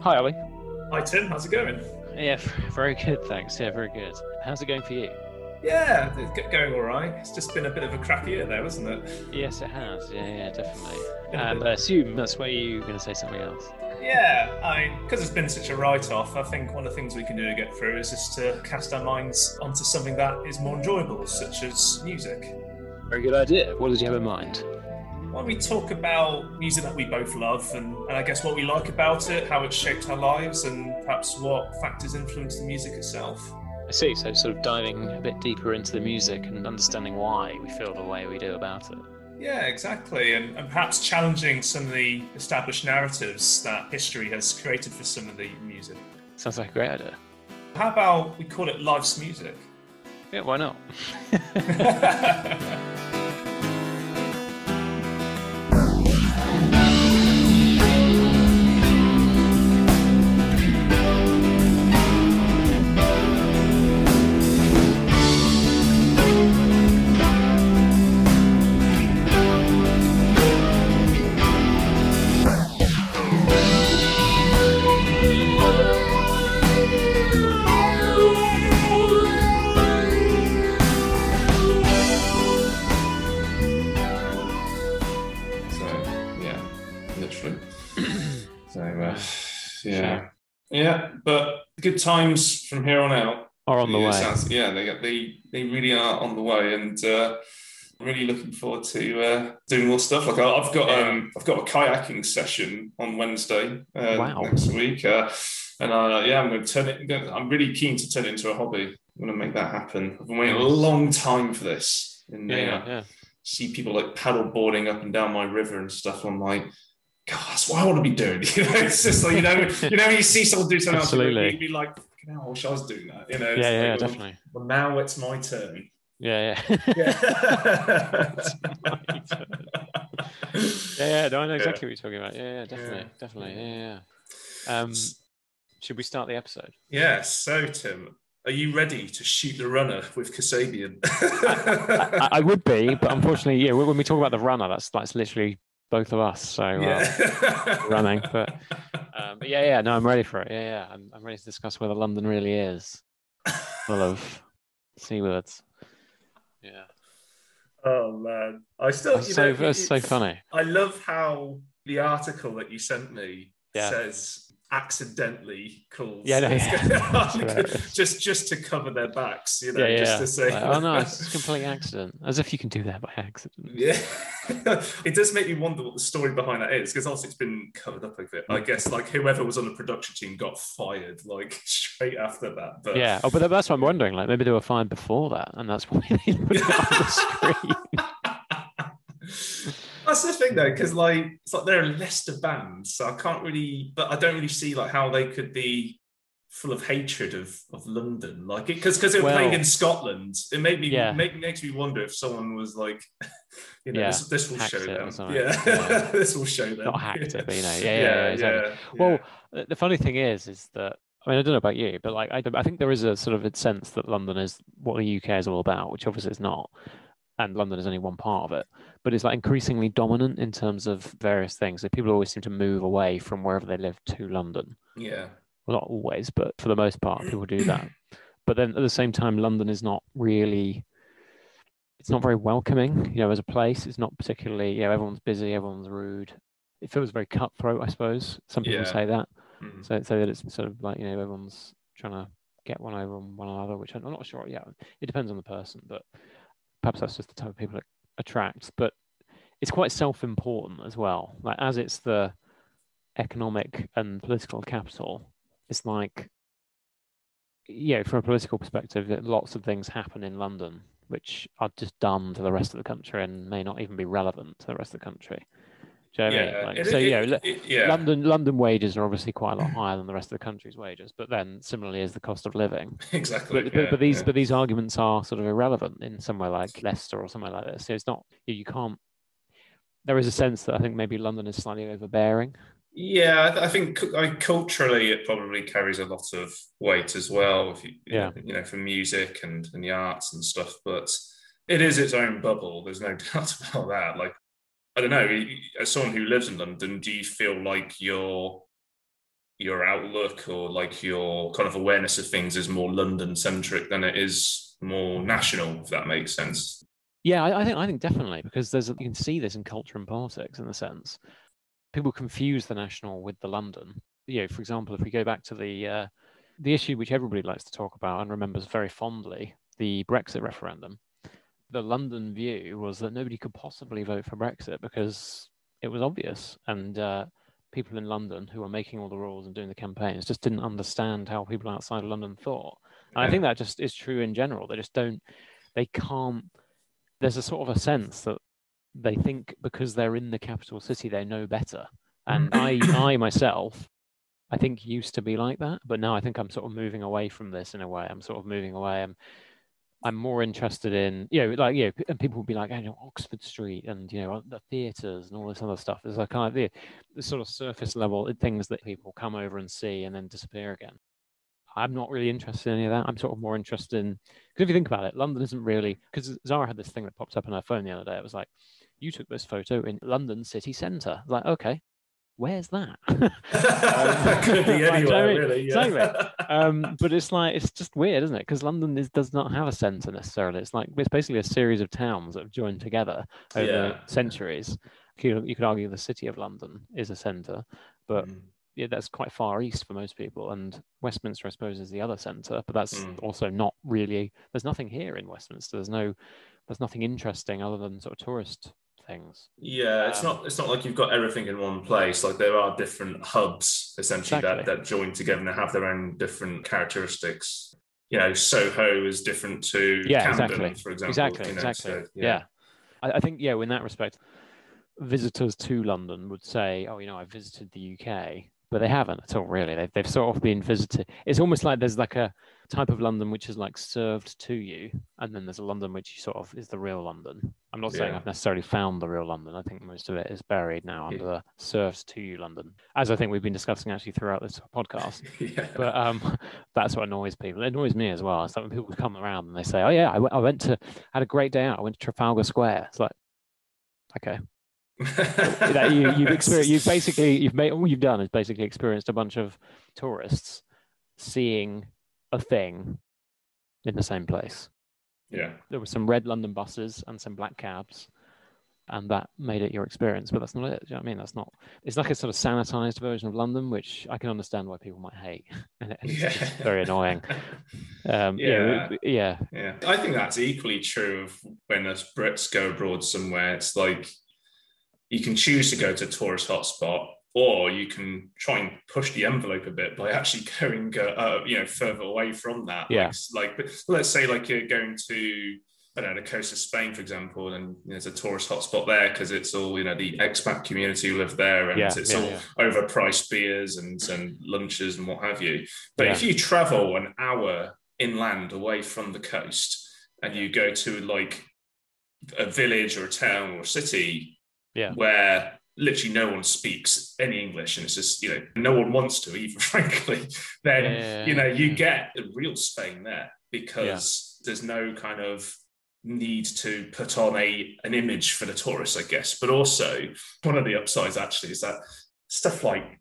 Hi, Ollie. Hi Tim, how's it going? Yeah, very good, thanks. Yeah, very good. How's it going for you? Yeah, it's going all right. It's just been a bit of a crap year there, hasn't it? Yes, it has. Yeah, yeah, definitely. And um, I assume that's why you're going to say something else. Yeah, I mean, because it's been such a write-off, I think one of the things we can do to get through is just to cast our minds onto something that is more enjoyable, such as music. Very good idea. What did you have in mind? When we talk about music that we both love, and, and I guess what we like about it, how it shaped our lives, and perhaps what factors influence the music itself. I see. So, sort of diving a bit deeper into the music and understanding why we feel the way we do about it. Yeah, exactly. And, and perhaps challenging some of the established narratives that history has created for some of the music. Sounds like a great idea. How about we call it Life's Music? Yeah, why not? good times from here on out. Or on the yeah, way. sounds- yeah, they they they really are on the way, and uh, really looking forward to uh, doing more stuff. Like I- I've got um I've got a kayaking session on Wednesday uh, Wow. next week, uh, and uh, yeah, I'm going to turn it. I'm really keen to turn it into a hobby. I'm going to make that happen. I've been waiting a long time for this. And, Yeah, uh, yeah, yeah. see people like paddle boarding up and down my river and stuff. I'm like, God, that's what I want to be doing. You know, it's just like you know, you know, you see someone do something else, Absolutely. you'd be like, "Fucking hell, I wish I was doing that. You know, Yeah, yeah, like, yeah, well, definitely. Well, now it's my turn. Yeah, yeah. Yeah. yeah, yeah, no, I know Yeah. exactly what you're talking about. Yeah, yeah, definitely, Yeah. definitely. Yeah, yeah. Um, should we start the episode? yeah, so Tim, are you ready to shoot the runner with Kasabian? I, I would be, but unfortunately, yeah, when we talk about the runner, that's that's literally both of us. So uh, yeah. running, but um, but yeah, yeah, no, I'm ready for it. Yeah, yeah, I'm, I'm ready to discuss whether London really is full of seawords. Yeah, oh man, I still. that's you so know, that's so funny. I love how the article that you sent me Yeah. says accidentally calls. Yeah, no, yeah. just just to cover their backs, you know, Yeah, yeah. just to say. Like, oh no, it's a complete accident. As if you can do that by accident. Yeah, it does make me wonder what the story behind that is because also it's been covered up a bit. I guess like whoever was on the production team got fired like straight after that. But Yeah. Oh, but that's what I'm wondering. Like maybe they were fired before that, and that's why they put it on the screen. That's the thing though, because like it's like they're a Leicester band, so I can't really, but I don't really see like how they could be full of hatred of of London, like because because they were Well- playing in Scotland. It made me Yeah. make, makes me wonder if someone was like, you know, Yeah, this, this will hacked show them. Yeah, Yeah. this will show them. Not hacked it, but you know, yeah, yeah, yeah, exactly. yeah, Well, the the funny thing is, is that I mean, I don't know about you, but like I, I think there is a sort of a sense that London is what the UK is all about, which obviously it's not, and London is only one part of it. But it's like increasingly dominant in terms of various things. So people always seem to move away from wherever they live to London. yeah, Well, not always, but for the most part, people do that. But then at the same time, London is not really. It's not very welcoming, you know, as a place. It's not particularly, you know, everyone's busy, everyone's rude. It feels very cutthroat, I suppose. Some people Yeah. say that. Mhm. So, so that it's sort of like you know everyone's trying to get one over on one another, which I'm not sure. Yeah, it depends on the person, but perhaps that's just the type of people it attracts. But it's quite self-important as well. Like as it's the economic and political capital, it's like yeah, from a political perspective, lots of things happen in London which are just done to the rest of the country and may not even be relevant to the rest of the country. Do you know what I mean? Like, It- so it- yeah, it- yeah. London London wages are obviously quite a lot higher than the rest of the country's wages, but then similarly is the cost of living. exactly. But, but, yeah, but these yeah. but these arguments are sort of irrelevant in somewhere like Leicester or somewhere like this. So it's not you, can't. There is a sense that I think maybe London is slightly overbearing. Yeah, I th- I think I, culturally it probably carries a lot of weight as well. If you, you Yeah. you know, for music and, and the arts and stuff. But it is its own bubble. There's no doubt about that. Like I don't know. As someone who lives in London, do you feel like your your outlook or like your kind of awareness of things is more London centric than it is more national? If that makes sense. Yeah, I, I think I think definitely because there's you can see this in culture and politics in the sense people confuse the national with the London. You know, for example, if we go back to the uh, the issue which everybody likes to talk about and remembers very fondly, the Brexit referendum. The London view was that nobody could possibly vote for Brexit because it was obvious, and uh, people in London who were making all the rules and doing the campaigns just didn't understand how people outside of London thought. And yeah. I think that just is true in general. They just don't, they can't. There's a sort of a sense that they think because they're in the capital city they know better. And I, I myself, I think used to be like that, but now I think I'm sort of moving away from this in a way. I'm sort of moving away. I'm, I'm more interested in, you know, like, you know, and people would be like, I know Oxford Street and, you know, the theatres and all this other stuff. There's like kind of the, the sort of surface level eh, things that people come over and see and then disappear again. I'm not really interested in any of that. I'm sort of more interested in, because if you think about it, London isn't really, because Zara had this thing that popped up on her phone the other day. It was like, you took this photo in London city centre. Like, okay, where's that? um, Could be anywhere, like, really. Yeah. Exactly. Um, but it's like it's just weird, isn't it? Because London is, does not have a centre necessarily. It's like it's basically a series of towns that have joined together over yeah. centuries. You, you could argue the city of London is a centre, but mm. yeah, that's quite far east for most people. And Westminster, I suppose, is the other centre, but that's mm. also not really. There's nothing here in Westminster. There's no. There's nothing interesting other than sort of tourist things. Yeah, it's um, not it's not like you've got everything in one place. Like there are different hubs essentially exactly. that, that join together and have their own different characteristics. You know, Soho is different to yeah, Camden, exactly. for example. Exactly, you know, exactly. So, yeah. yeah. I, I think yeah, in that respect, visitors to London would say, "Oh, you know, I visited the UK," but they haven't at all. Really, they've they've sort of been visited. It's almost like there's like a type of London which is like served to you, and then there's a London which sort of is the real London. I'm not saying yeah. I've necessarily found the real London. I think most of it is buried now under yeah. the served to you London, as I think we've been discussing actually throughout this podcast. yeah. But um, that's what annoys people. It annoys me as well. It's like when people come around and they say, "Oh yeah, I, w- I went to had a great day out. I went to Trafalgar Square." It's like, okay. That you, you've experienced, you've basically, you've made all you've done is basically experienced a bunch of tourists seeing a thing in the same place. Yeah. There were some red London buses and some black cabs, and that made it your experience. But that's not it. Do you know what I mean? That's not. It's like a sort of sanitized version of London, which I can understand why people might hate, and it's yeah. very annoying. Um, yeah. yeah, yeah, yeah. I think that's equally true of when us Brits go abroad somewhere. It's like you can choose to go to a tourist hotspot or you can try and push the envelope a bit by actually going, uh, uh, you know, further away from that. Yeah. Like, like, let's say, like you're going to, I don't know, the coast of Spain, for example, and there's a tourist hotspot there because it's all, you know, the expat community who live there, and yeah, it's yeah, all yeah. overpriced beers and and lunches and what have you. But if you travel an hour inland away from the coast and you go to like a village or a town or a city, yeah, where literally no one speaks any English, and it's just you know no one wants to either. Frankly, then yeah, you know you yeah. get the real Spain there because yeah. there's no kind of need to put on a an image for the tourists, I guess. But also one of the upsides actually is that stuff like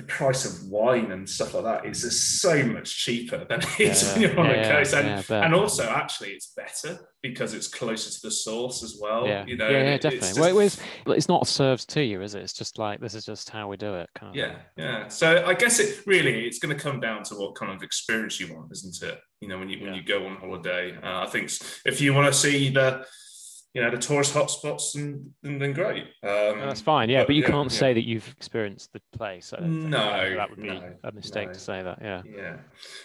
the price of wine and stuff like that is just so much cheaper than it is yeah, when you're on yeah, the coast. And, yeah, and also, actually, it's better because it's closer to the source as well. Yeah, you know, yeah, definitely. It's, just... well, it's, it's, not served to you, is it? It's just like this is just how we do it. Kind of. Yeah, yeah. So I guess it really it's going to come down to what kind of experience you want, isn't it? You know, when you when you go on holiday, uh, I think if you want to see the you know the tourist hotspots and, and then great um, that's fine yeah but, but you yeah, can't yeah. say that you've experienced the place no that would be no, a mistake no. to say that yeah yeah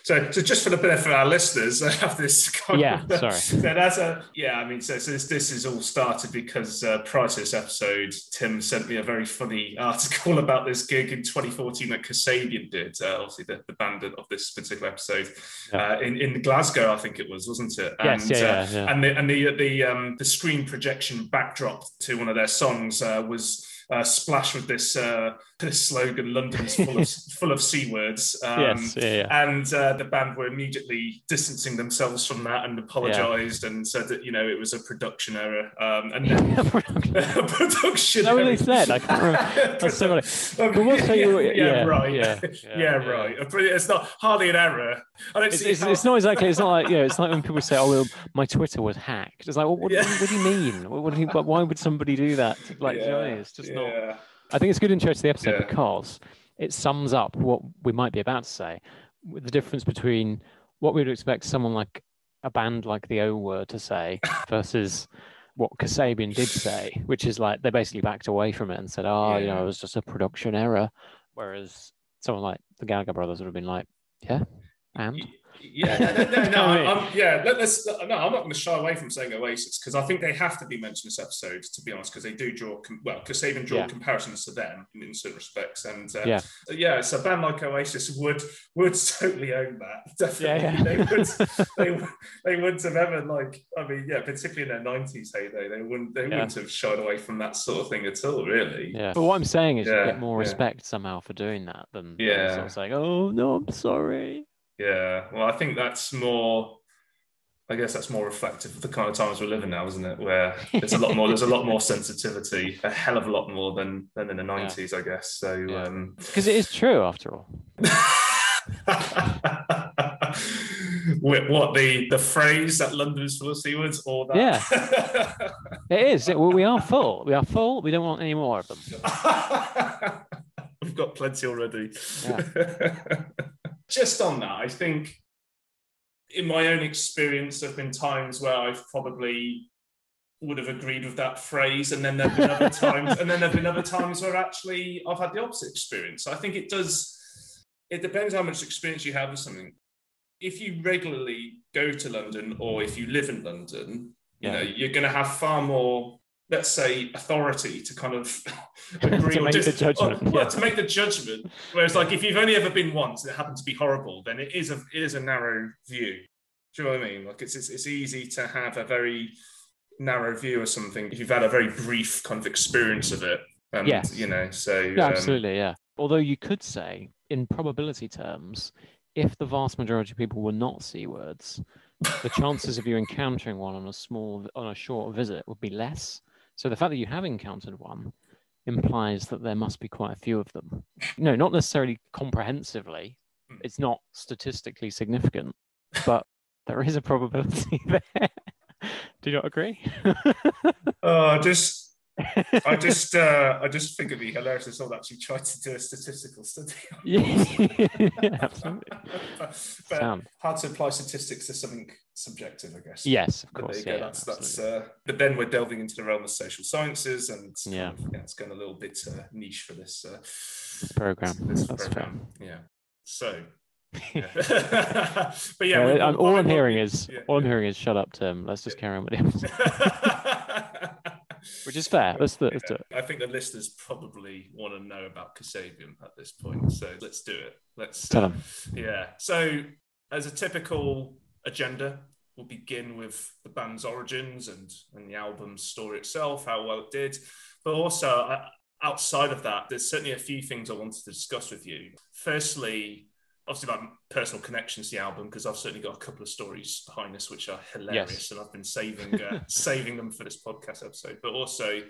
so, so just for the benefit of our listeners i have this yeah of, sorry so that's a yeah i mean so, so this, this is all started because uh, prior to this episode tim sent me a very funny article about this gig in 2014 that kasabian did uh, obviously the, the band of this particular episode yeah. uh, in, in glasgow i think it was wasn't it and, yes, yeah, yeah, yeah. and the and the the um the screen projection backdrop to one of their songs uh, was uh, splashed with this uh, this slogan, London's full of full of c words. Um, yes, yeah, yeah. And uh, the band were immediately distancing themselves from that and apologised yeah. and said that you know it was a production error. Um, and then production. No, really said. I can't remember. That's so funny. But what's yeah, yeah, right. Yeah, yeah, right. It's not hardly an error. I don't it's, see. It's, it's, not exactly. It's not like you know. It's like when people say, "Oh, well, my Twitter was hacked." It's like, well, what, what, what, do you mean? What, do you, why would somebody do that? Like, you know, it's just not. I think it's good intro to the episode yeah. because it sums up what we might be about to say, with the difference between what we would expect someone like a band like the O word to say versus what Kasabian did say, which is like they basically backed away from it and said, "Oh, yeah. you know, it was just a production error," whereas someone like the Gallagher brothers would have been like, "Yeah, and." Yeah, no, no, no I'm, yeah. Let, us no, I'm not going to shy away from saying Oasis because I think they have to be mentioned this episode, to be honest, because they do draw well, because they even draw yeah. comparisons to them in, in certain respects, and uh, yeah, yeah. So a band like Oasis would would totally own that. Definitely, yeah, yeah. they would they, they wouldn't have ever like. I mean, yeah, particularly in their '90s heyday, they wouldn't they wouldn't have shied away from that sort of thing at all, really. Yeah, but what I'm saying is, you get more respect somehow for doing that than yeah, sort of saying, "Oh no, I'm sorry." Yeah, well, I think that's more. I guess that's more reflective of the kind of times we're living now, isn't it? Where there's a lot more, there's a lot more sensitivity, a hell of a lot more than than in the '90s, yeah. I guess. So, because um... it is true after all. what the the phrase that London is full of seawards, or that? Yeah, it is. It, we are full. We are full. We don't want any more of them. We've got plenty already. Yeah just on that, I think in my own experience, there have been times where I've probably would have agreed with that phrase, and then there've been other times, and then there've been other times where actually I've had the opposite experience. I think it does. It depends how much experience you have with something. If you regularly go to London, or if you live in London, you yeah. know you're going to have far more let's say authority to kind of agree to or just, the judgment or, yeah. to make the judgment. Whereas like if you've only ever been once and it happened to be horrible then it is a it is a narrow view. Do you know what i mean? Like it's it's, it's easy to have a very narrow view of something if you've had a very brief kind of experience of it and yes. you know so yeah, um, absolutely yeah. Although you could say in probability terms if the vast majority of people were not c words the chances of you encountering one on a small on a short visit would be less so the fact that you have encountered one implies that there must be quite a few of them. No, not necessarily comprehensively. Hmm. It's not statistically significant, but there is a probability there. Do you not agree? oh, just I just uh, I just think it'd be hilarious if someone actually tried to do a statistical study. yeah, absolutely. but, but hard to apply statistics to something subjective, I guess. Yes, of course. Yeah, that's that's. Uh, but then we're delving into the realm of social sciences, and yeah, yeah it's going a little bit uh, niche for this, uh, this program. This, this program, fair. yeah. So yeah. but yeah, all I'm hearing is yeah, all I'm hearing is shut up, Tim. Let's just carry on with it which is fair. Let's, do, let's do it. I think the listeners probably want to know about Kasabian at this point, so let's do it. Let's tell uh, them. Yeah. So, as a typical agenda, we'll begin with the band's origins and and the album's story itself, how well it did, but also. Uh, outside of that, there's certainly a few things I wanted to discuss with you. Firstly, obviously my personal connections to the album because I've certainly got a couple of stories behind this which are hilarious yes. and I've been saving uh, saving them for this podcast episode. But also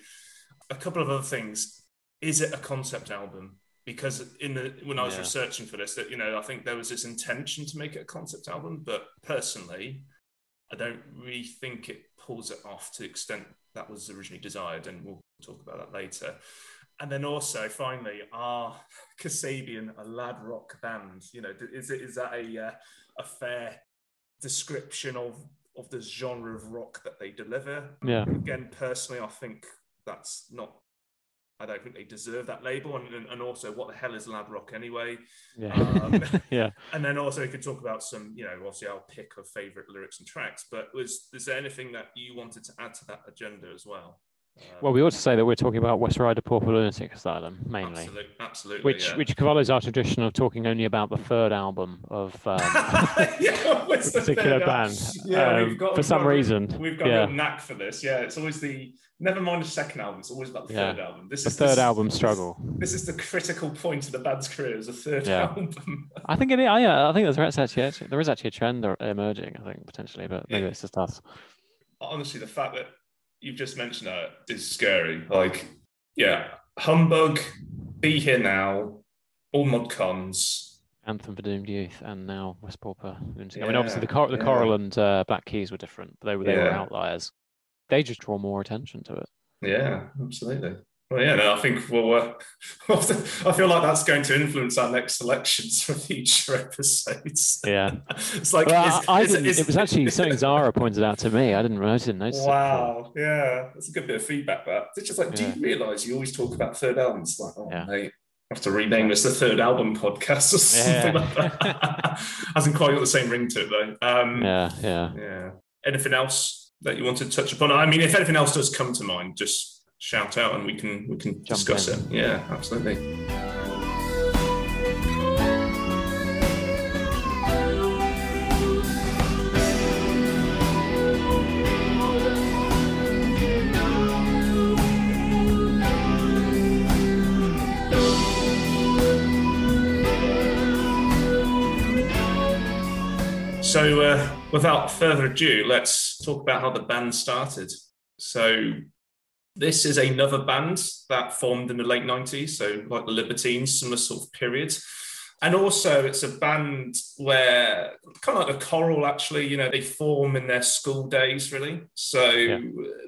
a couple of other things. Is it a concept album? Because in the when I was yeah. researching for this, that you know, I think there was this intention to make it a concept album, but personally, I don't really think it pulls it off to the extent that was originally desired, and we'll talk about that later. And then also, finally, are Kasabian a lad rock band? You know, is it is that a uh, a fair description of of the genre of rock that they deliver? Yeah. Again, personally, I think that's not. I don't think they deserve that label, and, and also, what the hell is lad rock anyway? Yeah, um, yeah. And then also, we could talk about some, you know, obviously our pick of favorite lyrics and tracks. But was is there anything that you wanted to add to that agenda as well? Well, we ought to say that we're talking about West Ryder Pauper Lunatic Asylum mainly. Absolutely, absolutely which yeah. which follows our tradition of talking only about the third album of um, yeah, a particular band. Yeah, um, we've got for some got reason. We've got yeah, a knack for this. Yeah, it's always the never mind the second album. It's always about the Yeah. third album. This is the is third this, album struggle. This is the critical point of the band's career as a third Yeah. album. I think it. Yeah, I think there's actually, there is actually a trend emerging. I think potentially, but maybe it's just us. Honestly, the fact that you've just mentioned that is scary. Like, yeah, humbug, be here now, all mod cons. Anthem for Doomed Youth and now West Pauper Lunatic. I mean, obviously the Yeah, Cor- the yeah. Coral and uh, Black Keys were different. But they were they were outliers. They just draw more attention to it. Yeah, absolutely. Well, yeah, no, I think we'll. Uh, I feel like that's going to influence our next selections for future episodes. Yeah. it's like Well, is- I, I is- didn't, is- it was actually something Zara pointed out to me. I didn't, I didn't notice it. before. Wow, yeah, that's a good bit of feedback. That it's just like, do you realise you always talk about third albums? Like, oh, Yeah. mate, I have to rename this the third album podcast or something Yeah. like that. Hasn't quite got the same ring to it though. Um, Yeah, yeah. yeah. Anything else that you want to touch upon? I mean, if anything else does come to mind, just shout out and we can we can Jump discuss in. it. Yeah, absolutely. So, uh, without further ado, let's talk about how the band started. So, this is another band that formed in the late 90s, so like the Libertines, similar sort of period. And also, it's a band where, kind of like a Coral, actually, you know, they form in their school days, really. So, Yeah.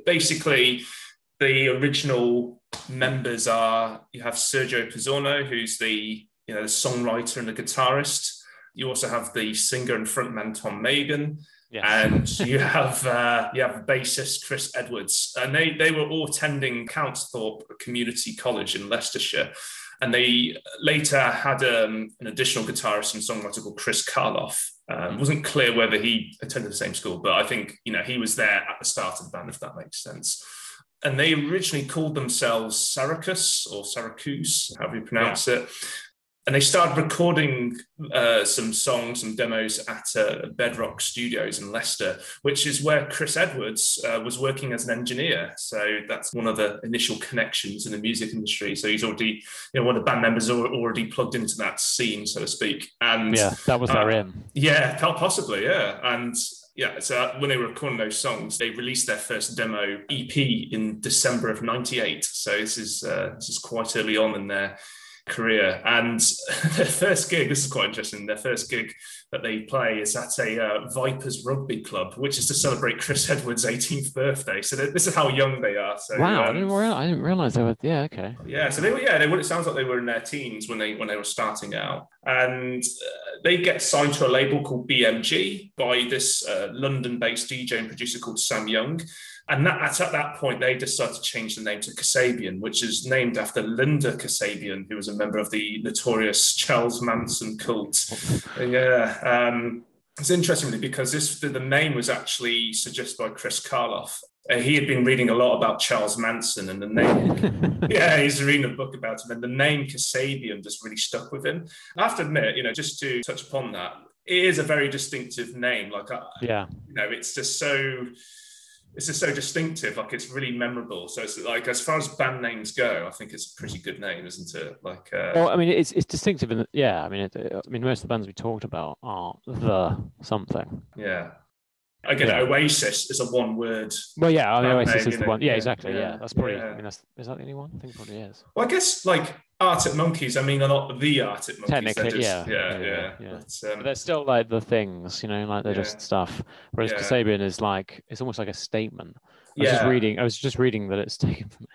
basically, the original members are you have Sergio Pizzorno, who's the you know the songwriter and the guitarist. You also have the singer and frontman Tom Meighan, Yes. and you have uh, you have bassist Chris Edwards, and they they were all attending Countesthorpe Community College in Leicestershire, and they later had um, an additional guitarist and songwriter called Chris Karloff. Um, it wasn't clear whether he attended the same school, but I think you know he was there at the start of the band, if that makes sense. And they originally called themselves Saracuse or Saracuse, however you pronounce it and they started recording uh, some songs, some demos at uh, Bedrock Studios in Leicester, which is where Chris Edwards uh, was working as an engineer. So that's one of the initial connections in the music industry. So he's already, you know, one of the band members already plugged into that scene, so to speak. And yeah, that was their uh, in. yeah, possibly, yeah. And yeah, so when they were recording those songs, they released their first demo EP in December of '98. So this is uh, this is quite early on in their career. And their first gig, this is quite interesting. Their first gig that they play is at a uh, Vipers Rugby Club, which is to celebrate Chris Edwards' 18th birthday. So th- this is how young they are. So Wow, I um, didn't, realize, I didn't realize they were. Yeah, okay. yeah, so they were. Yeah, they were. It sounds like they were in their teens when they when they were starting out, and uh, they get signed to a label called BMG by this uh, London-based DJ and producer called Sam Young. And that, at, at that point, they decided to change the name to Kasabian, which is named after Linda Kasabian, who was a member of the notorious Charles Manson cult. Yeah, um, it's interesting really because this the, the name was actually suggested by Chris Karloff. Uh, he had been reading a lot about Charles Manson, and the name yeah, he's reading a book about him, and the name Kasabian just really stuck with him. I have to admit, you know, just to touch upon that, it is a very distinctive name. Like, I, yeah, you know, it's just so, it's just so distinctive. Like, it's really memorable. So it's like, as far as band names go, I think it's a pretty good name, isn't it? Like, uh, Well, I mean, it's it's distinctive, in the, yeah. I mean, it, I mean, most of the bands we talked about are the something. yeah. Again, Yeah. Oasis is a one-word. Well, yeah, I mean, Oasis name, is the one. Yeah, exactly. Yeah, yeah, that's probably. yeah. I mean, that's is that the only one? I think it probably is. Well, I guess like Arctic Monkeys. I mean, they're not the Arctic Monkeys. Technically, just- yeah, yeah, yeah, yeah. But, um, But they're still like the things, you know, like they're Yeah. just stuff. Whereas Yeah. Kasabian is like it's almost like a statement. I was just Yeah. reading. I was just reading that it's taken from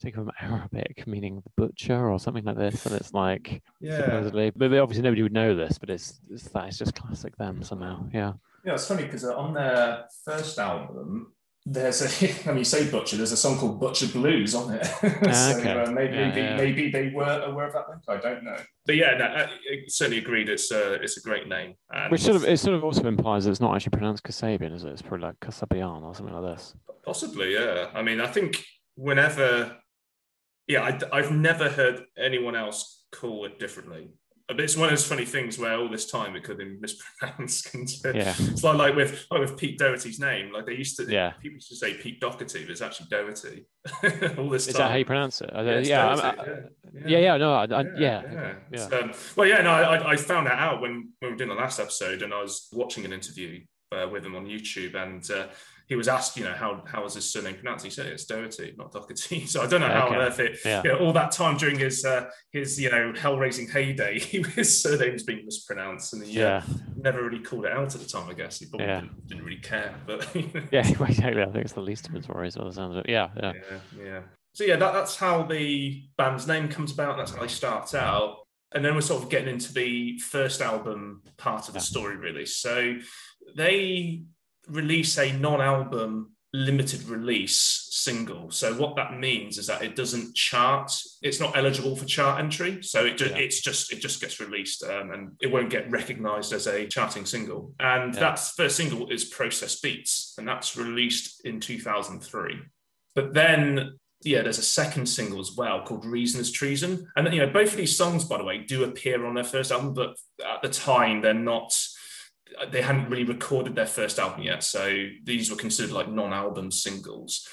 taken from Arabic, meaning the butcher or something like this, and it's like yeah. supposedly. But obviously nobody would know this, but it's it's that it's just classic them somehow. Yeah. Yeah, it's funny because on their first album, there's a, I mean, you say Butcher, there's a song called Butcher Blues on it. Ah, so okay. uh, maybe, Yeah, maybe, yeah. maybe they were aware of that link. I don't know. But yeah, no, I, I certainly agreed. It's a, it's a great name. And Which sort of it sort of also implies that it's not actually pronounced Kasabian, is it? It's probably like Kasabian or something like this. possibly, yeah. I mean, I think whenever, yeah, I, I've never heard anyone else call it differently. But it's one of those funny things where all this time it could have been mispronounced. yeah. It's like, like with like with Pete Doherty's name. Like they used to, yeah. people used to say Pete Doherty, but it's actually Doherty. all this Is time. that how you pronounce it? Yeah, yeah, I, Doherty, I, yeah, yeah, yeah, no, I, I, yeah, yeah, yeah. yeah. So, um, well, yeah, no, I, I found that out when, when we were doing the last episode, and I was watching an interview uh, with him on YouTube, and uh, he was asked, you know, how how was his surname pronounced? He said it's Doherty, not Doherty. So I don't know how Okay. on earth it. Yeah. You know, all that time during his uh, his you know hell raising heyday, his surname was being mispronounced, and he uh, yeah, never really called it out at the time. I guess he probably Yeah. didn't, didn't really care, but yeah, exactly. I think it's the least of his worries. By the sounds of it. Yeah, yeah, yeah, yeah. So yeah, that, that's how the band's name comes about. That's how they start out, and then we're sort of getting into the first album part of the story, really. So they release a non-album limited release single. So what that means is that it doesn't chart. It's not eligible for chart entry. So it just, Yeah. it's just it just gets released um, and it won't get recognised as a charting single. And Yeah. that first single is Process Beats, and that's released in 2003. But then yeah, there's a second single as well called Reason is Treason. And you know, both of these songs, by the way, do appear on their first album, but at the time they're not they hadn't really recorded their first album yet. So these were considered like non-album singles.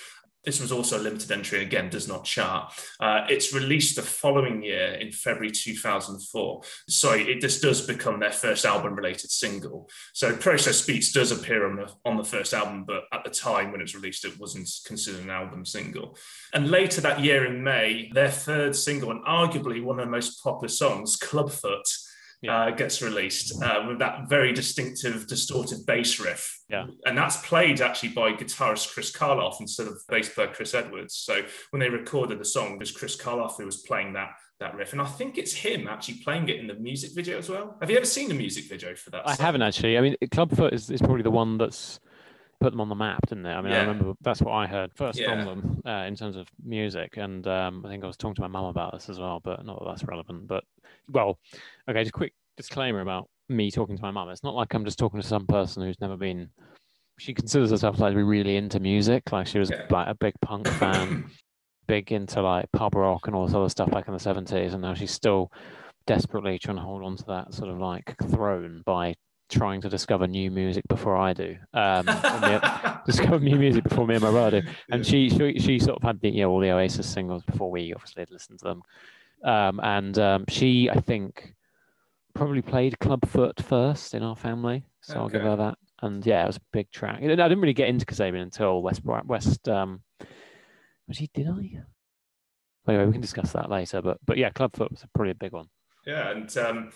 This was also a limited entry, again, does not chart. Uh, it's released the following year in February 2004. Sorry, it just does become their first album related single. So Process Beats does appear on the, on the first album, but at the time when it was released, it wasn't considered an album single. And later that year in May, their third single, and arguably one of the most popular songs, Clubfoot, Yeah. uh, gets released uh, with that very distinctive distorted bass riff. Yeah. And that's played actually by guitarist Chris Karloff instead of bass player Chris Edwards. So when they recorded the song, it was Chris Karloff who was playing that that riff. And I think it's him actually playing it in the music video as well. Have you ever seen the music video for that? I song? haven't actually. I mean, Clubfoot is, is probably the one that's put them on the map, didn't they? I mean, I remember that's what I heard first Yeah. from them uh, in terms of music, and um, I think I was talking to my mum about this as well, but not that that's relevant. But well, okay, just a quick disclaimer about me talking to my mum. It's not like I'm just talking to some person who's never been. She considers herself like to be really into music. Like she was Yeah. like a big punk fan, big into like pub rock and all this other stuff back in the seventies, and now she's still desperately trying to hold on to that sort of like throne by trying to discover new music before I do. Um, the- discover new music before me and my brother do. And she, she she sort of had the you know all the Oasis singles before we obviously had listened to them. Um, and um, she I think probably played Clubfoot first in our family, so I'll give her that. And yeah, it was a big track. And I didn't really get into Kasabian until West West. Um, was he? Did I? Anyway, we can discuss that later. But but yeah, Clubfoot was probably a big one. Yeah, and um,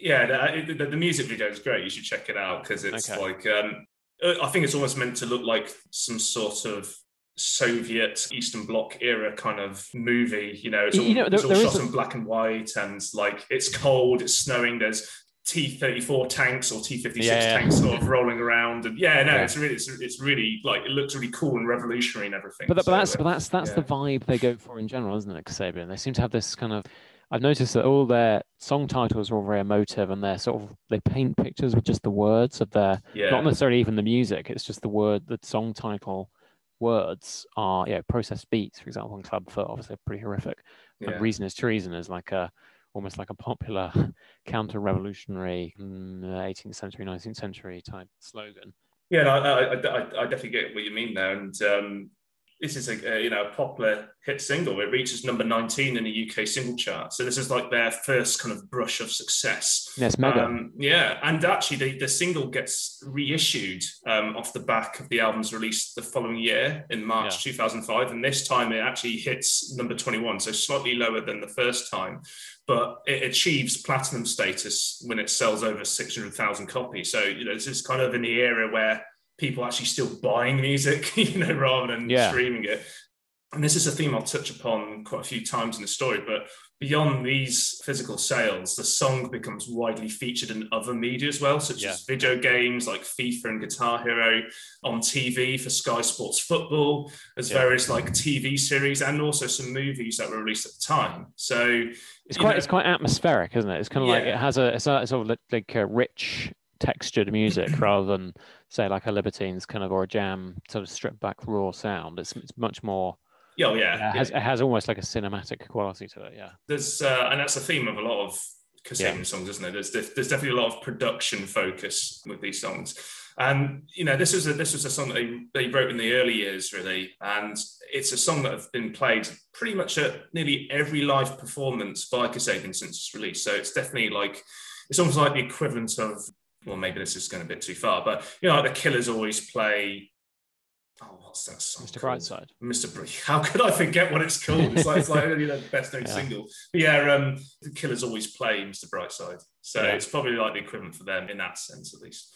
yeah, the, the, the music video is great. You should check it out because it's Okay. like um, uh, I think it's almost meant to look like some sort of Soviet Eastern Bloc era kind of movie. You know, it's all, You know, there- it's all shot a- in black and white, and like it's cold, it's snowing. There's T thirty four tanks or T fifty six Yeah, yeah. tanks sort of rolling around, and yeah, no, Yeah. it's really, it's, it's really like it looks really cool and revolutionary and everything. But, that, but that's uh, but that's that's the vibe they go for in general, isn't it? Kasabian. They seem to have this kind of. I've noticed that all their song titles are all very emotive, and they're sort of they paint pictures with just the words of their yeah, not necessarily even the music. It's just the word, the song title words are yeah. Process beats, for example, and Clubfoot, obviously pretty horrific. yeah. Reason is Treason is like a almost like a popular counter-revolutionary mm, 18th century, 19th century type slogan. Yeah, no, I, I, I, I definitely get what you mean there, and um, this is a, a you know a popular hit single. It reaches number nineteen in the UK single chart, so this is like their first kind of brush of success. Yeah, it's mega. Um, yeah, and actually the, the single gets reissued um, off the back of the album's release the following year in March 2005, and this time it actually hits number 21, so slightly lower than the first time, but it achieves platinum status when it sells over 600,000 copies. So you know this is kind of in the era where people actually still buying music, you know, rather than Yeah. streaming it. And this is a theme I'll touch upon quite a few times in the story, but beyond these physical sales, the song becomes widely featured in other media as well, such Yeah. as video games like FIFA and Guitar Hero, on TV for Sky Sports Football, as Yeah. various like TV series, and also some movies that were released at the time. So It's quite know- it's quite atmospheric, isn't it? It's kind of like it has a it's a sort of like a rich textured music rather than say like a Libertines kind of or a Jam sort of stripped back raw sound. It's it's much more Yeah, oh, yeah. yeah, it, has, it has almost like a cinematic quality to it. Yeah. There's uh, and that's a theme of a lot of Kasabian yeah. songs, isn't it? There's there's definitely a lot of production focus with these songs. And you know, this was a this was a song that they, they wrote in the early years, really, and it's a song that has been played pretty much at nearly every live performance by Kasabian since its release. So it's definitely like it's almost like the equivalent of well, maybe this is going a bit too far, but you know, like the Killers always play Oh, what's that song? Mr. Called? Brightside. Mr. Br- How could I forget what it's called? It's like it's like you know, the best known yeah. single. But yeah, um, the Killers always play Mr. Brightside, so yeah. it's probably like the equivalent for them in that sense, at least.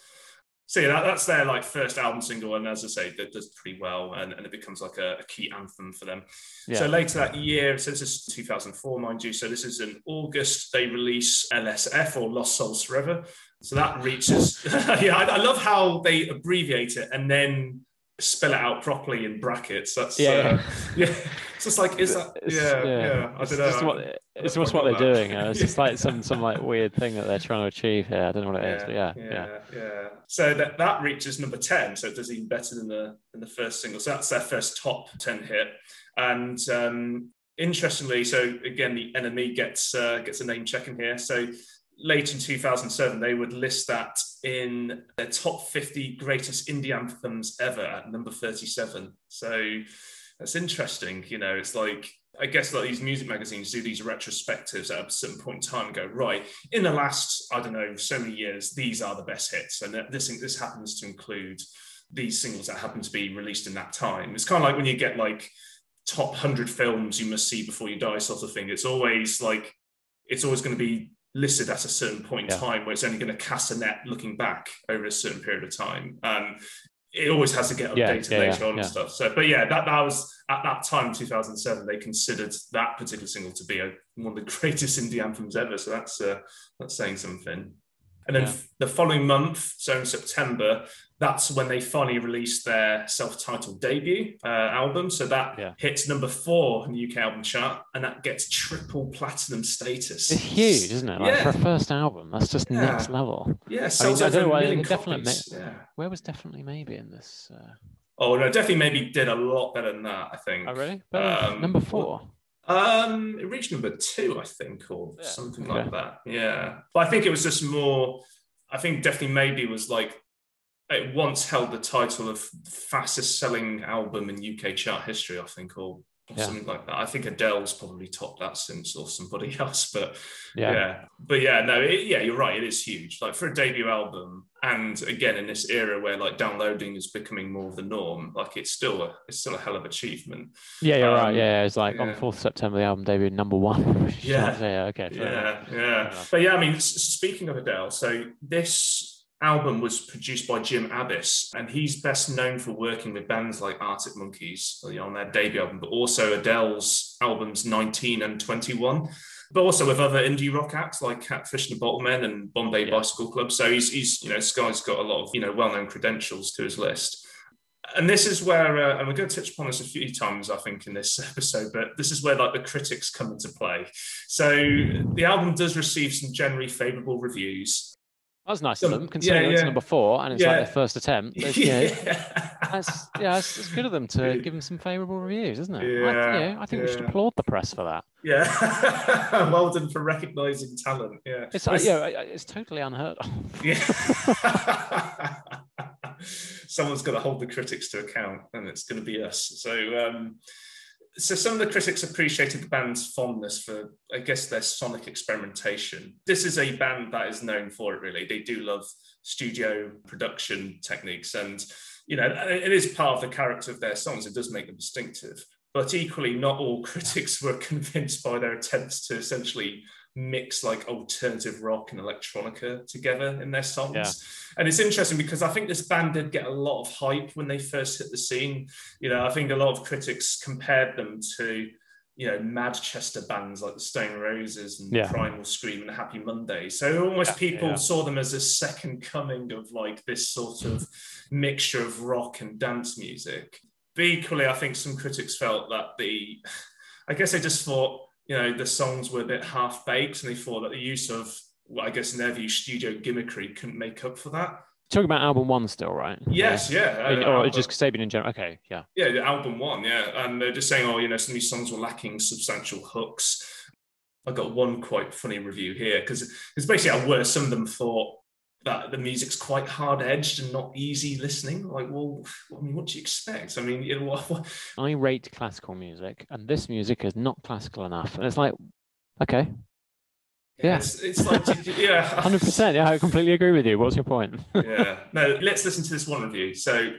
So yeah, that, that's their like first album single, and as I say, that does pretty well, and, and it becomes like a, a key anthem for them. Yeah. So later that year, since this is 2004, mind you, so this is in August, they release LSF or Lost Souls Forever. So that reaches, yeah, I, I love how they abbreviate it and then spell it out properly in brackets. That's yeah, uh, yeah. It's just like is that it's, yeah, yeah, yeah. I don't know. Just what, it's just what they're that. doing. it's just like some some like weird thing that they're trying to achieve here. I don't know what it yeah, is, but yeah, yeah, yeah, So that that reaches number ten. So it does even better than the than the first single. So that's their first top ten hit. And um, interestingly, so again, the NME gets uh, gets a name check in here. So late in 2007, they would list that in their top 50 greatest indie anthems ever at number 37. So that's interesting. You know, it's like, I guess like these music magazines do these retrospectives at a certain point in time and go, right, in the last, I don't know, so many years, these are the best hits. And this, this happens to include these singles that happen to be released in that time. It's kind of like when you get like top 100 films you must see before you die sort of thing. It's always like, it's always going to be listed at a certain point in yeah. time where it's only going to cast a net looking back over a certain period of time. Um, it always has to get updated yeah, yeah, later on and stuff. So, but yeah, that, that was at that time, 2007, they considered that particular single to be a, one of the greatest indie anthems ever. So that's uh, that's saying something. And then yeah. the following month, so in September, that's when they finally released their self-titled debut uh, album. So that yeah. hits number four in the UK album chart, and that gets triple platinum status. It's huge, isn't it? Like yeah. for a first album, that's just yeah. next level. Yeah, I, mean, I don't know why definitely. yeah. Where was definitely maybe in this? Uh... Oh no, definitely maybe did a lot better than that. I think. Oh really? Um, number four. Um, it reached number two, I think, or something okay. like that. Yeah, but I think it was just more. I think definitely maybe was like it once held the title of fastest selling album in UK chart history, I think, or yeah. something like that. I think Adele's probably topped that since, or somebody else. But yeah, yeah. but yeah, no, it, yeah, you're right. It is huge. Like for a debut album, and again in this era where like downloading is becoming more of the norm, like it's still a it's still a hell of achievement. Yeah, you're um, right. Yeah, it's like yeah. on fourth September the album debuted number one. yeah, yeah, okay, yeah, yeah. But yeah, I mean, speaking of Adele, so this album was produced by Jim Abbiss, and he's best known for working with bands like Arctic Monkeys on their debut album, but also Adele's albums 19 and 21, but also with other indie rock acts like Catfish and the Bottlemen and Bombay yeah. Bicycle Club. So he's, he's, you know, guy's got a lot of, you know, well-known credentials to his list. And this is where, uh, and we're going to touch upon this a few times, I think, in this episode, but this is where like the critics come into play. So the album does receive some generally favourable reviews, that was nice of them, considering yeah, yeah. it's number four and it's yeah. like their first attempt. You know, that's, yeah, it's, it's, good of them to give them some favourable reviews, isn't it? Yeah, I, yeah, I think we should applaud the press for that. Yeah, well done for recognising talent. Yeah, it's like, yeah, it's totally unheard of. Yeah. Someone's got to hold the critics to account, and it's going to be us. So, um, so some of the critics appreciated the band's fondness for, I guess, their sonic experimentation. This is a band that is known for it. Really, they do love studio production techniques, and you know, it is part of the character of their songs. It does make them distinctive. But equally, not all critics were convinced by their attempts to essentially mix like alternative rock and electronica together in their songs. Yeah. And it's interesting because I think this band did get a lot of hype when they first hit the scene. You know, I think a lot of critics compared them to, you know, Manchester bands like the Stone Roses and yeah. Primal Scream and Happy Monday. So almost people yeah. saw them as a second coming of like this sort of mixture of rock and dance music. But equally, I think some critics felt that the, I guess they just thought, you know, the songs were a bit half baked, and they thought that the use of, well, I guess in their view, studio gimmickry couldn't make up for that. Talking about album one still, right? Yes, yeah. yeah. Uh, or album, just Kasabian in general. Okay, yeah. Yeah, the album one, yeah. And they're just saying, oh, you know, some of these songs were lacking substantial hooks. I got one quite funny review here because it's basically where some of them thought that the music's quite hard edged and not easy listening. Like, well, I mean, what do you expect? I mean, you know, what, what... I rate classical music, and this music is not classical enough. And it's like, okay, yeah, it's, it's like yeah, hundred percent. Yeah, I completely agree with you. What's your point? yeah, no. Let's listen to this one review. So,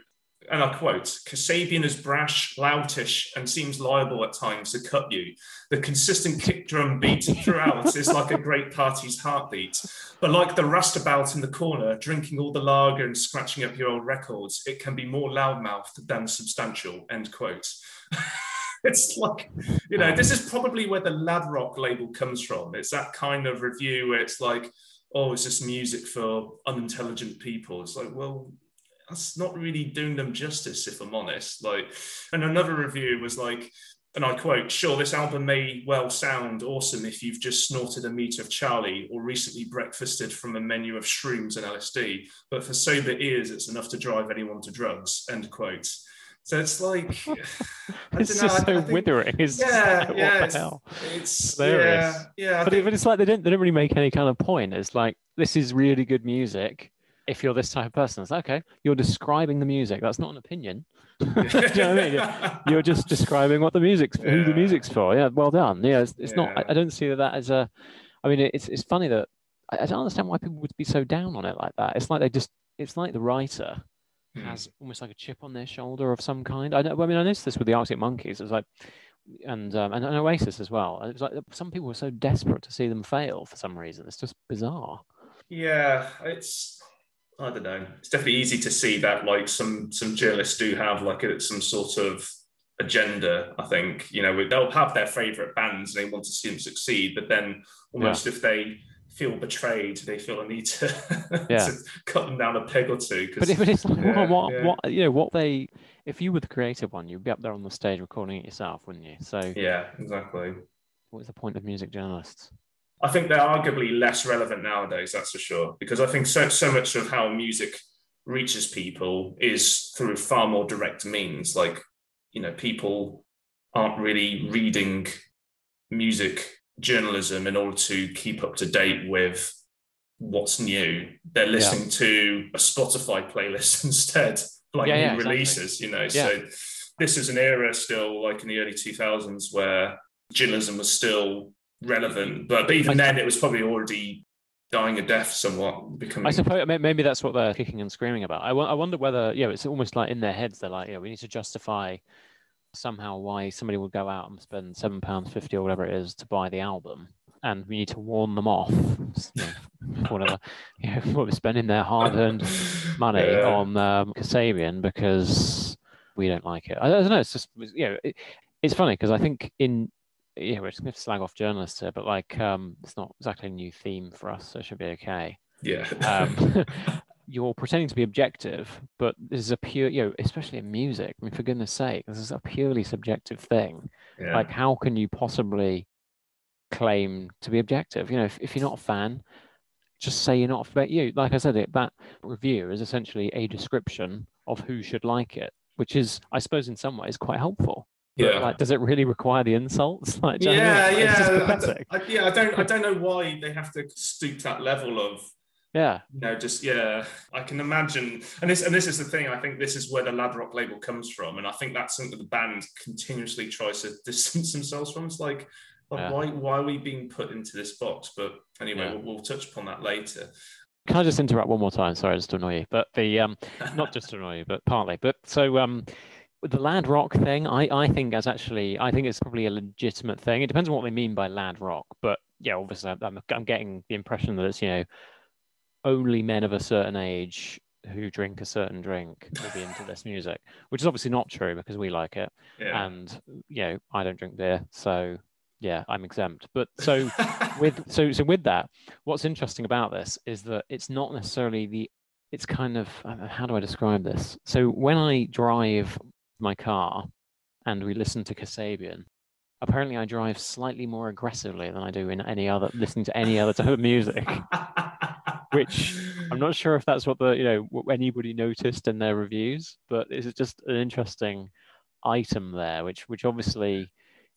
and I quote: "Kasabian is brash, loutish, and seems liable at times to cut you. The consistent kick drum beat throughout is like a great party's heartbeat. But like the rustabout in the corner, drinking all the lager and scratching up your old records, it can be more loudmouthed than substantial." End quote. it's like, you know, this is probably where the lad rock label comes from. It's that kind of review where it's like, oh, it's just music for unintelligent people. It's like, well, that's not really doing them justice, if I'm honest. Like, and another review was like, and I quote, sure, this album may well sound awesome if you've just snorted a meter of Charlie or recently breakfasted from a menu of shrooms and LSD, but for sober ears, it's enough to drive anyone to drugs, end quote. So it's like it's just know, so think, withering. It's yeah, like, yeah, it's, it's yeah, yeah. But, think, but it's like they don't they don't really make any kind of point. It's like this is really good music. If you're this type of person, it's like, okay. You're describing the music. That's not an opinion. you know what I mean? You're, you're, just describing what the music's yeah. who the music's for. Yeah, well done. Yeah, it's, it's yeah. not. I, I, don't see that, that as a. I mean, it's it's funny that I, I don't understand why people would be so down on it like that. It's like they just. It's like the writer mm. has almost like a chip on their shoulder of some kind. I, I mean, I noticed this with the Arctic Monkeys. It's like, and um, and, and Oasis as well. It was like some people were so desperate to see them fail for some reason. It's just bizarre. Yeah, it's I don't know. It's definitely easy to see that like some some journalists do have like a, some sort of agenda. I think you know they'll have their favorite bands and they want to see them succeed, but then almost yeah. if they feel betrayed, they feel a need to, yeah. to cut them down a peg or two. But if it is like, yeah, what, yeah. what, you know, what they, if you were the creative one, you'd be up there on the stage recording it yourself, wouldn't you? So yeah, exactly. What's the point of music journalists? I think they're arguably less relevant nowadays. That's for sure, because I think so so much of how music reaches people is through far more direct means. Like you know, people aren't really reading music journalism in order to keep up to date with what's new. They're listening yeah. to a Spotify playlist instead, like yeah, new yeah, releases, exactly. you know. So this is an era still like in the early 2000s where journalism was still relevant, but, even then it was probably already dying a death somewhat becoming i suppose maybe that's what they're kicking and screaming about I, I wonder whether yeah it's almost like in their heads they're like yeah we need to justify somehow why somebody would go out and spend seven pounds fifty or whatever it is to buy the album, and we need to warn them off, whatever, you know, we're spending their hard-earned money yeah. on um, Kasabian because we don't like it. I, don't know. It's just you know, it, it's funny because I think in yeah, we're just going to slag off journalists here, but like um, it's not exactly a new theme for us, so it should be okay. Yeah. um, you're pretending to be objective, but this is a pure, you know, especially in music. I mean, for goodness sake, this is a purely subjective thing. Yeah. Like, how can you possibly claim to be objective? You know, if, if you're not a fan, just say you're not a fan. You, like I said, it, that review is essentially a description of who should like it, which is, I suppose, in some ways, quite helpful. Yeah. But, like, does it really require the insults? Like, yeah, yeah. I, I, yeah, I don't, I don't know why they have to stoop that level of yeah. You know, just yeah, I can imagine. And this and this is the thing. I think this is where the lad rock label comes from, and I think that's something the band continuously tries to distance themselves from. It's like, like yeah. why why are we being put into this box? But anyway, yeah. we'll, we'll touch upon that later. Can I just interrupt one more time? Sorry, just to annoy you, but the um, not just to annoy you, but partly. But so um, the lad rock thing, I I think as actually, I think it's probably a legitimate thing. It depends on what they mean by lad rock, but yeah, obviously, I'm, I'm getting the impression that it's you know only men of a certain age who drink a certain drink will be into this music, which is obviously not true because we like it. Yeah. And you know, I don't drink beer, so yeah, I'm exempt. But so with so so with that, what's interesting about this is that it's not necessarily the it's kind of uh, how do I describe this? So when I drive my car and we listen to Kasabian, apparently I drive slightly more aggressively than I do in any other listening to any other type of music. which I'm not sure if that's what the you know what anybody noticed in their reviews, but it's just an interesting item there, which which obviously,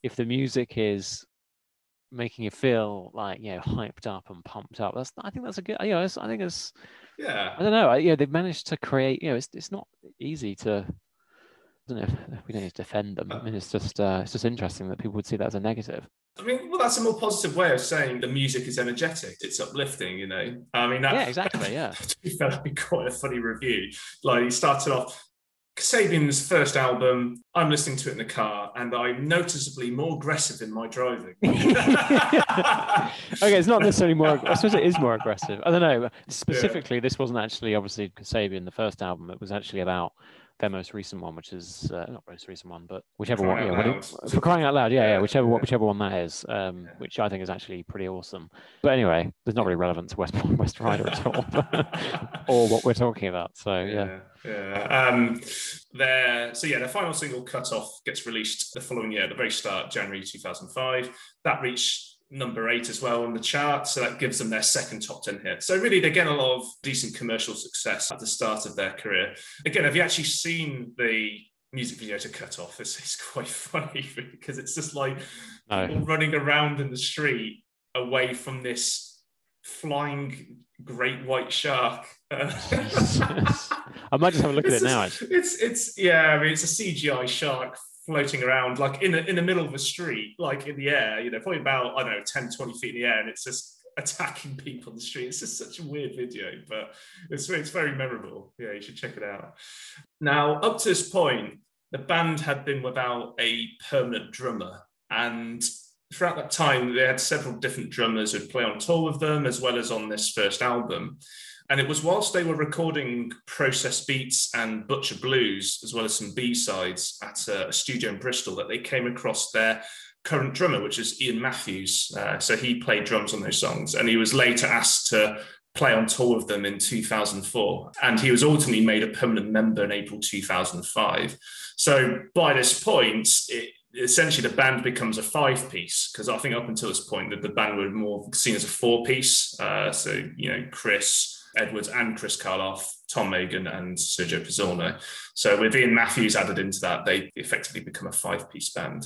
if the music is making you feel like you know hyped up and pumped up, that's I think that's a good you know I think it's yeah I don't know you know they've managed to create you know it's it's not easy to I don't know if we don't need to defend them. I mean, it's just uh, it's just interesting that people would see that as a negative. I mean, well, that's a more positive way of saying the music is energetic. It's uplifting, you know. I mean, that, yeah, exactly, yeah. That would be quite a funny review. Like he started off Kasabian's first album. I'm listening to it in the car, and I'm noticeably more aggressive in my driving. okay, it's not necessarily more. I suppose it is more aggressive. I don't know. Specifically, yeah. this wasn't actually obviously Kasabian, the first album. It was actually about their most recent one, which is uh, not most recent one, but whichever one, yeah, for crying out loud, yeah, yeah, whichever yeah. whichever one that is, um, yeah. which I think is actually pretty awesome. But anyway, it's not really relevant to West West Ryder at all, or what we're talking about. So yeah, yeah. Um, their so yeah, their final single, "Cut Off," gets released the following year, at the very start, January 2005. That reached number eight as well on the chart. So that gives them their second top 10 hit. So really, they get a lot of decent commercial success at the start of their career. Again, have you actually seen the music video to cut off? It's, it's quite funny because it's just like no. people running around in the street away from this flying great white shark. I might just have a look it's at it now. It's it's yeah, I mean it's a CGI shark floating around like in, a, in the middle of the street, like in the air, you know, probably about, I don't know, 10, 20 feet in the air. And it's just attacking people on the street. It's just such a weird video, but it's, it's very memorable. Yeah, you should check it out. Now, up to this point, the band had been without a permanent drummer. And throughout that time, they had several different drummers who'd play on tour with them, as well as on this first album. And it was whilst they were recording Processed Beats and Butcher Blues, as well as some B sides at a, studio in Bristol, that they came across their current drummer, which is Ian Matthews. Uh, so he played drums on those songs, and he was later asked to play on tour with them in 2004. And he was ultimately made a permanent member in April 2005. So by this point, it, essentially the band becomes a five piece because I think up until this point that the band were more seen as a four piece. Uh, so you know Chris, Edwards and Chris Karloff, Tom Meighan, and Sergio Pizzorno. So with Ian Matthews added into that, they effectively become a five-piece band.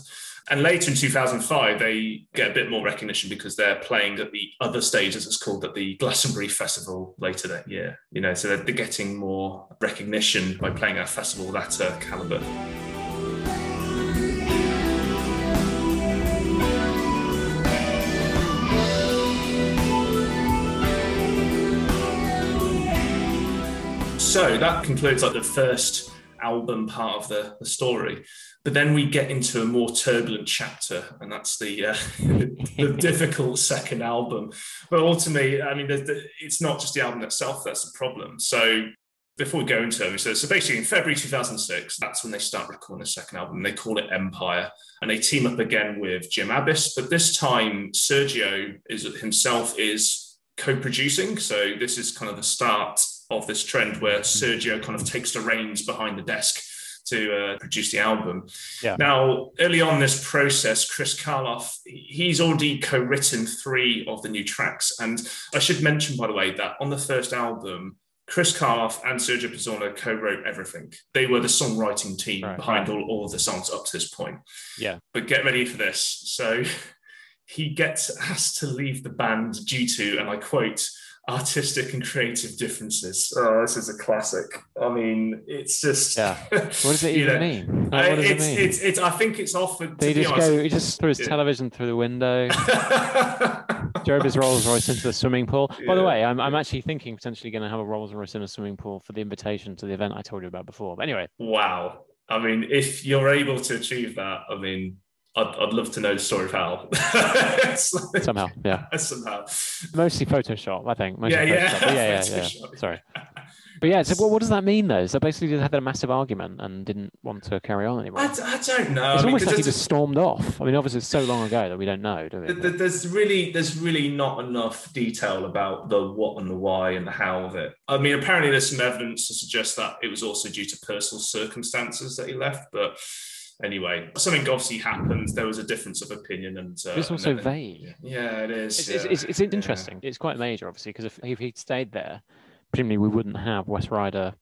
And later in 2005, they get a bit more recognition because they're playing at the other stage, as it's called, at the Glastonbury Festival later that year. You know, so they're, getting more recognition by playing at a festival of that uh, caliber. So that concludes like the first album part of the, the story. But then we get into a more turbulent chapter, and that's the uh, the difficult second album. But ultimately, I mean, the, it's not just the album itself that's the problem. So before we go into it, so, so basically in February 2006, that's when they start recording the second album. They call it Empire, and they team up again with Jim Abbiss. But this time, Sergio is himself is co-producing. So this is kind of the start of this trend where Sergio kind of takes the reins behind the desk to uh, produce the album. Yeah. Now, early on this process, Chris Karloff, he's already co-written three of the new tracks. And I should mention, by the way, that on the first album, Chris Karloff and Sergio Pizzorno co-wrote everything. They were the songwriting team right, behind. All, all of the songs up to this point. Yeah. But get ready for this. So he gets asked to leave the band due to, and I quote, artistic and creative differences. Oh, this is a classic. I mean, it's just yeah. What does it even know, mean? Like, what does it's, it mean? It's, it's, I think it's offered. They just honest, go. He just threw his yeah. television through the window. drove his Rolls Royce into the swimming pool. Yeah. By the way, I'm, I'm actually thinking potentially going to have a Rolls Royce in a swimming pool for the invitation to the event I told you about before. But anyway, wow. I mean, if you're able to achieve that, I mean, I'd, I'd love to know the story of how. Somehow, yeah. Somehow. Mostly Photoshop, I think. Mostly yeah, yeah. yeah, yeah, yeah. Sorry. But yeah, so what, what does that mean though? So basically, they had a massive argument and didn't want to carry on anymore. I, I don't know. It's I almost like he just stormed off. I mean, obviously, it's so long ago that we don't know, do we? There's really, there's really not enough detail about the what and the why and the how of it. I mean, apparently, there's some evidence to suggest that it was also due to personal circumstances that he left, but anyway. Something obviously happened. There was a difference of opinion, and uh, it's also and, vague. Yeah, it is. It's, yeah. it's, it's, it's interesting. Yeah. It's quite major, obviously, because if, if he'd stayed there, presumably we wouldn't have West Ryder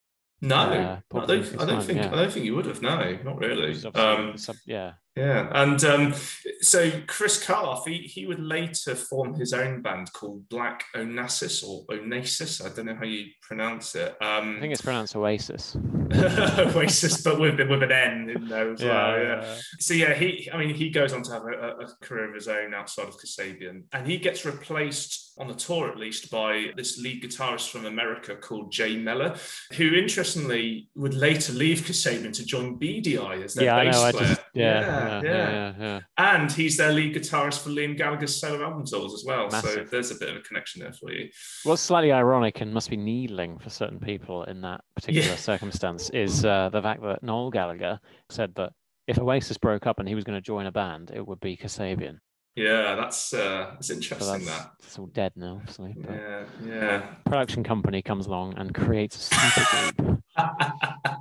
no, uh, I don't. I don't think. Yeah. I don't think you would have. No, not really. Um, sub, yeah, yeah. And um, so Chris Karloff, he, he would later form his own band called Black Onassis or Onasis. I don't know how you pronounce it. Um, I think it's pronounced Oasis. Oasis, but with with an N in there as yeah, well. Yeah. yeah. So yeah, he. I mean, he goes on to have a, a career of his own outside of Kasabian, and he gets replaced on the tour at least by this lead guitarist from America called Jay Mehler, who interestingly would later leave Kasabian to join Beady Eye as their yeah, bass I know, player. Just, yeah, yeah, yeah, yeah, And he's their lead guitarist for Liam Gallagher's solo album tours as well. So there's a bit of a connection there for you. What's slightly ironic and must be needling for certain people in that particular circumstance is uh, the fact that Noel Gallagher said that if Oasis broke up and he was going to join a band, it would be Kasabian. Yeah, that's uh, that's interesting. So that's, that it's all dead now, obviously. yeah, yeah. Production company comes along and creates a super group,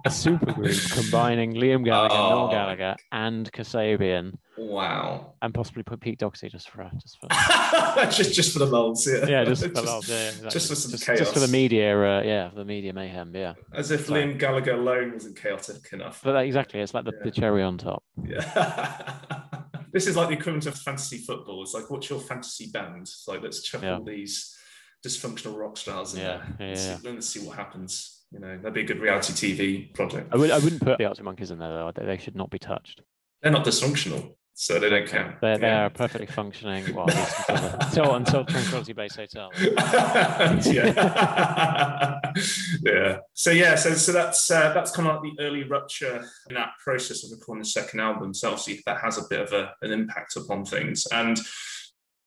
a super group combining Liam Gallagher, oh. Noel Gallagher, and Kasabian. Wow. And possibly put Pete Doherty just for just for just just for the molds, yeah. Yeah, just for the molds, yeah. Exactly. Just for some just, chaos. Just for the media, uh, yeah, for the media mayhem, yeah. As if Liam Gallagher alone wasn't chaotic enough. But that, exactly, it's like the, yeah. the cherry on top. Yeah. This is like the equivalent of fantasy football. It's like, what's your fantasy band? It's like, let's chuck yeah. all these dysfunctional rock stars in yeah, there. Yeah, let's, see, let's see what happens. You know, that'd be a good reality TV project. I, would, I wouldn't put the Arctic Monkeys in there though. They should not be touched. They're not dysfunctional so they don't count. They're, they are perfectly functioning. Well, until, until Tranquility Base Hotel. yeah. yeah. So yeah, so so that's uh, that's kind of like the early rupture in that process of recording the second album. So obviously that has a bit of a, an impact upon things. And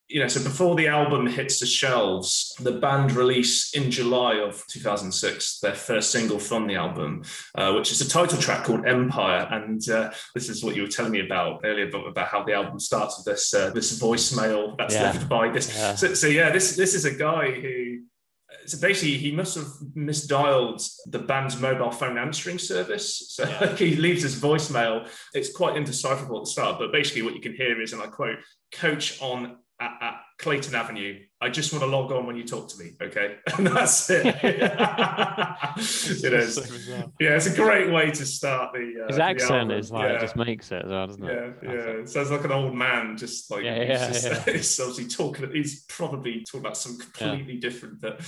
you know, so before the album hits the shelves, the band release in July of 2006 their first single from the album, uh, which is a title track called Empire. And uh, this is what you were telling me about earlier about, about how the album starts with this uh, this voicemail that's yeah. left by this. Yeah. So, so, yeah, this this is a guy who. So basically, he must have misdialed the band's mobile phone answering service. So yeah. he leaves his voicemail. It's quite indecipherable at the start, but basically, what you can hear is, and I quote, "Coach on at, at, Clayton Avenue. I just want to log on when you talk to me, okay? And that's it. it is. So yeah, it's a great way to start the. Uh, His accent is like yeah. just makes it, well, doesn't it? Yeah, yeah. It sounds like an old man, just like yeah, yeah, just, yeah. he's obviously talking. He's probably talking about some completely yeah. different. But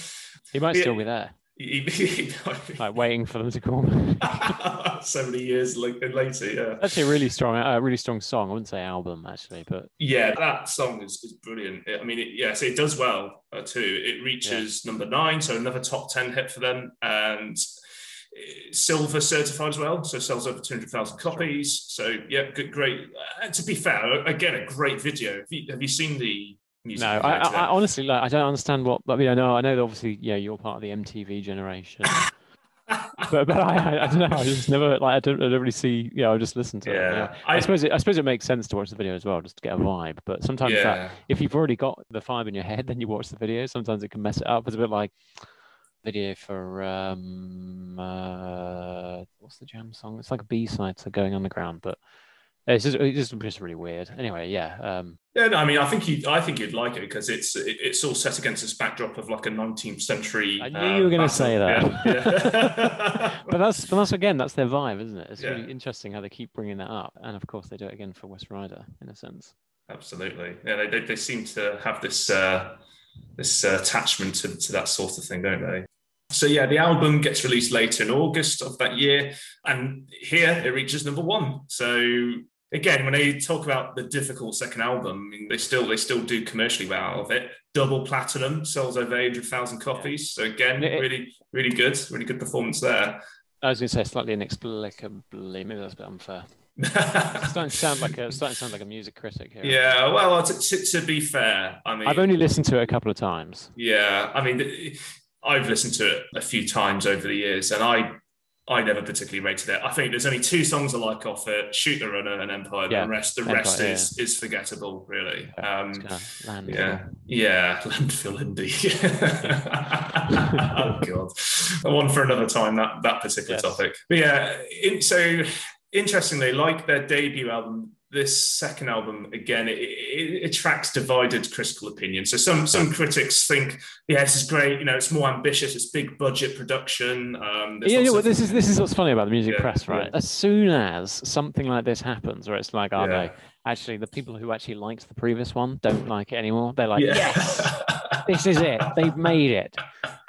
he might still be there. Like waiting for them to call. so many years later, yeah. Actually, a really strong, a uh, really strong song. I wouldn't say album actually, but yeah, that song is, is brilliant. I mean, it, yes, it does well uh, too. It reaches yeah. number nine, so another top ten hit for them, and silver certified as well. So sells over two hundred thousand copies. So yeah, good, great. Uh, to be fair, again, a great video. Have you, have you seen the no, I, I, I, honestly like. I don't understand what. But I know, I know. That obviously, yeah, you're part of the MTV generation. but but I, I don't know. I just never like. I don't, I don't really see. Yeah, I just listen to yeah, it. Yeah. I, I, suppose it. I suppose it makes sense to watch the video as well, just to get a vibe. But sometimes yeah. that, if you've already got the vibe in your head, then you watch the video. Sometimes it can mess it up. It's a bit like video for um uh what's the jam song? It's like a B side to Going Underground, but it's just, it's just really weird. Anyway, yeah. Um, yeah, no, I mean, I think you, I think you'd like it because it's it, it's all set against this backdrop of like a 19th century. I knew uh, you were going to say that. Yeah. Yeah. but that's but that's again that's their vibe, isn't it? It's yeah. really interesting how they keep bringing that up, and of course they do it again for West Ryder in a sense. Absolutely, yeah. They they, they seem to have this uh, this uh, attachment to, to that sort of thing, don't they? So yeah, the album gets released later in August of that year, and here it reaches number one. So again, when they talk about the difficult second album, I mean, they still they still do commercially well out of it. Double platinum, sells over eight hundred thousand copies. So again, it, really really good, really good performance there. I was going to say slightly inexplicably, maybe that's a bit unfair. starting to sound like a starting to sound like a music critic here. Yeah, well, to, to, to, be fair, I mean, I've only listened to it a couple of times. Yeah, I mean, I've listened to it a few times over the years, and I I never particularly rated it. I think there's only two songs I like off it: "Shoot the Runner" and "Empire." Yeah. The rest, the Empire, rest yeah. is is forgettable, really. Um, yeah, yeah, landfill indie. oh god, one for another time. That that particular yes. topic. But yeah, it, so interestingly, like their debut album, this second album again it, it, divided critical opinion. So some some critics think, yeah, this is great. You know, it's more ambitious. It's big budget production. Um, yeah, yeah well, this is this is what's funny about the music yeah, press, right? Yeah. As soon as something like this happens, where it's like, oh yeah. no, actually, the people who actually liked the previous one don't like it anymore. They're like, yes, this is it. They've made it.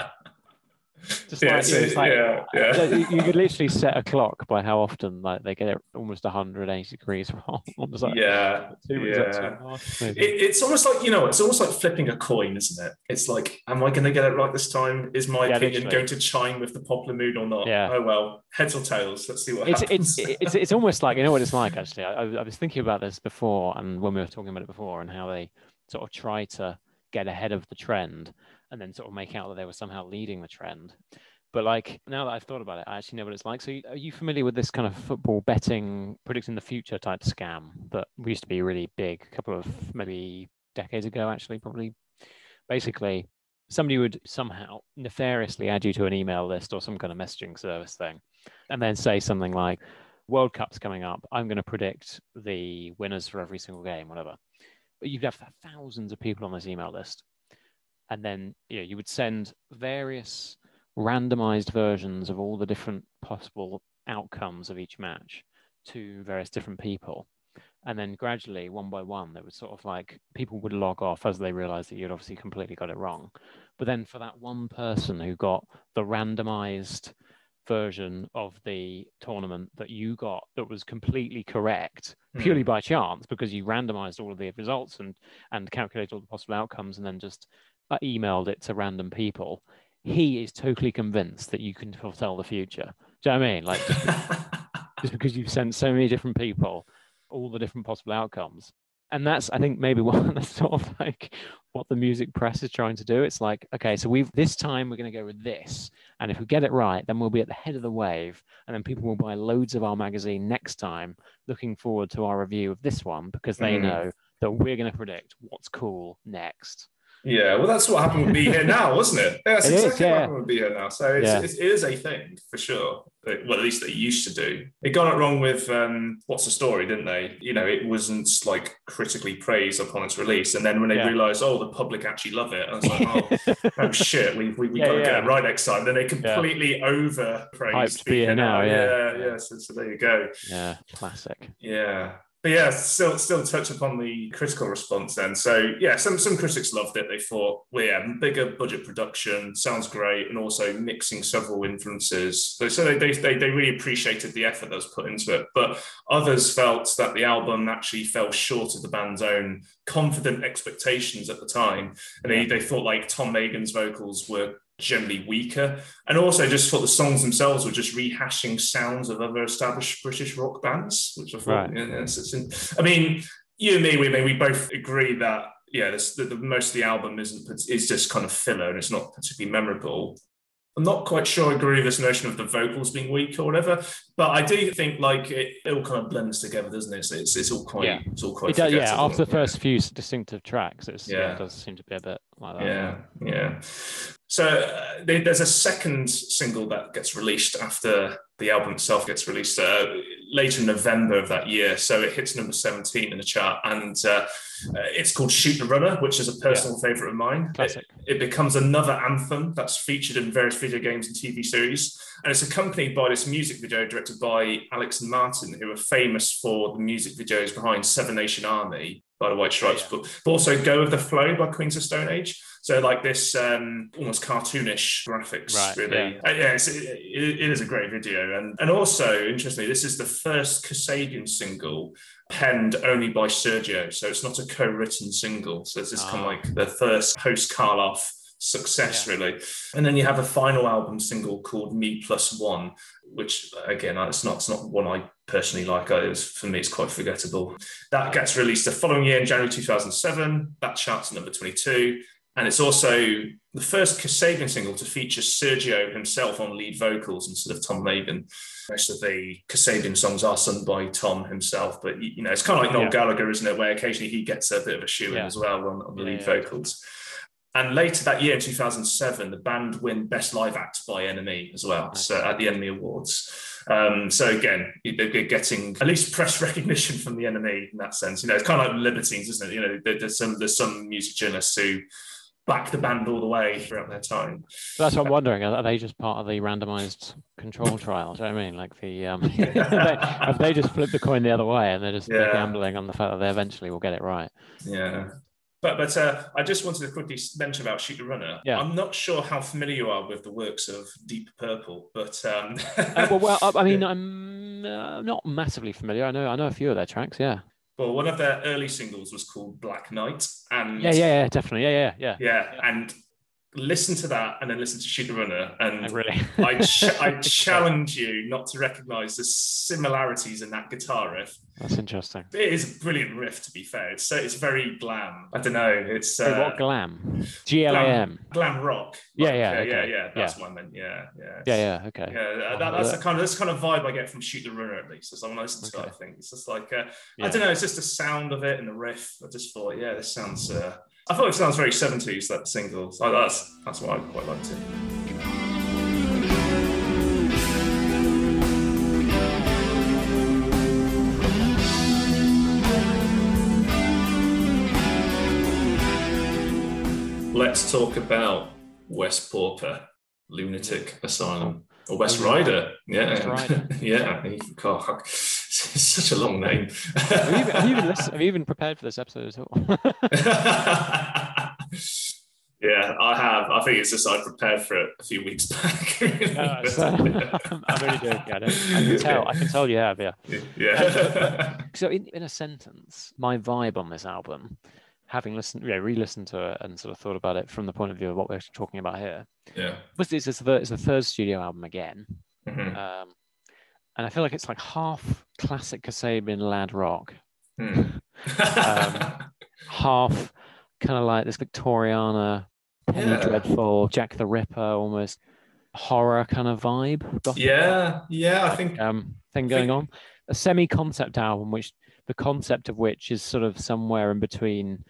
Just yeah, like, like, yeah, yeah. you could literally set a clock by how often like they get it almost 180 degrees wrong. Like, yeah, yeah. It, it's almost like you know, it's almost like flipping a coin, isn't it? It's like, am I going to get it right this time? Is my yeah, opinion literally. going to chime with the popular mood or not? Yeah. Oh well, heads or tails. Let's see what it's, happens. It's, it's it's almost like you know what it's like. Actually, I, I was thinking about this before, and when we were talking about it before, and how they sort of try to get ahead of the trend and then sort of make out that they were somehow leading the trend. But like now that I've thought about it, I actually know what it's like. So are you familiar with this kind of football betting, predicting the future type scam that used to be really big a couple of maybe decades ago, actually, probably. Basically, somebody would somehow nefariously add you to an email list or some kind of messaging service thing, and then say something like, World Cup's coming up. I'm going to predict the winners for every single game, whatever. But you'd have thousands of people on this email list and then you know, you would send various randomized versions of all the different possible outcomes of each match to various different people and then gradually one by one there was sort of like people would log off as they realized that you'd obviously completely got it wrong but then for that one person who got the randomized version of the tournament that you got that was completely correct mm. purely by chance because you randomized all of the results and and calculated all the possible outcomes and then just emailed it to random people, he is totally convinced that you can foretell the future. Do you know what I mean? Like just, just because you've sent so many different people all the different possible outcomes. And that's, I think, maybe one that's sort of like what the music press is trying to do. It's like, okay, so we've this time we're going to go with this, and if we get it right, then we'll be at the head of the wave, and then people will buy loads of our magazine next time, looking forward to our review of this one because they mm. know that we're going to predict what's cool next. Yeah, well, that's what happened with Be Here Now, wasn't it? Yeah, that's it exactly is, yeah. what happened with Be Here Now. So it's, yeah. it's, it is a thing for sure. Well, at least they used to do. They got it wrong with um, What's the Story, didn't they? You know, it wasn't like critically praised upon its release. And then when they yeah. realized, oh, the public actually love it, I was like, oh, oh shit, we, we, we got to get it right next time. Then they completely over praised Be Here Now. Yeah, yeah. So, so there you go. Yeah, classic. Yeah but yeah, still still touch upon the critical response then. So yeah, some some critics loved it. They thought, well, yeah, bigger budget production sounds great, and also mixing several influences. So, so they, they they really appreciated the effort that was put into it. But others felt that the album actually fell short of the band's own confident expectations at the time, and they, they thought like Tom Meighan's vocals were generally weaker. And also just thought the songs themselves were just rehashing sounds of other established British rock bands, which I thought, right. yeah, it's, it's, I mean, you and me, we, we both agree that yeah, this, the, the, most of the album isn't is just kind of filler and it's not particularly memorable. I'm not quite sure I agree with this notion of the vocals being weak or whatever, but I do think like it, it all kind of blends together, doesn't it? it's, it's all quite, yeah. it's all quite. Does, yeah, after the first few distinctive tracks, it's, yeah. yeah. it does seem to be a bit like that. Yeah, yeah. So uh, there's a second single that gets released after the album itself gets released uh, later in November of that year. So it hits number 17 in the chart, and uh, uh, it's called Shoot the Runner, which is a personal yeah. favorite of mine. Classic. It, it, becomes another anthem that's featured in various video games and TV series. And it's accompanied by this music video directed by Alex and Martin, who are famous for the music videos behind Seven Nation Army by the White Stripes, yeah. but, but also Go of the Flow by Queens of Stone Age. So like this um, almost cartoonish graphics, right, really. Yeah, uh, yeah it, it is a great video, and and also interestingly, this is the first Kasabian single penned only by Sergio, so it's not a co-written single. So this is oh. kind of like the first post Karloff success yeah. really and then you have a final album single called me plus one which again it's not it's not one i personally like it was, for me it's quite forgettable that gets released the following year in january 2007 that charts number 22 and it's also the first Kasabian single to feature Sergio himself on lead vocals instead of Tom Meighan. Most of the Kasabian songs are sung by Tom himself, but you know, it's kind of like Noel yeah. Gallagher, isn't it? Where occasionally he gets a bit of a shoe yeah. in as well on, on the lead yeah, vocals. And later that year, in 2007, the band win Best Live Act by NME as well, so at the NME Awards. Um, so again, you're getting at least press recognition from the NME in that sense. You know, it's kind of like Libertines, isn't it? You know, there's some there's some music journalists who back the band all the way throughout their time. That's what I'm wondering. Are they just part of the randomized control trial? Do you know what I mean? Like the um, they, they just flip the coin the other way and they're just yeah. they're gambling on the fact that they eventually will get it right. Yeah. But but uh, I just wanted to quickly mention about Shoot the Runner. Yeah. I'm not sure how familiar you are with the works of Deep Purple, but um... uh, well, well, I mean, I'm uh, not massively familiar. I know I know a few of their tracks. Yeah. Well, one of their early singles was called Black Knight, and yeah, yeah, yeah, definitely, yeah, yeah, yeah, yeah, and listen to that and then listen to Shoot the Runner, and oh, really, I, ch- I challenge you not to recognise the similarities in that guitar riff. That's interesting. It is a brilliant riff, to be fair. It's so it's very glam. I don't know. It's uh, what glam? G L A M. Glam rock. Yeah, yeah, okay. yeah, yeah. That's yeah. what I meant. Yeah, yeah. Yeah, yeah. Okay. Yeah, that, that's the kind of that's the kind of vibe I get from Shoot the Runner at least. As I listen to okay. it, I think it's just like uh, yeah. I don't know. It's just the sound of it and the riff. I just thought, yeah, this sounds. Uh, I thought it sounds very 70s, that single. So that's, that's why I quite liked it. Let's talk about West Pauper, Lunatic Asylum. Or West Ryder, oh, yeah, West Ryder. yeah. Oh, it's such a long name. have, you even, have, you even listened, have you even prepared for this episode at all? yeah, I have. I think it's just I prepared for it a few weeks back. so, I'm really joking. I, I, can tell. I can tell you have. Yeah. Yeah. so, in, in a sentence, my vibe on this album having listened, yeah, re-listened to it and sort of thought about it from the point of view of what we're talking about here. Yeah, it's, it's, the, it's the third studio album again, mm-hmm. um, and I feel like it's like half classic Kasabian lad rock, mm. um, half kind of like this Victoriana, Penny yeah. Dreadful, Jack the Ripper, almost horror kind of vibe. Yeah, yeah, I think um, thing going think... on. A semi-concept album, which the concept of which is sort of somewhere in between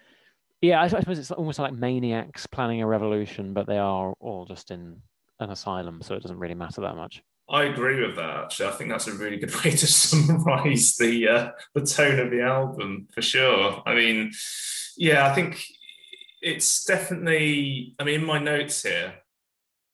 yeah, I, suppose it's almost like maniacs planning a revolution, but they are all just in an asylum, so it doesn't really matter that much. I agree with that. Actually, I think that's a really good way to summarize the uh, the tone of the album for sure. I mean, yeah, I think it's definitely. I mean, in my notes here,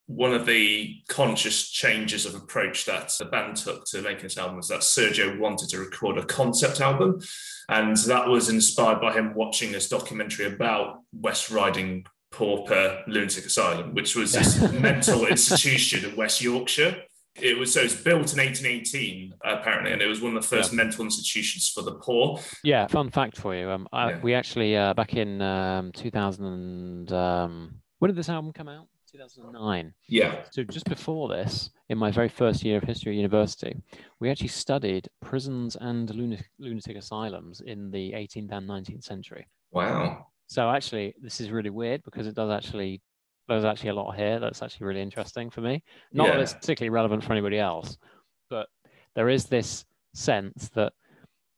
one of the conscious changes of approach that the band took to making this album was that Sergio wanted to record a concept album. And that was inspired by him watching this documentary about West Riding Pauper Lunatic Asylum, which was this mental institution in West Yorkshire. It was so it was built in 1818 apparently, and it was one of the first yeah. mental institutions for the poor. Yeah, fun fact for you. Um, I, yeah. we actually uh, back in um, 2000. And, um, when did this album come out? 2009. Yeah. So just before this, in my very first year of history at university, we actually studied prisons and lunatic, lunatic asylums in the 18th and 19th century. Wow. So actually, this is really weird because it does actually there's actually a lot here that's actually really interesting for me. Not yeah. that it's particularly relevant for anybody else, but there is this sense that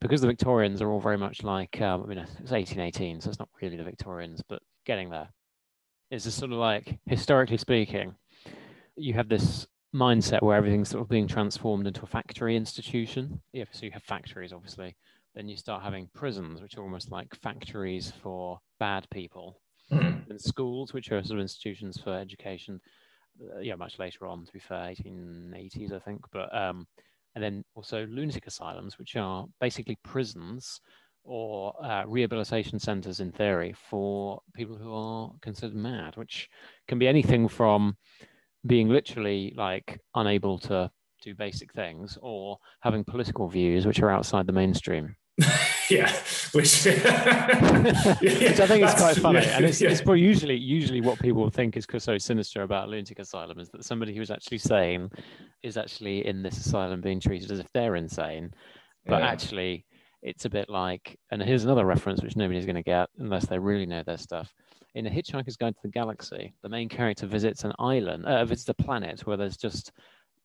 because the Victorians are all very much like, um, I mean, it's 1818, so it's not really the Victorians, but getting there is a sort of like historically speaking, you have this mindset where everything's sort of being transformed into a factory institution. Yeah, so you have factories, obviously. Then you start having prisons, which are almost like factories for bad people, mm. and schools, which are sort of institutions for education. Uh, yeah, much later on, to be fair, 1880s, I think. But um, and then also lunatic asylums, which are basically prisons or uh, rehabilitation centers in theory for people who are considered mad, which can be anything from being literally like unable to do basic things or having political views which are outside the mainstream. yeah, which, which I think is quite funny, yeah, and it's, yeah. it's usually usually what people think is so sinister about lunatic asylum is that somebody who's actually sane is actually in this asylum being treated as if they're insane, but actually it's a bit like, and here's another reference which nobody's going to get unless they really know their stuff. In A Hitchhiker's Guide to the Galaxy, the main character visits an island, uh, visits a planet where there's just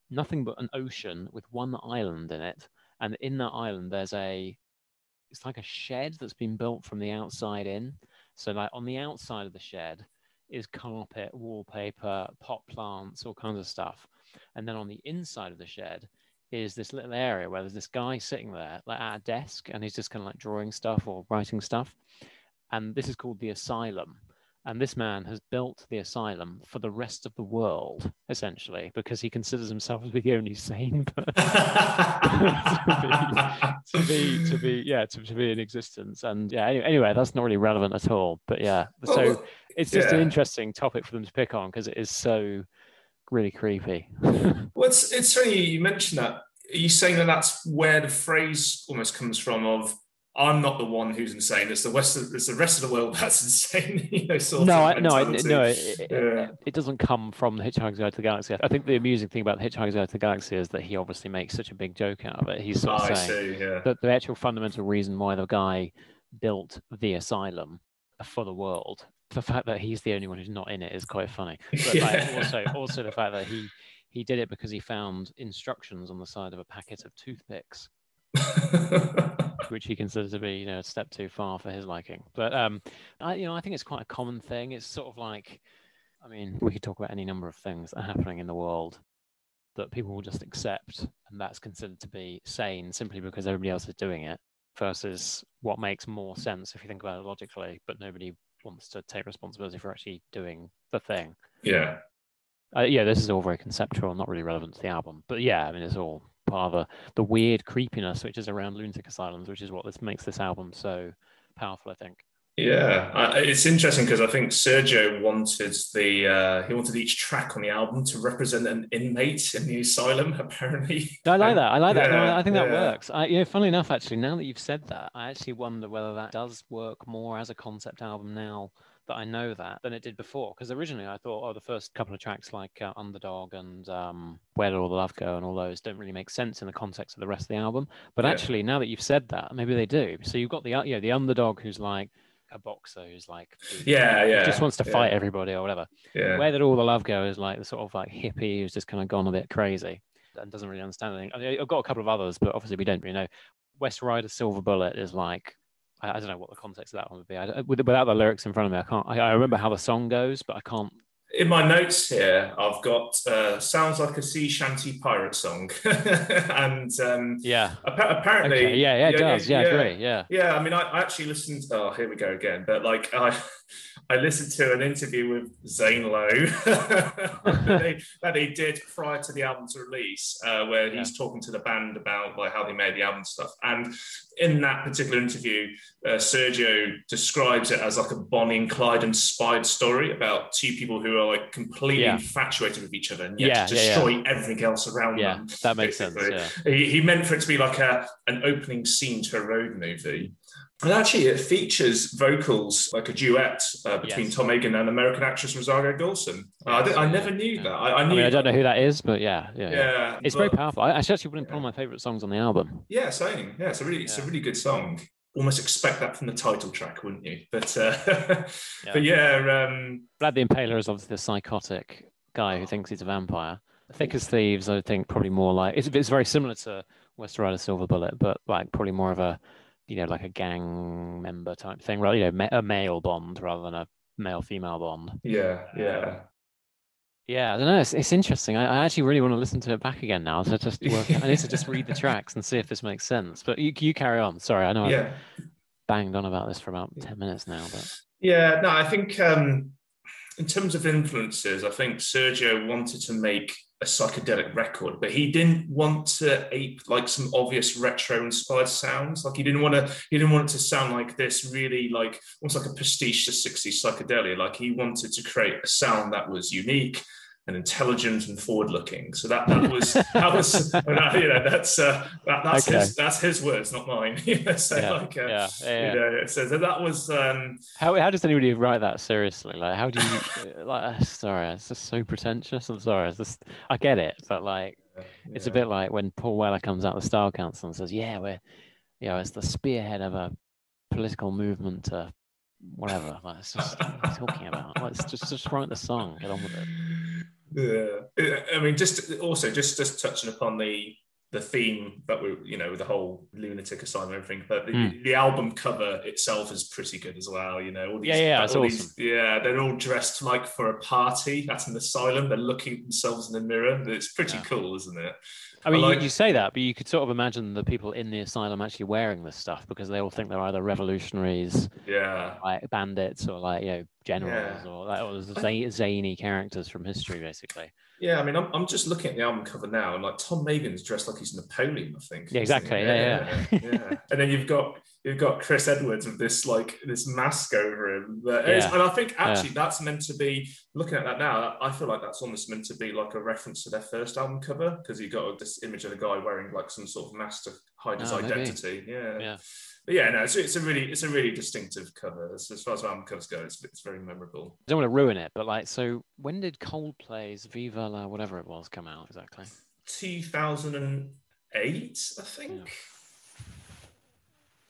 nothing but an ocean with one island in it, and in that island there's a, it's like a shed that's been built from the outside in. So like on the outside of the shed is carpet, wallpaper, pot plants, all kinds of stuff, and then on the inside of the shed is this little area where there's this guy sitting there like at a desk and he's just kind of like drawing stuff or writing stuff. And this is called the asylum. And this man has built the asylum for the rest of the world, essentially, because he considers himself to be the only sane person to, be, to, be, to be, yeah, to, to, be in existence. And yeah, anyway, anyway, that's not really relevant at all. But yeah, so it's just yeah. an interesting topic for them to pick on because it is so really creepy. well, it's, it's funny you mentioned that. Are you saying that that's where the phrase almost comes from of I'm not the one who's insane. It's the rest of it's the rest of the world that's insane. you know, sort no, of no, no. It, yeah. it, doesn't come from the Hitchhiker's Guide to the Galaxy. I think the amusing thing about the Hitchhiker's Guide to the Galaxy is that he obviously makes such a big joke out of it. He's sort of oh, saying see, yeah. that the actual fundamental reason why the guy built the asylum for the world, the fact that he's the only one who's not in it is quite funny. But yeah. like, also, also the fact that he he did it because he found instructions on the side of a packet of toothpicks. which he considers to be, you know, a step too far for his liking. But um, I, you know, I think it's quite a common thing. It's sort of like, I mean, we could talk about any number of things that are happening in the world that people will just accept, and that's considered to be sane simply because everybody else is doing it. Versus what makes more sense if you think about it logically, but nobody wants to take responsibility for actually doing the thing. Yeah. Uh, yeah, this is all very conceptual, not really relevant to the album. But yeah, I mean, it's all part of the, weird creepiness which is around lunatic asylums, which is what this makes this album so powerful, I think. Yeah, uh, it's interesting because I think Sergio wanted the uh, he wanted each track on the album to represent an inmate in the asylum. Apparently, I like that. I like yeah, that. No, I think that yeah. works. I, you know, funnily enough, actually, now that you've said that, I actually wonder whether that does work more as a concept album now that I know that than it did before. Because originally I thought, oh, the first couple of tracks like uh, Underdog and um, Where Did All the Love Go and all those don't really make sense in the context of the rest of the album. But yeah. actually, now that you've said that, maybe they do. So you've got the uh, you know the Underdog who's like a boxer who's like yeah yeah just wants to fight everybody or whatever. Yeah. Where did all the love go is like the sort of like hippie who's just kind of gone a bit crazy and doesn't really understand anything. I mean, I've got a couple of others, but obviously we don't really know. West Ryder Silver Bullet is like I, I, don't know what the context of that one would be. I, without the lyrics in front of me, I can't. I, I, remember how the song goes, but I can't. In my notes here, I've got uh, sounds like a sea shanty pirate song, and um, yeah, apparently, okay. yeah, yeah, it yeah, does. Yeah, yeah, great. Yeah, yeah. I mean, I, actually listened. Oh, here we go again. But like, I I listened to an interview with Zane Lowe that, he that, did prior to the album's release, uh, where he's yeah. talking to the band about like how they made the album stuff. And in that particular interview, uh, Sergio describes it as like a Bonnie and Clyde inspired story about two people who are like completely yeah. infatuated with each other and yet yeah, destroy everything else around them. yeah, them. That makes basically. sense. He, he meant for it to be like a an opening scene to a road movie. And actually, it features vocals like a duet uh, between yes. Tom Meighan and American actress Rosario Dawson. Uh, I, I, never knew yeah. that. I, I, knew I, mean, I, don't know who that is, but yeah, yeah, yeah. it's but, very powerful. I actually, actually one of my favorite songs on the album. Yeah, same. Yeah, it's a really, it's a really good song. Almost expect that from the title track, wouldn't you? But, uh, but yeah, um, Vlad the Impaler is obviously the psychotic guy who thinks he's a vampire. Thick as Thieves, I think, probably more like it's, it's very similar to West Ryder Silver Bullet, but like probably more of a you know, like a gang member type thing, right? You know, a male bond rather than a male female bond. Yeah, yeah. Yeah, I don't know. It's, it's interesting. I, I, actually really want to listen to it back again now. So just work, I need to just read the tracks and see if this makes sense. But you, you carry on. Sorry, I know yeah. I've banged on about this for about ten minutes now. But yeah, no, I think um, in terms of influences, I think Sergio wanted to make a psychedelic record, but he didn't want to ape like some obvious retro inspired sounds. Like he didn't want to, he didn't want it to sound like this really like almost like a pastiche to 60s psychedelia. Like he wanted to create a sound that was unique and intelligent and forward looking. So that that was that was you know that's uh, that, that's okay. his that's his words, not mine. so yeah, like uh, yeah, yeah, you know, so, that was um, how how does anybody write that seriously? Like how do you like? Uh, sorry, it's just so pretentious. I'm sorry. It's just I get it, but like it's a bit like when Paul Weller comes out of the Style Council and says, "Yeah, we're you know it's the spearhead of a political movement to." Whatever, like, it's just what are you talking about? Like, just just write the song, get on with it. Yeah, I mean, just also just just touching upon the the theme that we, you know, the whole lunatic asylum and everything. But the, mm. the album cover itself is pretty good as well. You know, all these, yeah, yeah, all awesome. these, yeah, they're all dressed like for a party at an asylum. They're looking at themselves in the mirror. It's pretty yeah. cool, isn't it? I mean, like, you, you, say that, but you could sort of imagine the people in the asylum actually wearing this stuff because they all think they're either revolutionaries, yeah, like bandits, or like you know generals, yeah. or like or zany characters from history, basically. Yeah, I mean, I'm, I'm just looking at the album cover now, and like Tom Meighan's dressed like he's Napoleon, I think. Yeah, exactly. Yeah, yeah, yeah. yeah. and then you've got you've got Chris Edwards with this like this mask over him. That is, and I think actually that's meant to be looking at that now. I feel like that's almost meant to be like a reference to their first album cover because you got this image of a guy wearing like some sort of mask to hide his oh, identity. Yeah. Yeah but yeah, no, it's, it's a really it's a really distinctive cover as, as far as album covers go. It's, it's very memorable. I don't want to ruin it, but like, so when did Coldplay's Viva La whatever it was come out exactly? Two thousand and eight, I think. Yeah.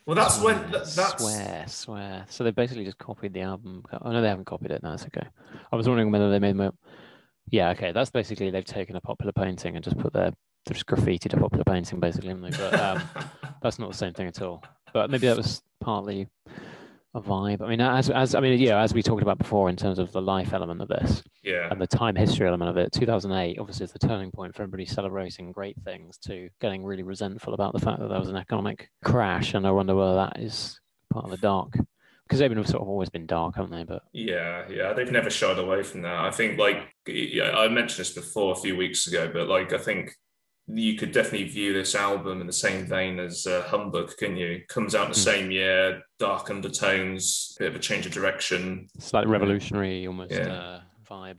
Well, that's swear, when that, that's swear, swear. So they basically just copied the album. Oh no, they haven't copied it. No, it's okay. I was wondering whether they made. Mo- yeah, okay. That's basically they've taken a popular painting and just put their just graffitied a popular painting, basically. But um, that's not the same thing at all but maybe that was partly vibe. I mean, as as I mean, yeah, as we talked about before in terms of the life element of this, yeah, and the time history element of it. 2008 obviously is the turning point for everybody celebrating great things to getting really resentful about the fact that there was an economic crash, and I wonder whether that is part of the dark. Because they've been sort of always been dark, haven't they? But yeah, yeah, they've never shied away from that. I think, like, yeah, I mentioned this before a few weeks ago, but like, I think you could definitely view this album in the same vein as uh, Humbug, can you? Comes out in the mm. same year, dark undertones, bit of a change of direction. Slightly revolutionary, almost yeah. uh, vibe.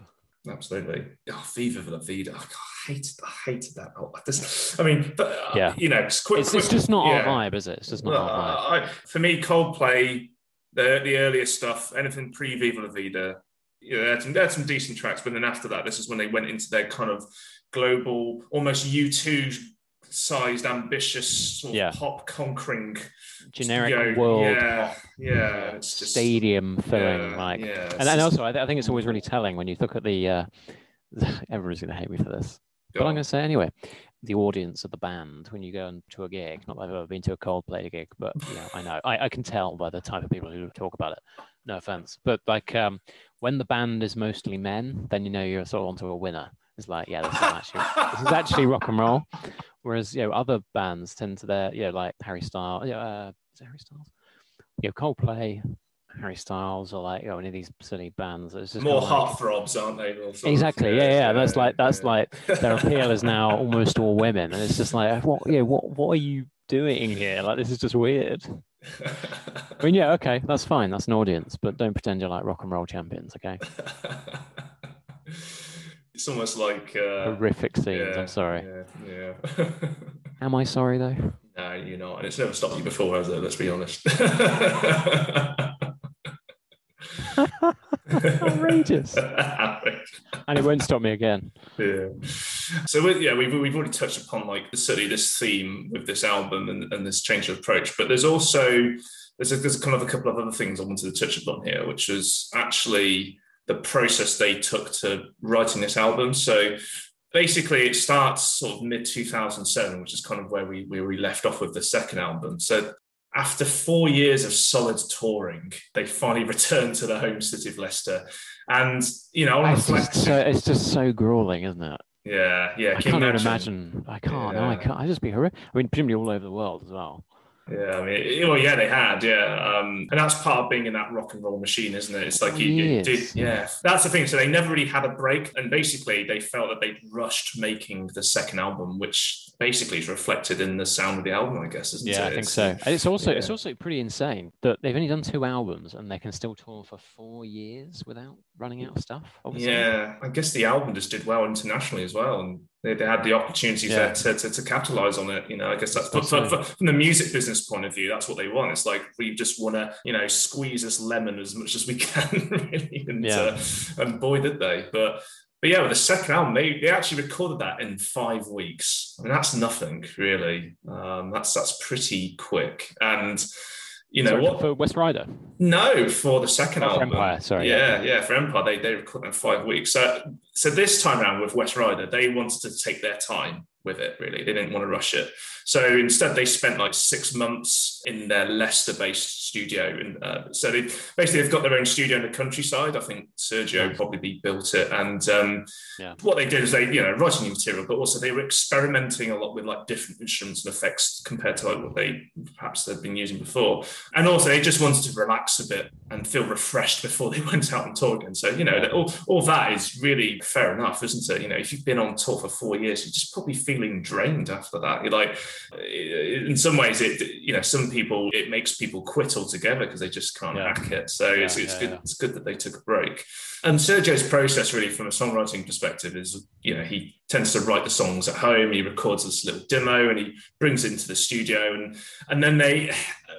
Absolutely. Oh, Viva La Vida. Oh, God, I hated, I hated that. Oh, this, I mean, but, uh, yeah, you know, it's, quick, it's, quick, it's just not yeah. our vibe, is it? It's just not our vibe. I, for me, Coldplay, the the earlier stuff, anything pre Viva La Vida, you know, they had, some, they had some decent tracks, but then after that, this is when they went into their kind of global, almost U2 sized, ambitious sort yeah. of pop conquering generic you know, world yeah, yeah, it's just stadium filling yeah, like yeah, and, and also I, th- I, think it's always really telling when you look at the uh everyone's gonna hate me for this but I'm gonna say anyway the audience of the band when you go into a gig not that I've ever been to a Coldplay gig but yeah I know I, I can tell by the type of people who talk about it no offense but like um when the band is mostly men then you know you're sort of onto a winner it's like, yeah, this is actually this is actually rock and roll. Whereas you know other bands tend to their you know like Harry Styles, yeah, uh, is Harry Styles? You know, Coldplay, Harry Styles, or like you know, any of these silly bands. It's just more heartthrobs, like, aren't they? Exactly. Yeah, yeah, yeah. That's like that's yeah. like their appeal is now almost all women, and it's just like, what? Yeah, what? What are you doing here? Like this is just weird. I mean, yeah, okay, that's fine. That's an audience, but don't pretend you're like rock and roll champions, okay? it's almost like uh, horrific scenes. Yeah, I'm sorry. Yeah. yeah. Am I sorry though? No, you're not, and it's never stopped you before, has it? Let's be honest. Outrageous. and it won't stop me again. Yeah. So we, yeah, we've we've already touched upon like certainly this theme with this album and, and this change of approach, but there's also there's a, there's kind of a couple of other things I wanted to touch upon here, which is actually the process they took to writing this album. So basically, it starts sort of mid 2007, which is kind of where we, where we left off with the second album. So after four years of solid touring, they finally returned to the home city of Leicester. And, you know, it's just, so, it's just so grueling, isn't it? Yeah, yeah. I can't imagine? imagine. I can't. Yeah. I can't. I just be horrific. I mean, presumably all over the world as well. Yeah, I mean, well, yeah, they had, yeah, um, and that's part of being in that rock and roll machine, isn't it? It's like you, you did, yeah. That's the thing. So they never really had a break, and basically they felt that they rushed making the second album, which basically is reflected in the sound of the album, I guess, isn't yeah, it? Yeah, I think so. And it's also yeah. it's also pretty insane that they've only done two albums and they can still tour for four years without running out of stuff. Obviously. Yeah, I guess the album just did well internationally as well, and they, they had the opportunities yeah. there to, to, to, capitalize on it. You know, I guess that's, that's for, from the music business point of view, that's what they want. It's like we just want to, you know, squeeze this lemon as much as we can, really. And, yeah. uh, and boy, did they. But but yeah, with the second album, they, they actually recorded that in five weeks. I mean, that's nothing really. Um, that's that's pretty quick. And you know sorry, what for West Ryder? No, for the second oh, album. Empire, sorry. Yeah, yeah, for Empire, they they recorded in five weeks. So so this time around with West Ryder, they wanted to take their time with it, really. They didn't want to rush it. So instead, they spent like six months in their Leicester based studio. And uh, so they basically they've got their own studio in the countryside. I think Sergio probably built it. And um, yeah. what they did is they, you know, writing new material, but also they were experimenting a lot with like different instruments and effects compared to like what they perhaps they'd been using before. And also they just wanted to relax a bit and feel refreshed before they went out on tour again. So, you know, all, all that is really fair enough, isn't it? You know, if you've been on tour for four years, you're just probably feeling drained after that. You're like, uh, in some ways, it you know, some people it makes people quit altogether because they just can't yeah. hack it. So yeah, it's, it's yeah, good. It's good that they took a break. And Sergio's process, really, from a songwriting perspective, is you know he tends to write the songs at home. He records this little demo and he brings it into the studio, and and then they,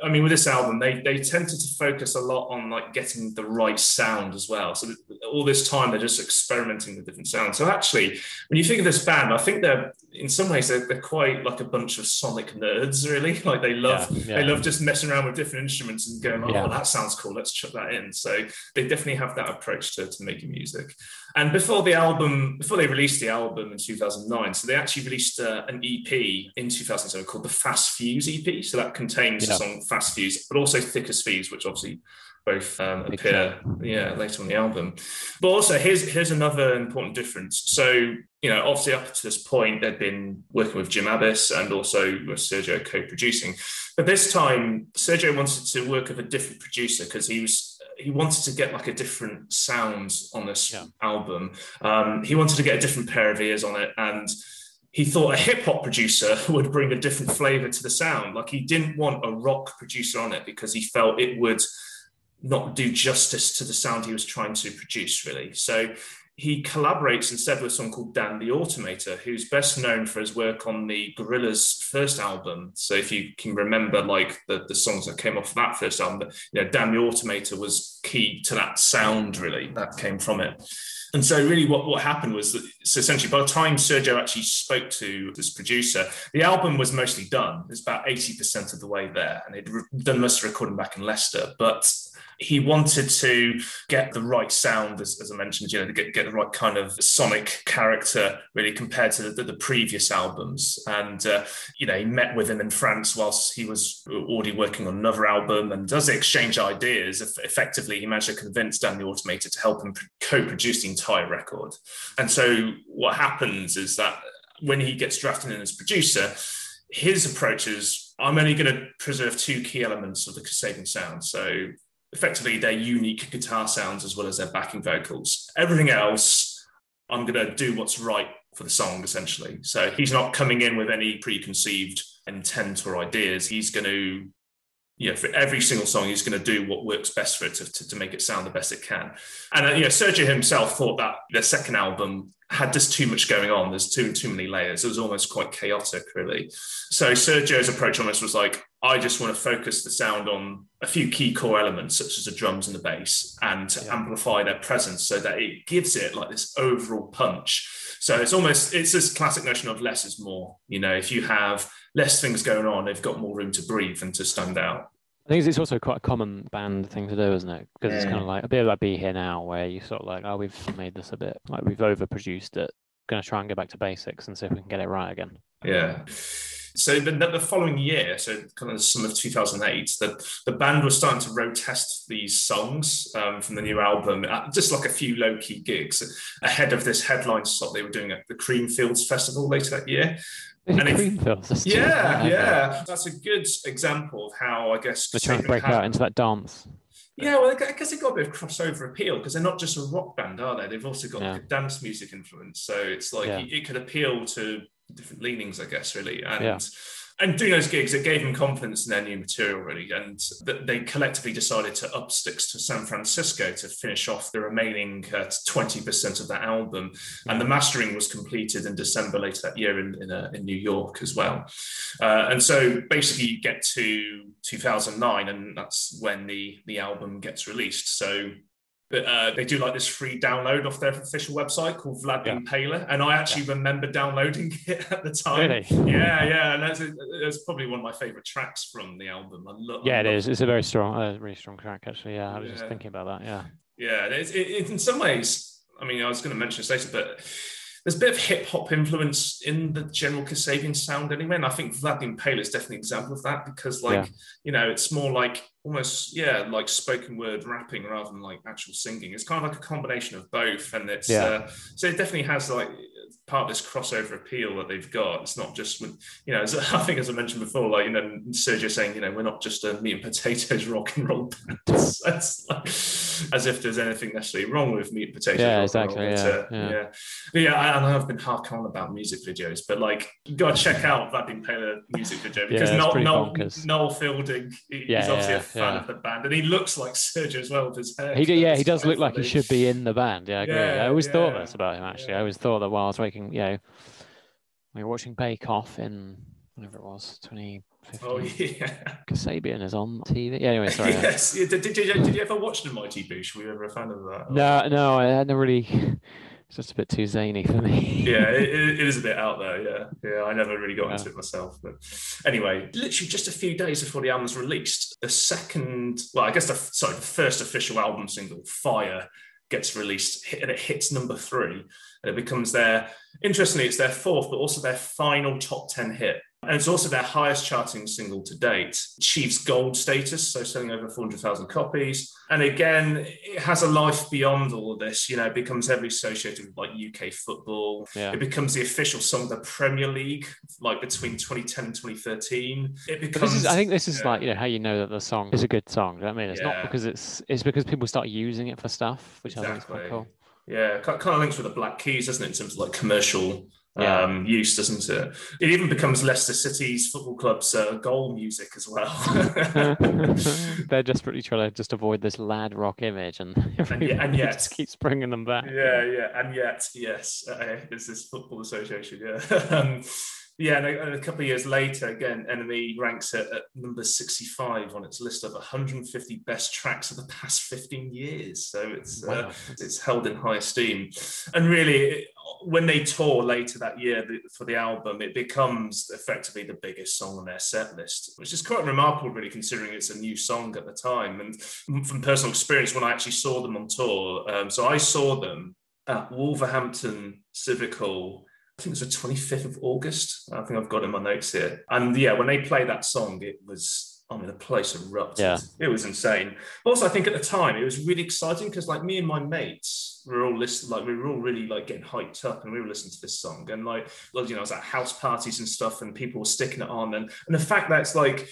I mean, with this album, they they tended to focus a lot on like getting the right sound as well. So all this time they're just experimenting with different sounds. So actually, when you think of this band, I think they're in some ways they're, they're quite like a bunch of sonic nerds, really. Like they love yeah, yeah. they love just messing around with different instruments and going, oh, yeah. that sounds cool. Let's chuck that in. So they definitely have that approach to, to making music. And before the album, before they released the album in 2009, so they actually released uh, an EP in 2007 called the Fast Fuse EP. So that contains the song Fast Fuse, but also Thick as Thieves, which obviously both um, appear yeah later on the album. But also here's here's another important difference. So you know obviously up to this point they'd been working with jim abbiss and also with sergio co-producing. But this time sergio wanted to work with a different producer because he was he wanted to get like a different sound on this yeah. album. Um, he wanted to get a different pair of ears on it and he thought a hip hop producer would bring a different flavor to the sound. Like he didn't want a rock producer on it because he felt it would not do justice to the sound he was trying to produce, really. So he collaborates instead with someone called Dan the Automator, who's best known for his work on the Gorillaz first album. So if you can remember, like the, the songs that came off that first album, you know, Dan the Automator was key to that sound, really, that came from it. And so, really, what, what happened was that so essentially, by the time Sergio actually spoke to this producer, the album was mostly done. It's about 80% of the way there. And they'd done most of the recording back in Leicester. But he wanted to get the right sound, as, as I mentioned, you know, to get, get the right kind of sonic character, really, compared to the, the previous albums. And, uh, you know, he met with him in France whilst he was already working on another album. And as they exchange ideas, effectively, he managed to convince Dan the Automator to help him co produce the entire record. And so what happens is that when he gets drafted in as producer, his approach is I'm only going to preserve two key elements of the Kasabian sound. So effectively their unique guitar sounds as well as their backing vocals. Everything else, I'm going to do what's right for the song, essentially. So he's not coming in with any preconceived intent or ideas. He's going to, you know, for every single song, he's going to do what works best for it to, to, to make it sound the best it can. And, uh, you know, Sergio himself thought that their second album had just too much going on. There's too too many layers. It was almost quite chaotic, really. So Sergio's approach on this was like, I just want to focus the sound on a few key core elements, such as the drums and the bass, and to yeah. amplify their presence so that it gives it like this overall punch. So it's almost it's this classic notion of less is more. You know, if you have less things going on, they've got more room to breathe and to stand out. I think it's also quite a common band thing to do, isn't it? Because yeah. it's kind of like a bit like Be Here Now, where you sort of like, oh, we've made this a bit like we've overproduced it. Going to try and go back to basics and see if we can get it right again. Yeah. So the, the following year, so kind of the summer of 2008, the, the band was starting to road test these songs um, from the new album, just like a few low key gigs ahead of this headline slot they were doing at the Creamfields Festival later that year and if, yeah, yeah, that's a good example of how I guess they're trying to break out into that dance. Yeah, well, I guess they've got a bit of crossover appeal because they're not just a rock band, are they? They've also got yeah. like a dance music influence, so it's like yeah. it could appeal to different leanings, I guess, really. And yeah and doing those gigs, it gave them confidence in their new material, really. And they collectively decided to up sticks to San Francisco to finish off the remaining uh, 20% of that album. And the mastering was completed in December later that year in, in, uh, in New York as well. Uh, and so basically, you get to 2009, and that's when the, the album gets released. So but uh, they do like this free download off their official website called Vlad yeah. Impaler, and I actually yeah. remember downloading it at the time. Really? Yeah, yeah, and that's, that's probably one of my favorite tracks from the album. I love. Yeah, I it love is. It's a very strong, uh, really strong track, actually. Yeah, I was yeah. just thinking about that. Yeah. Yeah, it's, it, in some ways, I mean, I was going to mention this later, but there's a bit of hip hop influence in the general Kasabian sound anyway. And I think Vlad Impaler is definitely an example of that because, like, yeah. you know, it's more like almost, yeah, like spoken word rapping rather than like actual singing. It's kind of like a combination of both. And it's, yeah. uh, so it definitely has like part of this crossover appeal that they've got. It's not just you know, as, I think as I mentioned before, like you know, Sergio saying, you know, we're not just a meat and potatoes rock and roll band. That's like, as if there's anything necessarily wrong with meat and potatoes. Yeah, exactly. Yeah, uh, yeah. yeah. Yeah, I, I have been hard on about music videos, but like go check out that Impaler music video because yeah, Noel, Noel, Noel, Fielding, he's yeah, obviously a fan of the band, and he looks like Sergio as well with his hair. He, do, yeah, he does look like he should be in the band. Yeah, I agree. I always thought this about him actually. I always thought that while I was making, you know, we were watching Bake Off in whatever it was, 2015. Oh, yeah. Kasabian is on TV. Yeah, anyway, sorry. yes. Did, did, did, did, you ever watch The Mighty Boosh? Were you ever a fan of that? No, no, I never really. It's just a bit too zany for me. yeah, it, it is a bit out there. Yeah, yeah. I never really got yeah. into it myself, but anyway, literally just a few days before the album was released, the second, well, I guess the sorry, the first official album single, "Fire," gets released and it hits number three and it becomes their interestingly it's their fourth but also their final top 10 hit. And it's also their highest charting single to date. Achieves gold status so selling over 400000 copies. And again it has a life beyond all of this. You know it becomes heavily associated with like uk football. Yeah. it becomes the official song of the premier league like between 2010 and 2013 it becomes is, i think this is yeah. like you know how you know that the song is a good song. You know i mean? It's yeah. not because it's it's because people start using it for stuff which exactly. i think is quite cool yeah, kind of links with the Black Keys, doesn't it, in terms of like commercial yeah. um, use, doesn't it? It even becomes Leicester City's football club's uh, goal music as well. They're desperately trying to just avoid this lad rock image, and, and, yet, and yet just keeps bringing them back. Yeah, yeah, and yet, yes, uh, it's this football association. Yeah. um, yeah, and a, couple of years later, again, NME ranks it at number 65 on its list of 150 best tracks of the past 15 years. So it's uh, wow. uh, it's held in high esteem. And really, when they tour later that year for the album, it becomes effectively the biggest song on their set list, which is quite remarkable, really, considering it's a new song at the time. And from personal experience, when I actually saw them on tour, um, so I saw them at Wolverhampton Civic Hall I think it was the 25th of August. I think I've got in my notes here. And yeah, when they played that song, it was, I mean, the place erupted. Yeah. It was insane. Also, I think at the time it was really exciting because like me and my mates were all listening, like we were all really like getting hyped up and we were listening to this song. And like, well, you know, it was at house parties and stuff and people were sticking it on. And, and the fact that it's like,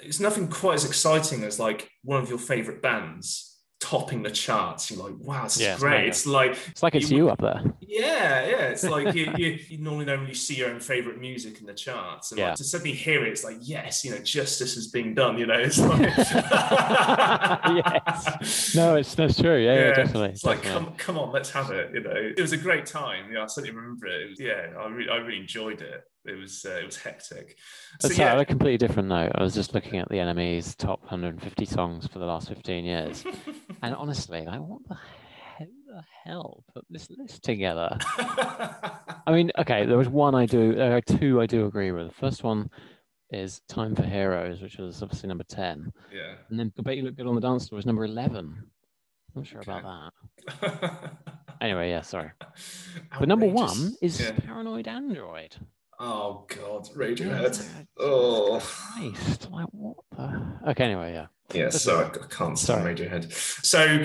it's nothing quite as exciting as like one of your favorite bands topping the charts. You're like, wow, this yeah, is great. It's, like it's like it's you, you, up there. Yeah, yeah. It's like you, you, you, normally don't really see your own favorite music in the charts, and yeah. like, to suddenly hear it, it's like, yes, you know, justice is being done. You know, it's like, yes. No, it's that's true. Yeah, yeah, yeah definitely. It's definitely. like, come, come on, let's have it. You know, it was a great time. Yeah, I certainly remember it. it was, yeah, I really, I really enjoyed it it was uh, it was hectic. So, yeah. on a completely different note, I was just looking at the NME's top 150 songs for the last 15 years, and mm. honestly, like, what the hell, the hell put this list together? I mean, okay, there was one I do, there are two I do agree with. The first one is Time for Heroes, which was obviously number 10. Yeah. And then I Bet You Look Good on the Dance Floor was number 11. I'm not sure okay. about that. anyway, yeah, sorry. But number one is yeah. Paranoid Android. Oh God, Radiohead. Oh Christ! Like what the? Okay, anyway, yeah. Yeah, so I, I can't stand Radiohead. So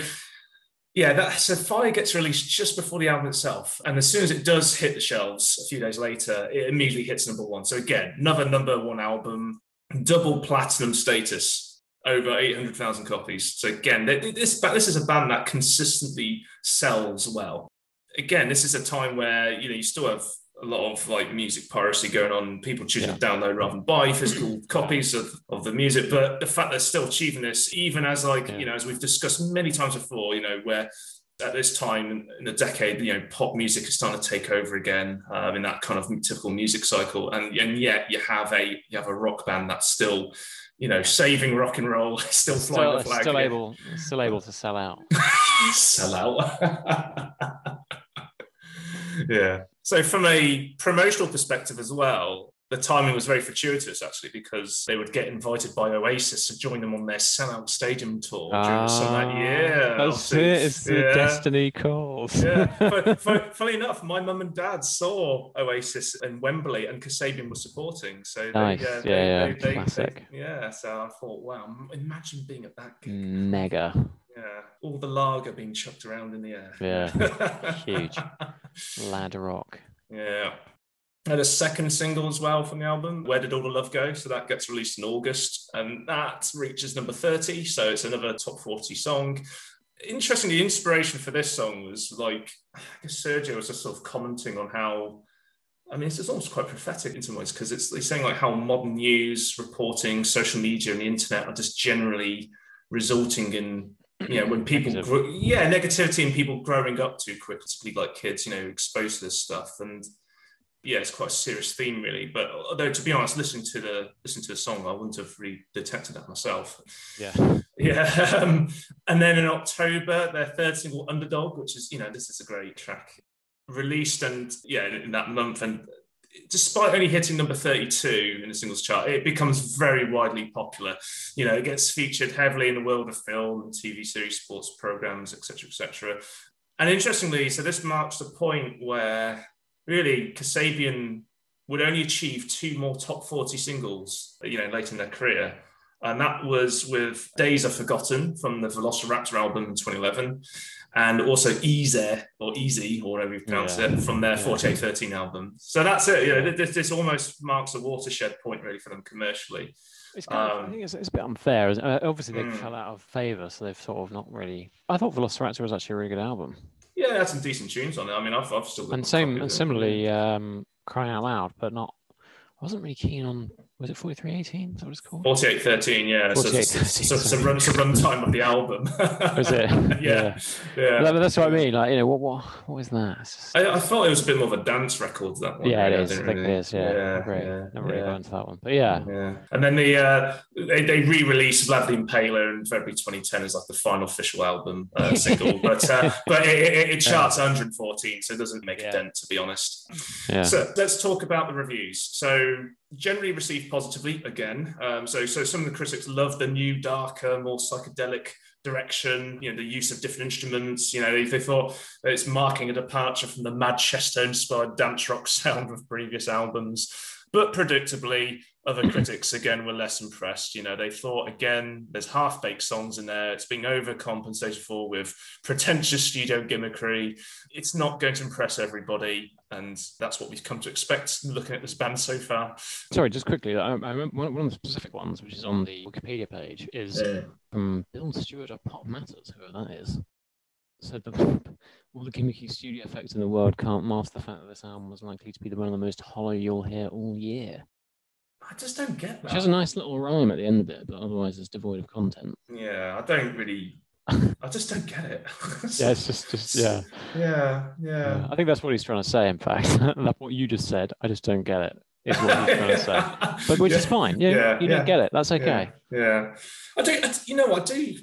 yeah, that so Fire gets released just before the album itself, and as soon as it does hit the shelves a few days later, it immediately hits number one. So again, another number one album, double platinum status, over eight hundred thousand copies. So again, this this is a band that consistently sells well. Again, this is a time where you know you still have a lot of like music piracy going on, people choosing yeah. to download rather than buy physical copies of, of the music. But the fact they're still achieving this, even as like, yeah. you know, as we've discussed many times before, you know, where at this time in the decade, you know, pop music is starting to take over again um, in that kind of typical music cycle. And, and yet you have a you have a rock band that's still, you know, saving rock and roll, still flying still, the flag. Still able, still able to sell out. sell out. yeah. So, from a promotional perspective as well, the timing was very fortuitous actually because they would get invited by Oasis to join them on their sellout stadium tour during some that ah, year. That's it. It's the yeah. destiny calls. yeah. Funny enough, my mum and dad saw Oasis in Wembley, and Kasabian was supporting. So they, nice. yeah, they, yeah, yeah. They, classic. yeah. So I thought, wow, imagine being at that gig. Mega. Yeah, all the lager being chucked around in the air. Yeah, huge. Lad rock. Yeah. Had a second single as well from the album, Where Did All the Love Go? So that gets released in August and that reaches number 30. So it's another top 40 song. Interestingly, the inspiration for this song was like, I guess Sergio was just sort of commenting on how, I mean, it's almost quite prophetic in some ways because it's he's saying like how modern news, reporting, social media, and the internet are just generally resulting in you know when people grow, yeah negativity and people growing up too quick particularly like kids you know exposed to this stuff and yeah, it's quite a serious theme, really. But although, to be honest, listening to the listen to the song, I wouldn't have really detected that myself. Yeah, yeah. Um, and then in October, their third single, "Underdog," which is you know this is a great track, released and yeah in that month. And despite only hitting number thirty-two in the singles chart, it becomes very widely popular. You know, it gets featured heavily in the world of film and TV series, sports programs, etc., etc. And interestingly, so this marks the point where really Kasabian would only achieve two more top 40 singles, you know, late in their career. And that was with Days Are Forgotten from the Velociraptor album in 2011, and also Easy or Easy or whatever you pronounce yeah. it from their yeah. 4813 album. So that's it. You know, this, this almost marks a watershed point really for them commercially. It's kind um, of, I think it's, it's, a bit unfair. Uh, obviously, they mm. fell out of favour, so they've sort of not really. I thought Velociraptor was actually a really good album. Yeah, had some decent tunes on it. I mean, I've, I've still and same and similarly, um, crying out loud, but not. I wasn't really keen on was it 4318? Is that what it's called? 4813, yeah. 48, so, so, it's a run, it's a runtime of the album. is it? yeah. Yeah. yeah. that's what I mean. Like, you know, what what what is that? Just... I, I, thought it was a bit more of a dance record, that one. Yeah, it is. I, think really... it is. Yeah. yeah Great. Yeah, Never really got into that one. But yeah. Yeah. And then the uh, they, they re released Vlad the Impaler in February 2010 as like the final official album uh, single. but uh, but it, it, it charts yeah. 114, so it doesn't make a dent, to be honest. Yeah. So let's talk about the reviews. So generally received positively again. Um, so, so some of the critics love the new, darker, more psychedelic direction. You know, the use of different instruments. You know, they, they thought it's marking a departure from the Manchester-inspired dance rock sound of previous albums. But predictably, other critics again were less impressed. You know, they thought again, there's half-baked songs in there. It's being overcompensated for with pretentious studio gimmickry. It's not going to impress everybody, and that's what we've come to expect looking at this band so far. Sorry, just quickly, I, I remember one of the specific ones, which is on the Wikipedia page, is yeah. from Bill Stewart of Pop Matters, whoever that is. Said the, all the gimmicky studio effects in the world can't mask the fact that this album was likely to be the one of the most hollow you'll hear all year. I just don't get that. She has a nice little rhyme at the end of it, but otherwise it's devoid of content. Yeah, I don't really. I just don't get it. yeah, it's just, just yeah. yeah. yeah, yeah. I think that's what he's trying to say. In fact, that's what you just said. I just don't get it. Is what he's trying to say, but which yeah. is fine. Yeah, yeah you don't get it. That's okay. Yeah, I do. You know, I do.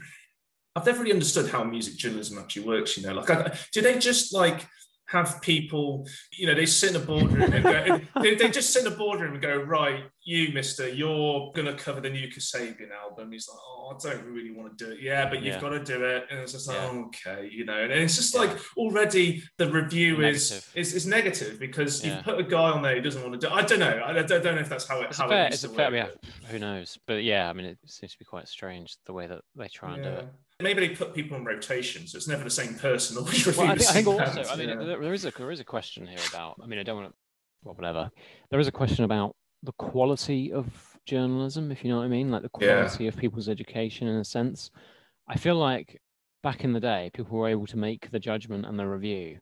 I've never really understood how music journalism actually works. You know, like, I, do they just like have people, you know, they sit in a boardroom and go, they, they, just sit in a boardroom and go, right, you, mister, you're going to cover the new Kasabian album. He's like, oh, I don't really want to do it. Yeah, but you've yeah. got to do it. And it's just like, yeah. oh, okay, you know, and it's just yeah. like already the review is, is is negative because you've put a guy on there who doesn't want to do I don't know. I don't, know if that's how it, it's how fair, it it's fair, yeah, who knows? But yeah, I mean, it seems to be quite strange the way that they try and do it maybe they put people in rotation, so it's never the same person. Always well, I think, I think also, I mean, yeah. there is a there is a question here about. I mean, I don't want to, well, whatever. There is a question about the quality of journalism, if you know what I mean, like the quality yeah. of people's education in a sense. I feel like back in the day, people were able to make the judgment and the review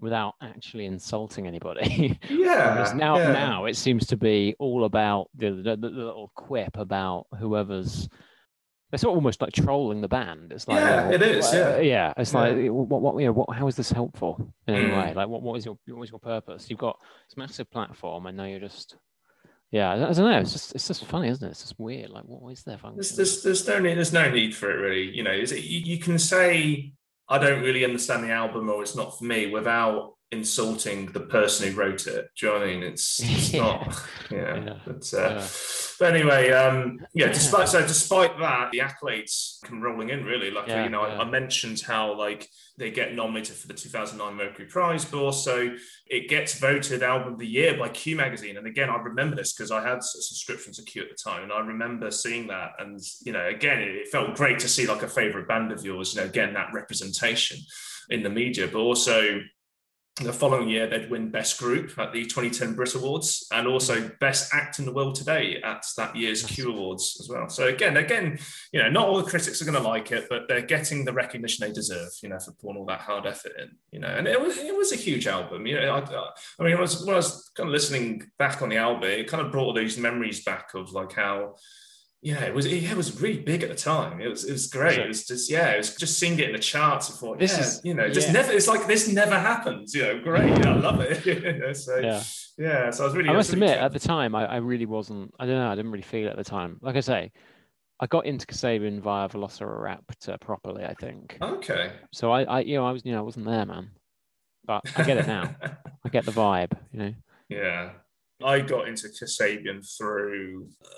without actually insulting anybody. Yeah. now, yeah. now it seems to be all about the, the, the little quip about whoever's they're sort of almost like trolling the band. It's like, yeah, it is. Yeah, yeah. It's yeah. like, what, what, you know, what, how is this helpful in any way? Mm. Like, what, what is your, what is your purpose? You've got this massive platform, and now you're just, yeah, I, don't know. It's just, it's just funny, isn't it? It's just weird. Like, what is their function? There's, there's, there's no need, there's no need for it really. You know, it, you, you can say I don't really understand the album or it's not for me without insulting the person who wrote it. Do you know what I mean? It's, it's yeah. not, yeah. yeah. But, uh, yeah. but anyway, um, yeah. Despite so, despite that, the accolades come rolling in really. Like you know, I, I, mentioned how like they get nominated for the 2009 Mercury Prize, but also it gets voted album of the year by Q Magazine. And again, I remember this because I had a subscription to Q at the time, and I remember seeing that. And you know, again, it, it felt great to see like a favorite band of yours. You know, again that representation in the media, but also the following year, they'd win Best Group at the 2010 Brit Awards and also Best Act in the World Today at that year's Q Awards as well. So again, again, you know, not all the critics are going to like it, but they're getting the recognition they deserve, you know, for putting all that hard effort in, you know. And it was it was a huge album, you know. I, I mean, I was, when I was kind of listening back on the album, it kind of brought all these memories back of like how yeah, it was it was really big at the time. It was it was great. It was just yeah, it was just seeing it in the charts. I thought, this yeah, is you know, just yeah. never. It's like this never happens. You know, great. Yeah, I love it. so yeah. yeah, so I was really. I must really admit, at the time, I, I really wasn't. I don't know. I didn't really feel it at the time. Like I say, I got into Kasabian via Velociraptor properly. I think. Okay. So I, I, you know, I was, you know, I wasn't there, man. But I get it now. I get the vibe. You know. Yeah, I got into Kasabian through. Uh,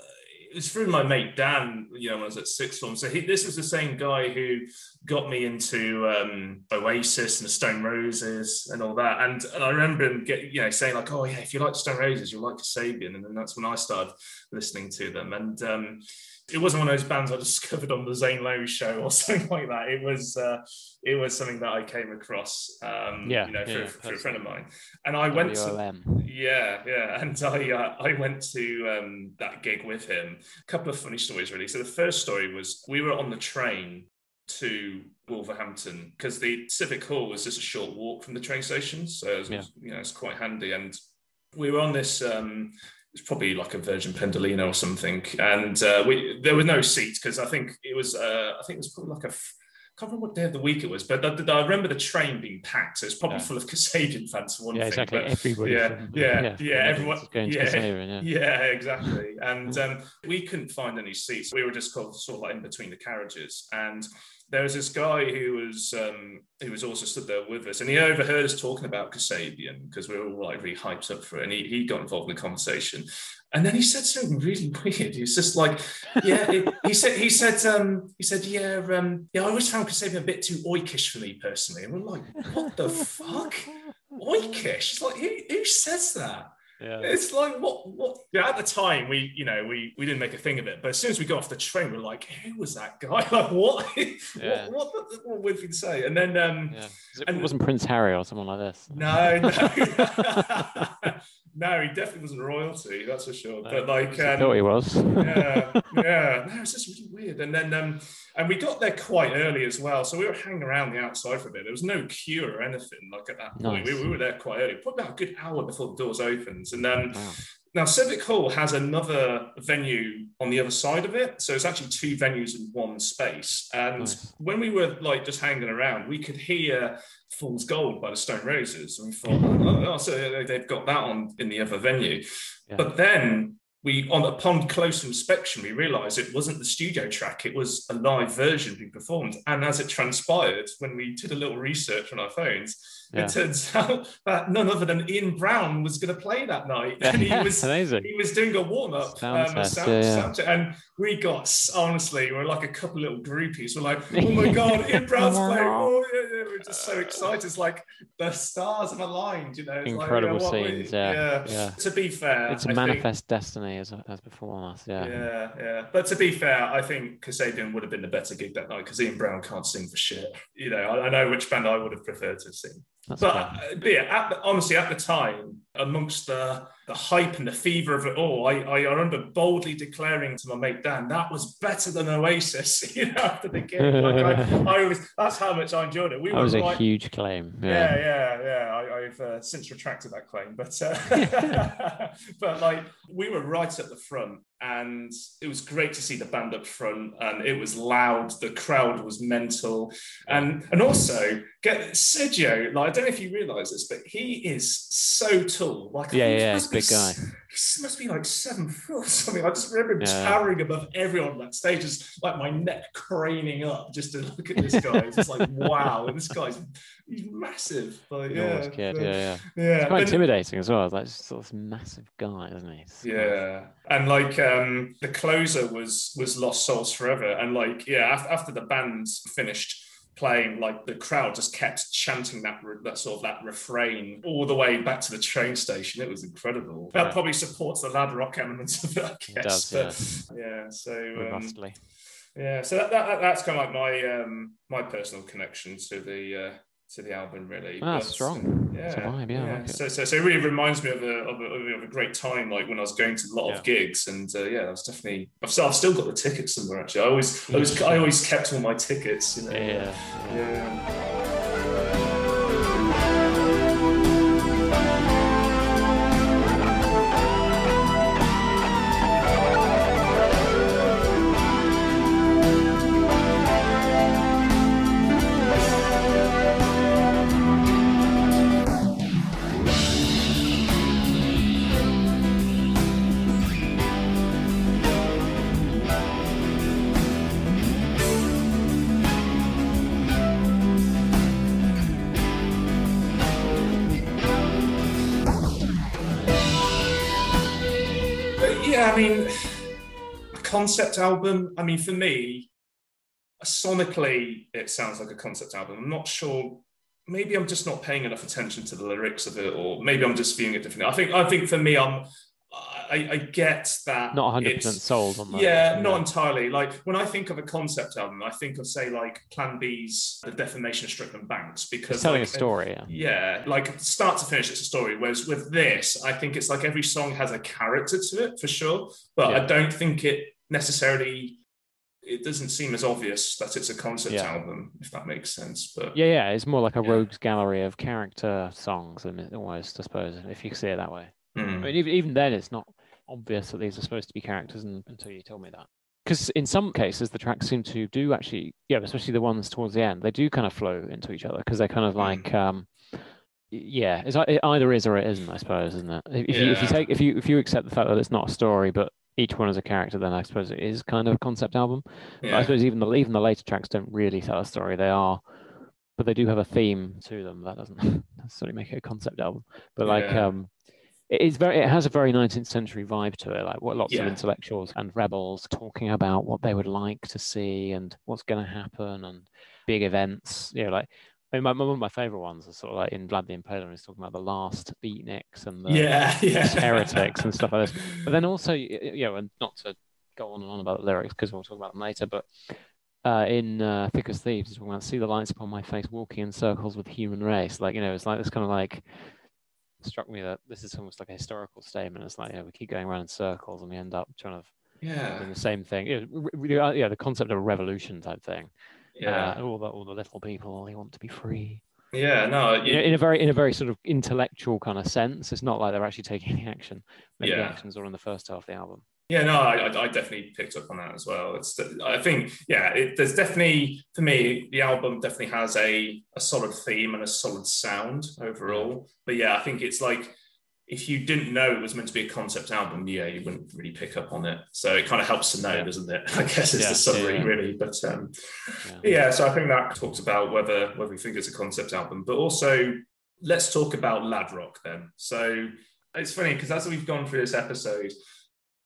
it was through my mate Dan, you know, when I was at sixth form. So he, this was the same guy who got me into um, Oasis and the Stone Roses and all that. And, and I remember him get, you know, saying like, "Oh yeah, if you like Stone Roses, you'll like Kasabian." And then that's when I started listening to them. And um, it wasn't one of those bands I discovered on the Zane Lowe show or something like that. It was uh, it was something that I came across, um, yeah, you know, through, yeah, through a friend of mine, and I went to yeah, yeah, and I uh, I went to um, that gig with him. A couple of funny stories really. So the first story was we were on the train to Wolverhampton because the Civic Hall was just a short walk from the train station, so it was, yeah. you know it's quite handy. And we were on this um, it's probably like a Virgin Pendolino or something. And uh, we there were no seats because I think it was uh, I think it was probably like a I can't remember what day of the week it was, but I, I remember the train being packed. So it's probably yeah. full of Kasabian fans for one yeah, thing. Exactly. But Everybody. Yeah, from, yeah, yeah, yeah, Everyone going yeah, Kasabian, yeah, yeah, exactly. And um, we couldn't find any seats. We were just sort of like in between the carriages, and there was this guy who was um, who was also stood there with us, and he overheard us talking about Kasabian because we were all like really hyped up for it, and he, he got involved in the conversation. And then he said something really weird. He was just like, "Yeah," it, he said, "He said, um, he said, yeah, um, yeah." I always found Kasabian a bit too oikish for me personally, and we're like, "What the fuck, oikish?" It's like, who, who says that? Yeah. It's like what what yeah, at the time we you know we we didn't make a thing of it, but as soon as we got off the train, we are like, who was that guy? Like what yeah. what, what, what would we say? And then um yeah. it and, wasn't Prince Harry or someone like this. No, no. No, he definitely wasn't royalty, that's for sure. But like um, I thought he was. yeah, yeah. No, it's just really weird. And then um and we got there quite early as well. So we were hanging around the outside for a bit. There was no queue or anything like at that point. Nice. We, we, were there quite early, probably about a good hour before the doors opened. And then wow. Now Civic Hall has another venue on the other side of it. So it's actually two venues in one space. And nice. when we were like just hanging around, we could hear Fool's Gold by the Stone Roses. And we thought, oh, oh so they've got that on in the other venue. Yeah. But then we on upon close inspection we realized it wasn't the studio track it was a live version being performed and as it transpired when we did a little research on our phones yeah. it turns out that none other than ian brown was going to play that night and he was Amazing. he was doing a warm-up um, a sound, yeah, yeah. and we got honestly we're like a couple little groupies we're like oh my god ian brown's playing oh yeah, yeah. we're just so excited it's like the stars have aligned you know it's incredible like, you know, scenes we, yeah. yeah to be fair it's a manifest think, destiny as, as before us. Yeah. Yeah, yeah. But to be fair, I think Kasabian would have been the better gig that night because Ian Brown can't sing for shit. You know, I, I know which band I would have preferred to sing. That's but, uh, but yeah, at the, honestly, at the time, amongst the the hype and the fever of it all, I, I remember boldly declaring to my mate Dan that was better than Oasis. You know, after the gig, like I, I was, that's how much I enjoyed it. We that was a huge claim. Yeah, yeah, yeah. yeah. I, have uh, since retracted that claim, but uh, but like we were right at the front, and it was great to see the band up front, and it was loud. The crowd was mental, and and also get Sergio. Like I don't know if you realise this, but he is so tall. Like yeah, yeah, big guy. He must be like seven foot or something. I just remember him yeah. towering above everyone on that stage, just like my neck craning up just to look at this guy. it's like, wow, this guy's he's massive. Like, yeah, kid. yeah, yeah, yeah. It's quite intimidating as well. Like sort of massive guy, isn't he? It's yeah, and like um the closer was was Lost Souls Forever, and like yeah, after, after the band finished playing, like the crowd just kept chanting that that sort of that refrain all the way back to the train station. It was incredible. That probably supports the lad rock elements of it, I guess. It does, but, yeah. yeah. So um, yeah, so that, that, that's kind of like my um, my personal connection to the uh, to the album, really. Ah, strong. Yeah, vibe, yeah. yeah. Like so, so, so it really reminds me of a, of a, of a great time, like when I was going to a lot yeah. of gigs, and uh, yeah, that was definitely. I've still, I've still got the tickets somewhere. Actually, I always, I always, I always kept all my tickets. You know? Yeah. yeah. Concept album. I mean, for me, sonically, it sounds like a concept album. I'm not sure. Maybe I'm just not paying enough attention to the lyrics of it, or maybe I'm just viewing it differently. I think. I think for me, I'm I, I get that. Not 100% sold on that. Yeah, not entirely. Like when I think of a concept album, I think of, say, like Plan B's The Defamation of Strickland Banks because. It's telling like, a story. Yeah. yeah, like start to finish, it's a story. Whereas with this, I think it's like every song has a character to it for sure. But yeah. I don't think it necessarily it doesn't seem as obvious that it's a concept yeah. album, if that makes sense. But yeah, yeah, it's more like a yeah. rogues gallery of character songs, and almost, I suppose, if you see it that way. Mm. I mean, even, even then, it's not obvious that these are supposed to be characters until you told me that. Because in some cases, the tracks seem to do actually, yeah, especially the ones towards the end, they do kind of flow into each other because they're kind of mm. like, mm. um, yeah, it's, it either is or it isn't, I suppose, isn't it? If, yeah. you, if you take, if you, if you accept the fact that it's not a story, but each one as a character, then I suppose it is kind of a concept album. Yeah. But I suppose even the even the later tracks don't really tell a story. They are, but they do have a theme to them. That doesn't necessarily make it a concept album. But like, yeah. um, it is very it has a very 19th century vibe to it like what lots yeah. of intellectuals and rebels talking about what they would like to see and what's going to happen and big events you know like I mean, my, one of my favorite ones is sort of like in Vlad the Impaler, he's talking about the last beatniks and the yeah, yeah. heretics and stuff like this. But then also, you know, and not to go on and on about the lyrics because we'll talk about them later, but uh, in uh, Thick as Thieves, he's talking about see the lights upon my face walking in circles with human race. Like, you know, it's like this kind of like struck me that this is almost like a historical statement. It's like, you know, we keep going around in circles and we end up trying to yeah doing the same thing. Yeah, yeah, the concept of a revolution type thing. Yeah, uh, all the all the little people they want to be free. Yeah, no, you, in a very in a very sort of intellectual kind of sense. It's not like they're actually taking any action. Maybe yeah. actions are in the first half of the album. Yeah, no, I, I definitely picked up on that as well. It's, I think, yeah, it, there's definitely for me the album definitely has a a solid theme and a solid sound overall. But yeah, I think it's like if you didn't know it was meant to be a concept album, yeah, you wouldn't really pick up on it. So it kind of helps to know, yeah. doesn't it? I guess it's yeah, the summary, yeah, really. But um, yeah. so I think that talks about whether whether we think it's a concept album, but also let's talk about Lad Rock then. So it's funny because as we've gone through this episode,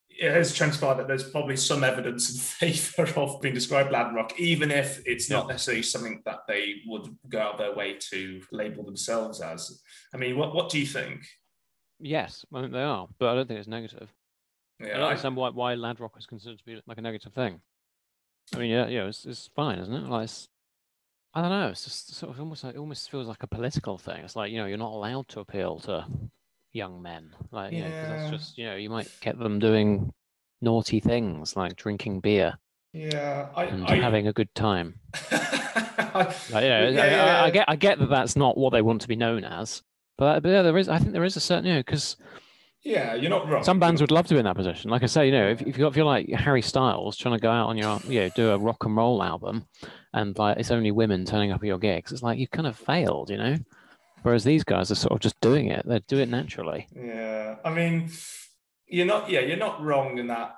it has transpired that there's probably some evidence in favour of being described lad rock, even if it's yeah. not necessarily something that they would go out their way to label themselves as. I mean, what what do you think? Yes, I think they are, but I don't think it's negative. Yeah, I don't understand why why lad rock is considered to be like a negative thing. I mean, yeah, yeah, it's, it's fine, isn't it? Like, I don't know. It's just sort of almost like, it almost feels like a political thing. It's like you know, you're not allowed to appeal to young men. Like, yeah, because that's just you know, you might get them doing naughty things like drinking beer. Yeah, I, and I... having a good time. like, yeah, yeah. I, I, get, I get that that's not what they want to be known as, but, but yeah, there is. I think there is a certain, you know, because yeah, you're not wrong. Some bands would love to be in that position. Like I say, you know, if, if you feel like Harry Styles trying to go out on your, you know, do a rock and roll album, and like it's only women turning up at your gigs, it's like you've kind of failed, you know. Whereas these guys are sort of just doing it; they do it naturally. Yeah, I mean, you're not. Yeah, you're not wrong in that.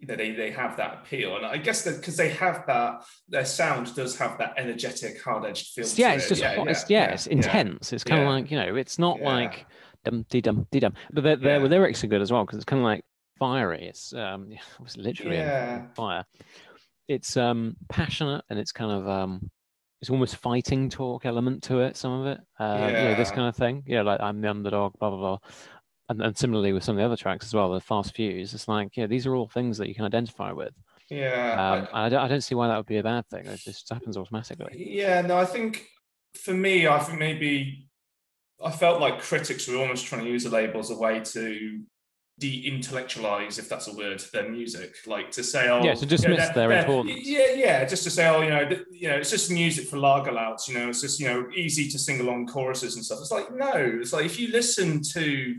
You know, they they have that appeal, and I guess that because they have that, their sound does have that energetic, hard edged feel. Yeah, it's just yeah, hot, yeah, it's, yeah, yeah, it's intense. It's kind of like you know, it's not like dum dee dum dee dum, but their, their lyrics are good as well because it's kind of like fiery. It's um, it's literally fire. It's um passionate and it's kind of um it's almost fighting talk element to it. Some of it, uh, yeah. you know, this kind of thing. Yeah, like I'm the underdog, blah blah blah. And, and similarly with some of the other tracks as well, the fast fuse. It's like, yeah, these are all things that you can identify with. Yeah, um, I, I, don't, I don't see why that would be a bad thing. It just happens automatically. Yeah, no, I think for me, I think maybe I felt like critics were almost trying to use the label as a way to de-intellectualize, if that's a word, their music. Like to say, oh, yeah, to dismiss their importance. Yeah, yeah, just to say, oh, you know, you know, it's just music for lagerlouts. You know, it's just you know easy to sing along choruses and stuff. It's like no, it's like if you listen to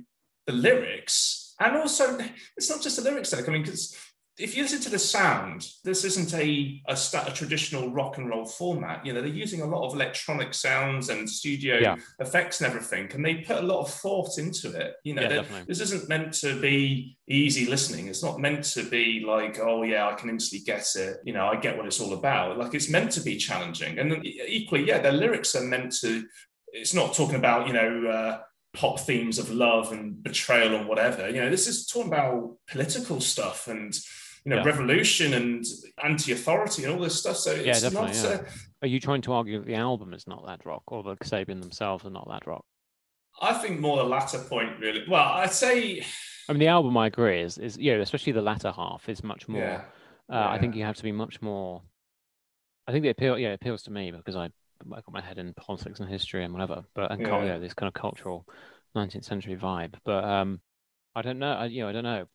the lyrics, and also it's not just the lyrics. Though. I mean, because if you listen to the sound, this isn't a, a, a, traditional rock and roll format. You know, they're using a lot of electronic sounds and studio yeah. effects and everything, and they put a lot of thought into it. You know, yeah, this isn't meant to be easy listening. It's not meant to be like, oh yeah, I can instantly get it. You know, I get what it's all about. Like it's meant to be challenging, and equally, yeah, their lyrics are meant to. It's not talking about you know. Uh, pop themes of love and betrayal and whatever. You know, this is talking about political stuff and you know, yeah. revolution and anti-authority and all this stuff. So yeah, definitely. Not, yeah. Uh, are you trying to argue that the album is not that rock, or the Kasabian themselves are not that rock? I think more the latter point, really. Well, I'd say. I mean, the album I agree is is you know, especially the latter half is much more. Yeah. Uh, I think you have to be much more. I think the appeal, yeah, it appeals to me because I, I got my head in politics and history and whatever, but and yeah. this kind of cultural 19th century vibe. But um, I don't know. I, you know, I don't know.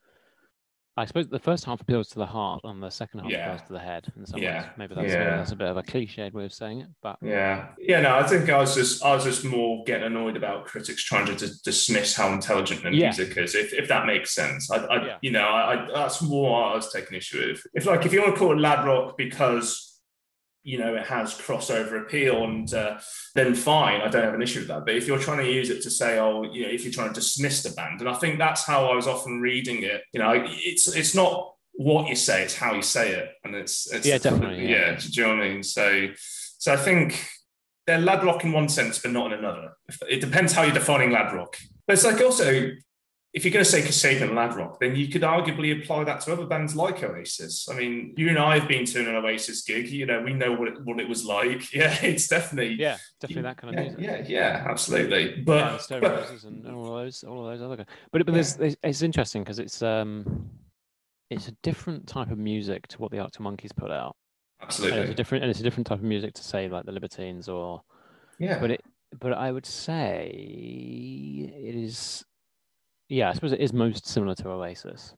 I suppose the first half appeals to the heart, and the second half yeah. appeals to the head. In some yeah. ways, maybe that's, yeah. that's a bit of a cliched way of saying it, but yeah, yeah. No, I think I was just I was just more getting annoyed about critics trying to d- dismiss how intelligent the music is, if, if that makes sense. I, I you know, I, I, that's more I was taking issue with. If like if you want to call it lad rock because you know it has crossover appeal and uh, then fine i don't have an issue with that. But if you're trying to use it to say oh you know if you're trying to dismiss the band and i think that's how i was often reading it you know it's it's not what you say it's how you say it. And it's, it's yeah definitely yeah. yeah. do you know what i mean? So so i think they're lad rock in one sense but not in another. It depends how you're defining lad rock. But it's like also if you're going to say Kasabian lad rock, then you could arguably apply that to other bands like Oasis. I mean, you and I have been to an Oasis gig. You know, we know what it, what it was like. Yeah, it's definitely yeah, definitely that kind of music. Yeah, yeah, absolutely. But, yeah, but and, all those, all of those other guys. But but yeah. there's, it's interesting because it's um, it's a different type of music to what the Arctic Monkeys put out. Absolutely, and it's a different and it's a different type of music to say like the Libertines or yeah. But it but I would say it is yeah, I suppose it is most similar to Oasis.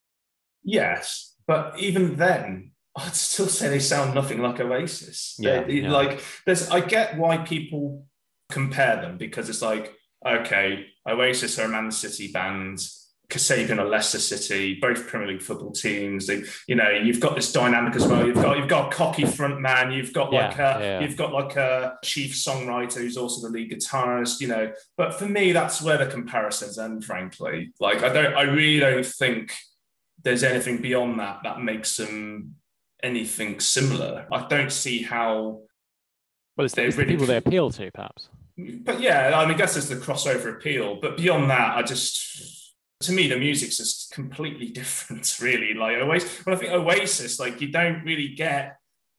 Yes, but even then, I'd still say they sound nothing like Oasis. Yeah, yeah. like there's. I get why people compare them because it's like, okay, Oasis are a Man City band. Kasabian a Leicester City, both Premier League football teams. They, you know, you've got this dynamic as well. You've got you've got a cocky front man. You've got like yeah, a yeah. you've got like a chief songwriter who's also the lead guitarist. You know, but for me, that's where the comparisons end. Frankly, like I don't, I really don't think there's anything beyond that that makes them anything similar. I don't see how. Well, it's, the, it's really, the people they appeal to, perhaps. But yeah, I mean, I guess it's the crossover appeal. But beyond that, I just to me, the music's just completely different, really. Like Oasis, when I think Oasis, like you don't really get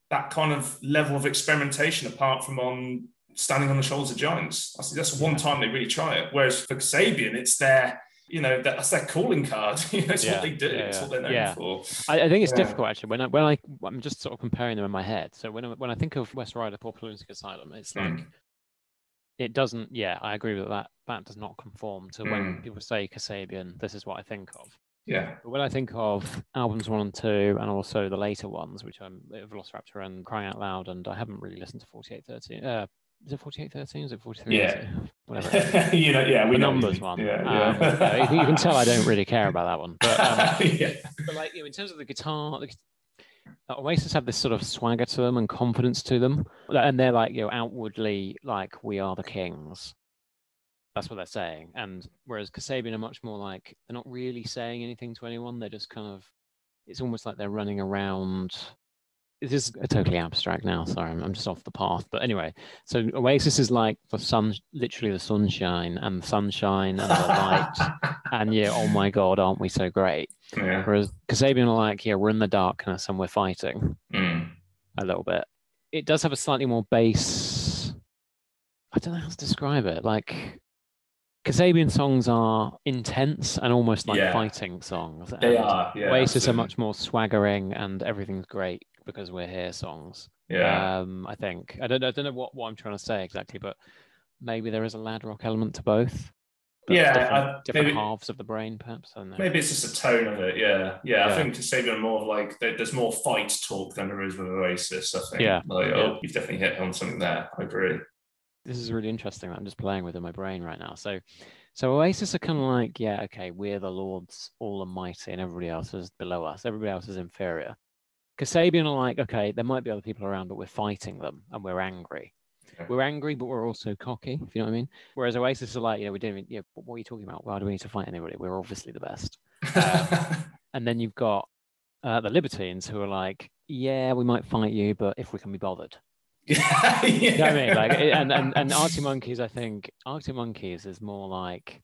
that kind of level of experimentation apart from on standing on the shoulders of giants. That's, that's one time they really try it. Whereas for Kasabian, it's their, you know, that's their calling card. you know, it's yeah, what they do. Yeah, it's what they're known yeah. for. I, I think it's difficult actually. When I when I I'm just sort of comparing them in my head. So when I, when I think of West Ryder Pauper Lunatic Asylum, it's like mm it doesn't. Yeah, I agree with that. That does not conform to mm. when people say Kasabian. This is what I think of. Yeah. But when I think of albums one and two, and also the later ones, which I'm Velociraptor and Crying Out Loud, and I haven't really listened to 4813. Uh, is it 4813? Is it 43? Yeah. Whatever. you know, yeah, we the numbers one. Yeah, um, yeah. you, you, can tell I don't really care about that one. But, um, yeah. but like, you know, in terms of the guitar, the, Oasis have this sort of swagger to them and confidence to them, and they're like you know outwardly like we are the kings, That's what they're saying. And whereas Kasabian are much more like they're not really saying anything to anyone. They're just kind of it's almost like they're running around this is a totally abstract now. Sorry, I'm, I'm just off the path. But anyway, so Oasis is like the sun, literally the sunshine and the sunshine and the light. and yeah, oh my God, aren't we so great? Yeah. Whereas Kasabian are like, yeah, we're in the darkness and we're fighting mm. a little bit. It does have a slightly more bass. I don't know how to describe it. Like Kasabian songs are intense and almost like yeah. fighting songs. They are. Yeah, Oasis absolutely. are much more swaggering and everything's great because we're here songs. Yeah. Um, I think I don't I don't know what, what I'm trying to say exactly, but maybe there is a lad rock element to both. yeah, different, I, different maybe, halves of the brain, perhaps. Maybe it's just a tone of it. Yeah, yeah. yeah. I think Kasabian more like there's more fight talk than there is with Oasis. I think. Yeah. Like, yeah. Oh, you've definitely hit on something there. I agree. This is really interesting. I'm just playing with in my brain right now. So, so Oasis are kind of like, yeah, okay, we're the Lords All Almighty, and everybody else is below us. Everybody else is inferior. Kasabian are like, okay, there might be other people around, but we're fighting them and we're angry. Okay. We're angry, but we're also cocky, if you know what I mean. Whereas Oasis are like, you know, we don't, you know, what are you talking about? Why do we need to fight anybody? We're obviously the best. Um, and then you've got uh, the Libertines who are like, yeah, we might fight you, but if we can be bothered. yeah. you know what I mean? Like, and, and, and Arctic Monkeys, I think Arctic Monkeys is more like,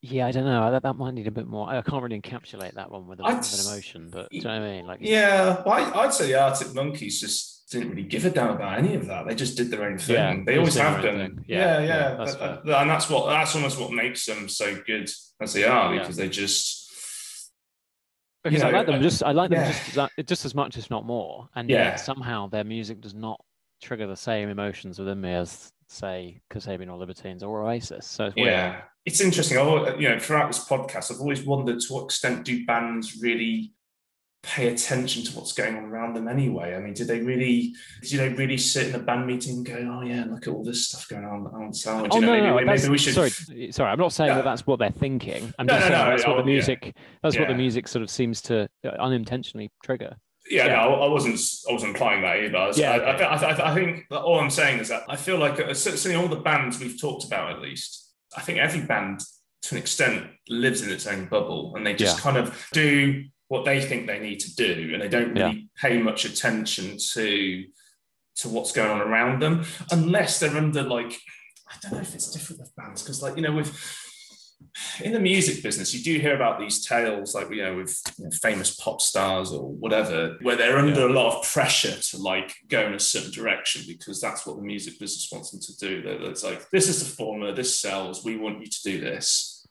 yeah, I don't know. That, that might need a bit more. I can't really encapsulate that one with, a, with an emotion, but do you know what I mean? Like, yeah, well, I, would say the Arctic Monkeys just didn't really give a damn about any of that. They just did their own thing. Yeah, they always have done. Yeah, yeah, yeah. That's uh, that, that, and that's what that's almost what makes them so good as they are because yeah. they just. Because you know, I like them uh, just, I like them just, uh, just as much, if not more, and yeah, somehow their music does not trigger the same emotions within me as say Kasabian or Libertines or Oasis. So it's yeah, it's interesting. I, you know, throughout this podcast, I've always wondered to what extent do bands really pay attention to what's going on around them anyway? I mean, do they really, do they really sit in a band meeting and go, oh yeah, look at all this stuff going on on sound? Oh, you know, no, maybe, no, maybe we should. Sorry, sorry, I'm not saying that that's what they're thinking. I'm just no, saying no, that's what the music, yeah. that's yeah. what the music sort of seems to uh, unintentionally trigger. Yeah, yeah, no, I wasn't. I wasn't implying that either. I, yeah, I, I, I, I, think all I'm saying is that I feel like uh, certainly all the bands we've talked about, at least, I think every band to an extent lives in its own bubble, and they just yeah. kind of do what they think they need to do, and they don't really yeah. pay much attention to to what's going on around them, unless they're under like I don't know if it's different with bands because, like you know, with in the music business, you do hear about these tales, like you know, with you know, famous pop stars or whatever, where they're under yeah. a lot of pressure to like go in a certain direction because that's what the music business wants them to do. It's like this is the formula, this sells. We want you to do this,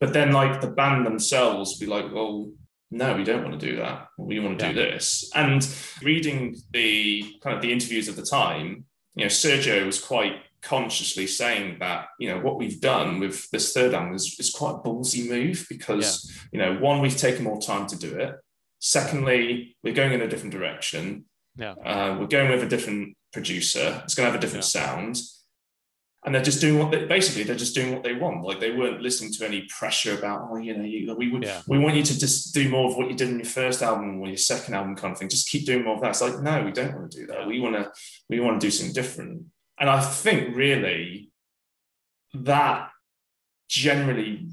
but then like the band themselves be like, well, no, we don't want to do that. We want to yeah. do this. And reading the kind of the interviews of the time, you know, Sergio was quite consciously saying that you know what we've done with this third album is, is quite a ballsy move because yeah. you know one we've taken more time to do it. Secondly we're going in a different direction. Yeah. Uh, we're going with a different producer. It's going to have a different yeah. sound. And they're just doing what they basically they're just doing what they want. Like they weren't listening to any pressure about oh you know you, we would yeah. we want you to just do more of what you did in your first album or your second album kind of thing. Just keep doing more of that. It's like no we don't want to do that. We want to we want to do something different and I think really that generally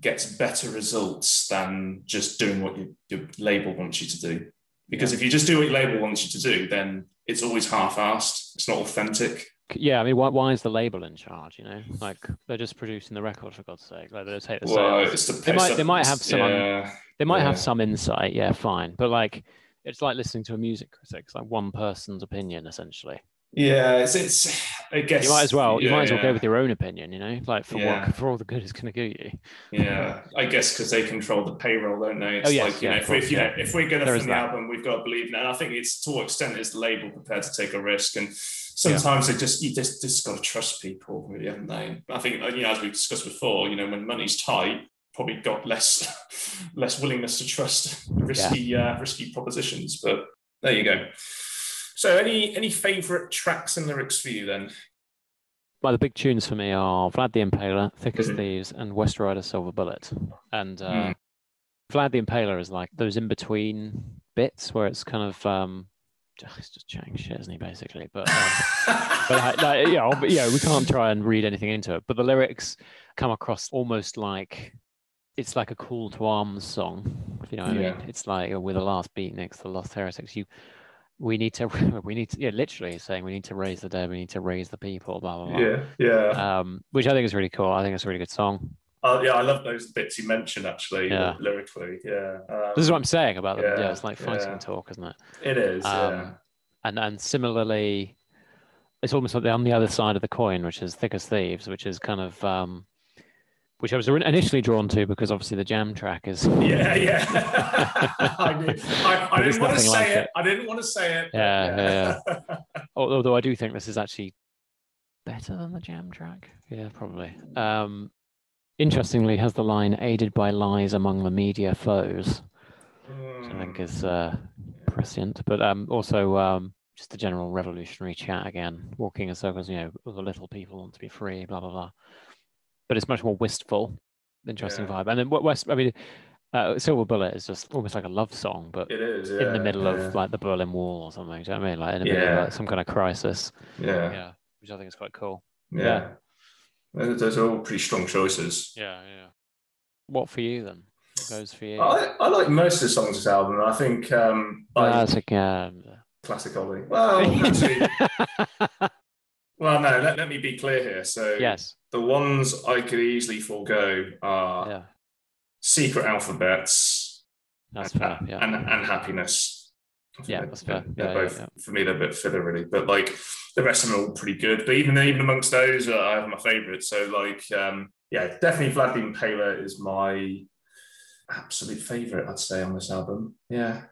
gets better results than just doing what you, your label wants you to do. Because yeah. if you just do what your label wants you to do, then it's always half-assed. It's not authentic. Yeah, I mean, why, why is the label in charge? You know, like they're just producing the record for God's sake. Like they take the well, the they might they might have some yeah, they might yeah. have some insight. Yeah, fine, but like it's like listening to a music critic. It's like one person's opinion essentially. Yeah, it's, it's I guess you might as well you might as well go with your own opinion, you know, like for yeah. what for all the good it's going to do you. Yeah, I guess because they control the payroll, don't they? It's oh, yes, like you yeah, know, if, course, if, you know, if we're going to fund the album, we've got to believe in it. And I think it's to what extent is the label prepared to take a risk, and sometimes yeah. they just you just just got to trust people, really, haven't they? I think you know, as we discussed before, you know, when money's tight, probably got less less willingness to trust risky yeah. uh, risky propositions. But there you go. So, any any favourite tracks and lyrics for you then? Well, the big tunes for me are Vlad the Impaler, Thick as mm-hmm. Thieves, and West Ryder Silver Bullet. And uh, mm. Vlad the Impaler is like those in between bits where it's kind of um, he's just chatting shit, isn't he? Basically, but um, but like, yeah, yeah, we can't try and read anything into it. But the lyrics come across almost like it's like a call to arms song. If you know what yeah. I mean? It's like with the last beat beatniks, the lost heretics. You, we need to, we need to, yeah, literally saying we need to raise the dead, we need to raise the people, blah blah blah. Yeah, yeah. Um, which I think is really cool. I think it's a really good song. Oh yeah, I love those bits you mentioned actually, yeah. lyrically. Yeah. Um, this is what I'm saying about them. Yeah, yeah it's like fighting yeah. talk, isn't it? It is. Um, yeah. And and similarly, it's almost like on the other side of the coin, which is thick as thieves, which is kind of um, which I was initially drawn to because obviously the jam track is. Yeah, yeah. I, I, I didn't want to say like it. it. I didn't want to say it. Yeah, yeah. yeah. Although I do think this is actually better than the jam track. Yeah, probably. Um, interestingly, has the line "aided by lies among the media foes," which I think is uh, prescient, but um, also um, just a general revolutionary chat again, walking in circles. You know, the little people want to be free, blah blah blah but it's much more wistful, interesting yeah. vibe. And then what West, I mean, uh, Silver Bullet is just almost like a love song, but it is yeah, in the middle yeah. of like the Berlin Wall or something. Do you know what I mean? Like in the middle of like, some kind of crisis. Yeah. Yeah. Which I think is quite cool. Yeah. Those are all pretty strong choices. Yeah, yeah. What for you then? What goes for you? I, I like most of the songs of this album. I think um, classic, um, classic Ollie. Well, actually, well, no. Let, let me be clear here. So, yes, the ones I could easily forego are yeah. secret alphabets. That's and, fair. Yeah. And, and happiness. Yeah, that's fair. They're yeah, both yeah, for me. They're a bit filler, really. But like the rest of them are all pretty good. But even even amongst those, uh, I have my favourites. So like, um, yeah, definitely Vlad the Impaler is my absolute favourite. I'd say on this album. Yeah,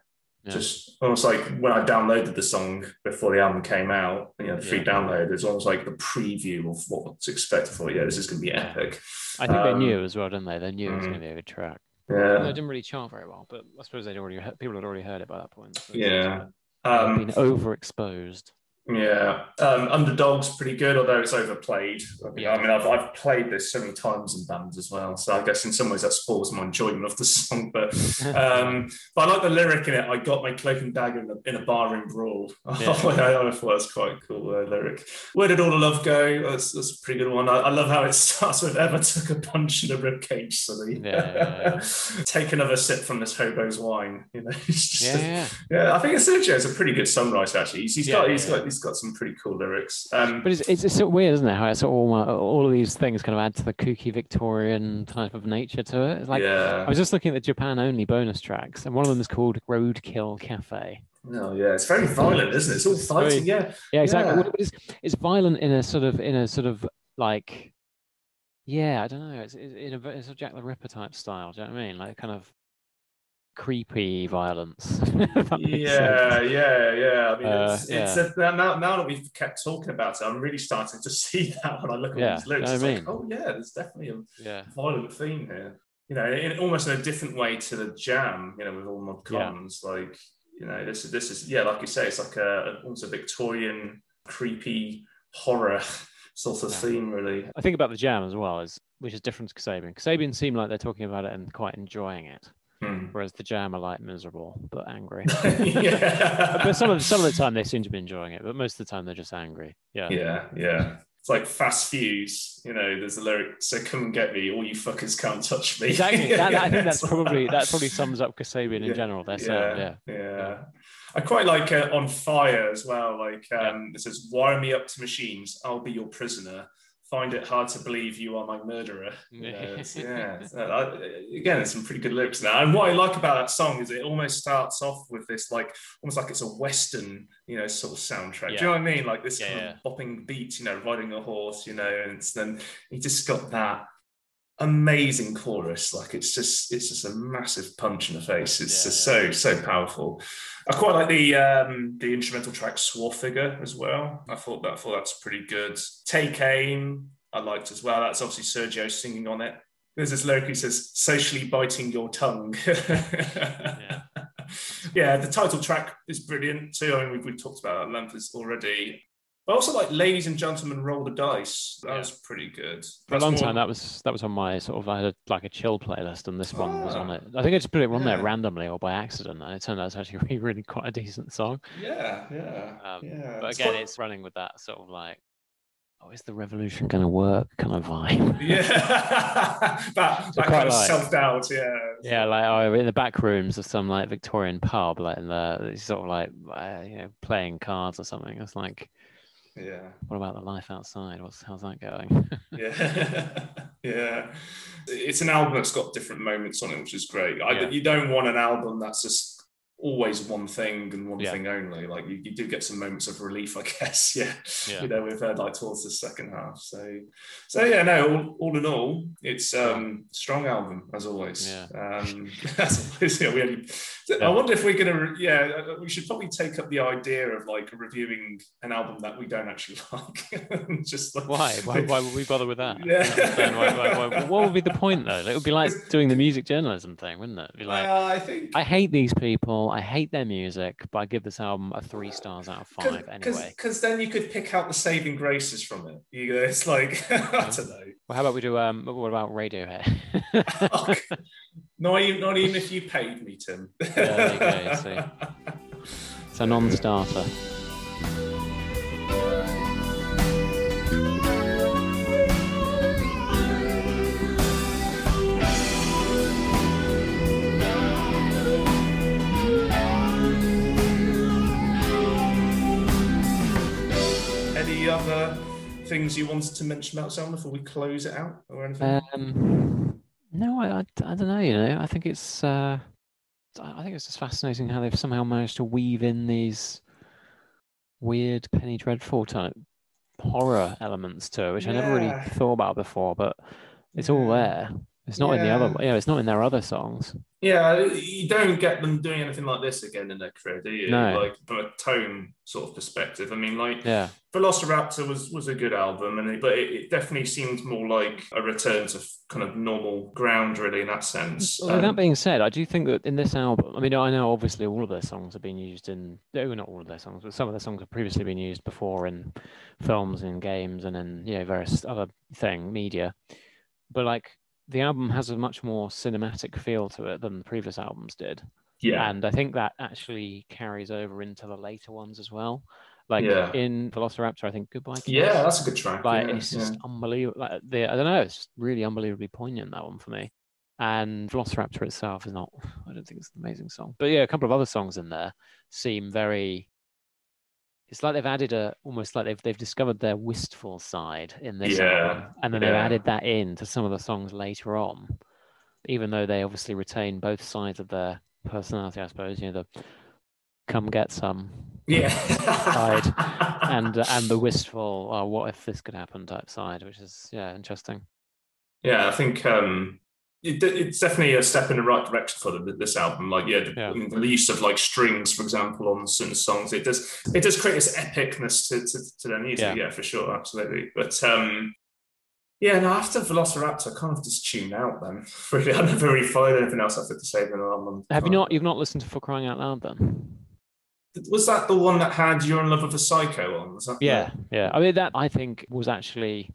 yeah. Just almost like when I downloaded the song before the album came out, you know, the free yeah. download, it's almost like the preview of what's expected expect for. Yeah, this is going to be epic. I think um, they knew as well, didn't they? They knew mm, it was going to be a good track. Yeah, they didn't really chart very well, but I suppose they'd already heard, people had already heard it by that point. So yeah, um, been overexposed. Yeah, um, Underdog's pretty good, although it's overplayed. Yeah. I mean, I've, I've played this so many times in bands as well, so I guess in some ways that spoils my enjoyment of the song. But um, but I like the lyric in it. I got my cloak and dagger in a, in a barroom brawl. Yeah. I, I thought that's quite a cool uh, lyric. Where did all the love go? That's, that's a pretty good one. I, I, love how it starts with "Ever took a punch in the rib cage, silly." Yeah, Take another sip from this hobo's wine. You know, yeah, yeah. I think Sergio is a pretty good songwriter. Actually, he's, he's got he's got he's got some pretty cool lyrics. Um, but it's, it's, it's, sort of weird, isn't it? How it's all uh, all of these things kind of add to the kooky Victorian type of nature to it. It's like yeah. I was just looking at the Japan only bonus tracks, and one of them is called Roadkill Cafe. Oh yeah, it's very violent, isn't it? It's all fighting. Very, yeah, yeah, exactly. Yeah. It's, it's violent in a sort of in a sort of like yeah, I don't know. It's, it's in a it's a Jack the Ripper type style. Do you know what I mean? Like kind of creepy violence. yeah, yeah, yeah. I mean, uh, it's, yeah. it's a, now, now that we've kept talking about it, I'm really starting to see that when I look at yeah, these lyrics. It's I mean. like, oh yeah, there's definitely a yeah. violent theme here. You know, in almost in a different way to the jam. You know, with all mod cons, like you know, this is this is yeah, like you say, it's like a almost a Victorian creepy horror sort of theme, really. I think about the jam as well, is which is different to Kasabian. Kasabian seem like they're talking about it and quite enjoying it. Hmm. Whereas the jam are like miserable but angry. but some of the, some of the time they seem to be enjoying it, but most of the time they're just angry. Yeah. Yeah, yeah. It's like fast fuse, you know. There's a lyric, "So come and get me, all you fuckers can't touch me." Exactly. That, I think that's probably that probably sums up Kasabian in yeah. general. Their sound, yeah. yeah, yeah. I quite like uh, on fire as well. Like um, yeah. it says, "Wire me up to machines, I'll be your prisoner." Find it hard to believe you are my murderer. You know, yeah, uh, again, it's some pretty good lyrics now. And what I like about that song is it almost starts off with this like almost like it's a western, you know, sort of soundtrack. Yeah. Do you know what I mean? Like this yeah, kind yeah. of bopping beat, you know, riding a horse, you know, and then he just got that amazing chorus. Like it's just it's just a massive punch in the face. It's just so so powerful. I quite like the um, the instrumental track Figure" as well. I thought that I thought that's pretty good. Take Aim, I liked as well. That's obviously Sergio singing on it. There's this lyric who says, socially biting your tongue. yeah. yeah, the title track is brilliant too. I mean, we've, we've talked about that length already. But also like ladies and gentlemen roll the dice. That yeah. was pretty good. For a long more... time that was that was on my sort of I had a, like a chill playlist and this one ah, was on ah. it. I think I just put it on yeah. there randomly or by accident and it turned out it's actually really, really quite a decent song. Yeah, yeah. Um, yeah. But again, it's, it's running with that sort of like oh, is the revolution going to work kind of vibe. Yeah, that, that kind of like, self doubt. Yeah, yeah, like oh, in the back rooms of some like Victorian pub, like in the sort of like uh, you know playing cards or something. It's like, yeah. What about the life outside? What's how's that going? yeah, yeah. It's an album that's got different moments on it, which is great. Yeah. You don't want an album that's just always one thing and one yeah. thing only. Like you, you do get some moments of relief, I guess. Yeah. yeah. You know, we've heard like towards the second half. So so yeah, no, all, all in all, it's um strong album as always. Yeah. Um as always, yeah, we only, I wonder if we're gonna yeah, uh, we should probably take up the idea of like reviewing an album that we don't actually like. Just like, why? why? Why would we bother with that? Yeah. why, why, what would be the point though? It would be like doing the music journalism thing, wouldn't it? It'd be like uh, I think I hate these people. I hate their music, but I give this album a three stars out of five anyway. Because then you could pick out the saving graces from it. You know, it's like I don't know. Well, how about we do? Um, what about Radiohead? not even not even if you paid me, Tim. yeah, there you go. See. It's a non-starter. Other things you wanted to mention about Selma before we close it out or anything? Um, no, I, I, I, don't know. You know, I think it's uh, I think it's just fascinating how they've somehow managed to weave in these weird Penny Dreadful type horror elements to it, which yeah. I never really thought about before, but it's all there. It's not yeah. in the other, yeah, it's not in their other songs. Yeah, you don't get them doing anything like this again in their career, do you? No. Like from a tone sort of perspective. I mean, like, yeah, Velociraptor was was a good album, and it, but it, it, definitely seemed more like a return to kind of normal ground, really, in that sense. Well, um, that being said, I do think that in this album, I mean, I know obviously all of their songs have been used in, no, not all of their songs, but some of their songs have previously been used before in films and games and in you know various other thing media, but like the album has a much more cinematic feel to it than the previous albums did. Yeah. And I think that actually carries over into the later ones as well. Like yeah. in Velociraptor, I think Goodbye. Kiss, yeah, that's a good track. Like yeah, it's just yeah. unbelievable. Like the I don't know, it's really unbelievably poignant that one for me. And Velociraptor itself is not. I don't think it's an amazing song, but yeah, a couple of other songs in there seem very it's like they've added a almost like they've they've discovered their wistful side in this yeah. album, and then yeah. they've added that in to some of the songs later on, even though they obviously retain both sides of their personality, I suppose. You know, the come get some yeah side and uh, and the wistful oh, what if this could happen type side which is yeah interesting yeah i think um it, it's definitely a step in the right direction for the, this album. Like, yeah, the, yeah. the, use of like strings, for example, on certain songs, it does it does create this epicness to, to, to their music. Yeah. yeah. for sure, absolutely. But um, yeah, no, after Velociraptor, I kind of just tuned out. Then really, I never really find anything else to say than album. Have you not? You've not listened to For Crying Out Loud then? Was that the one that had "You're in Love with a Psycho" on? Was that yeah, the... yeah. I mean, that I think was actually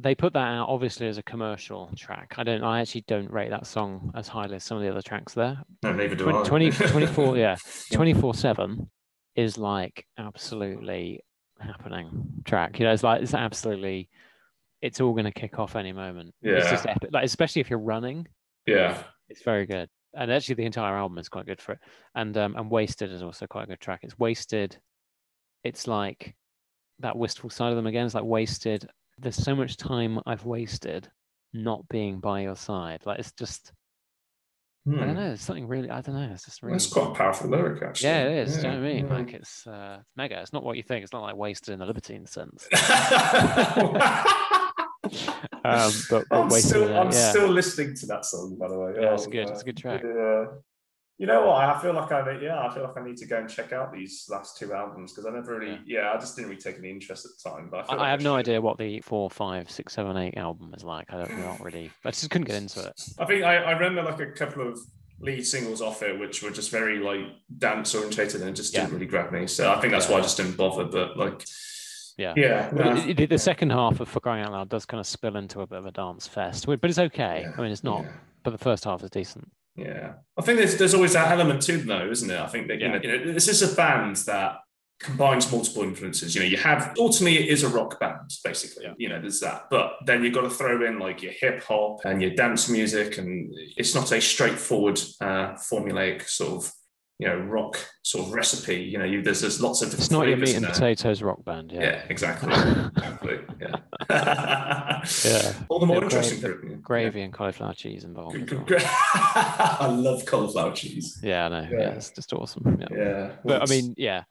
they put that out obviously as a commercial track. I don't. I actually don't rate that song as highly as some of the other tracks there. No, neither do 20, I. 20, 24, yeah, twenty four seven is like absolutely happening track. You know, it's like it's absolutely. It's all going to kick off any moment. Yeah. It's just epic. Like especially if you're running. Yeah. It's very good, and actually the entire album is quite good for it. And um, and Wasted is also quite a good track. It's Wasted. It's like that wistful side of them again. It's like Wasted there's so much time I've wasted not being by your side. Like it's just hmm. I don't hmm. know, it's something really I don't know, it's just really That's quite a powerful lyric actually. Yeah, it is. Yeah, do you know what I mean? Yeah. Like it's uh mega. It's not what you think. It's not like wasted in the libertine sense. um, but, but I'm, still, I'm yeah. still listening to that song, by the way. Yeah, oh, it's good. It's a good track. Yeah. You know what? I feel like I yeah, I feel like I need to go and check out these last two albums because I never really yeah. yeah. I just didn't really take any interest at the time. But I, I, like I have no idea what the four, five, six, seven, eight album is like. I don't not really. I just couldn't get into it. I think I, I remember like a couple of lead singles off it, which were just very like dance orientated and just didn't really grab me. So I think that's yeah. why I just didn't bother. But like. Yeah, yeah. No. The, the, second half of For Crying Out Loud does kind of spill into a bit of a dance fest, but it's okay. I mean, it's not, but the first half is decent. Yeah, I think there's there's always that element to them, though, isn't it? I think that yeah. you, know, you know this is a band that combines multiple influences. You know, you have ultimately it is a rock band, basically. Yeah. You know, there's that. But then you've got to throw in like your hip hop and your dance music, and it's not a straightforward uh, formulaic sort of you know rock sort of recipe. You know, you, there's there's lots of different. It's not your meat and there. potatoes rock band. Yeah. Yeah, exactly. exactly. Yeah. Yeah. All the more Yeah, interesting. gra- for- yeah. Gravy and cauliflower cheese involved. well. I love cauliflower cheese. Yeah, I know. Yeah. Yeah. it's just awesome. Yeah. Yeah. But I mean, yeah,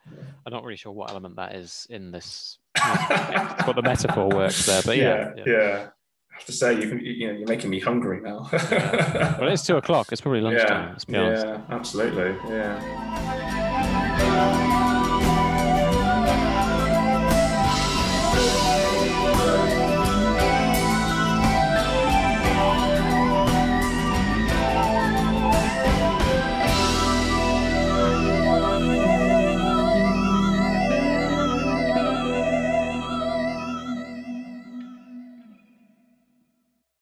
I'm not really sure what element that is in this. but the metaphor works there. But yeah. yeah. I have to say, you can, you know, you're making me hungry now. Well, it's two o'clock. It's probably lunchtime. yeah, Let's be honest. yeah, absolutely, yeah.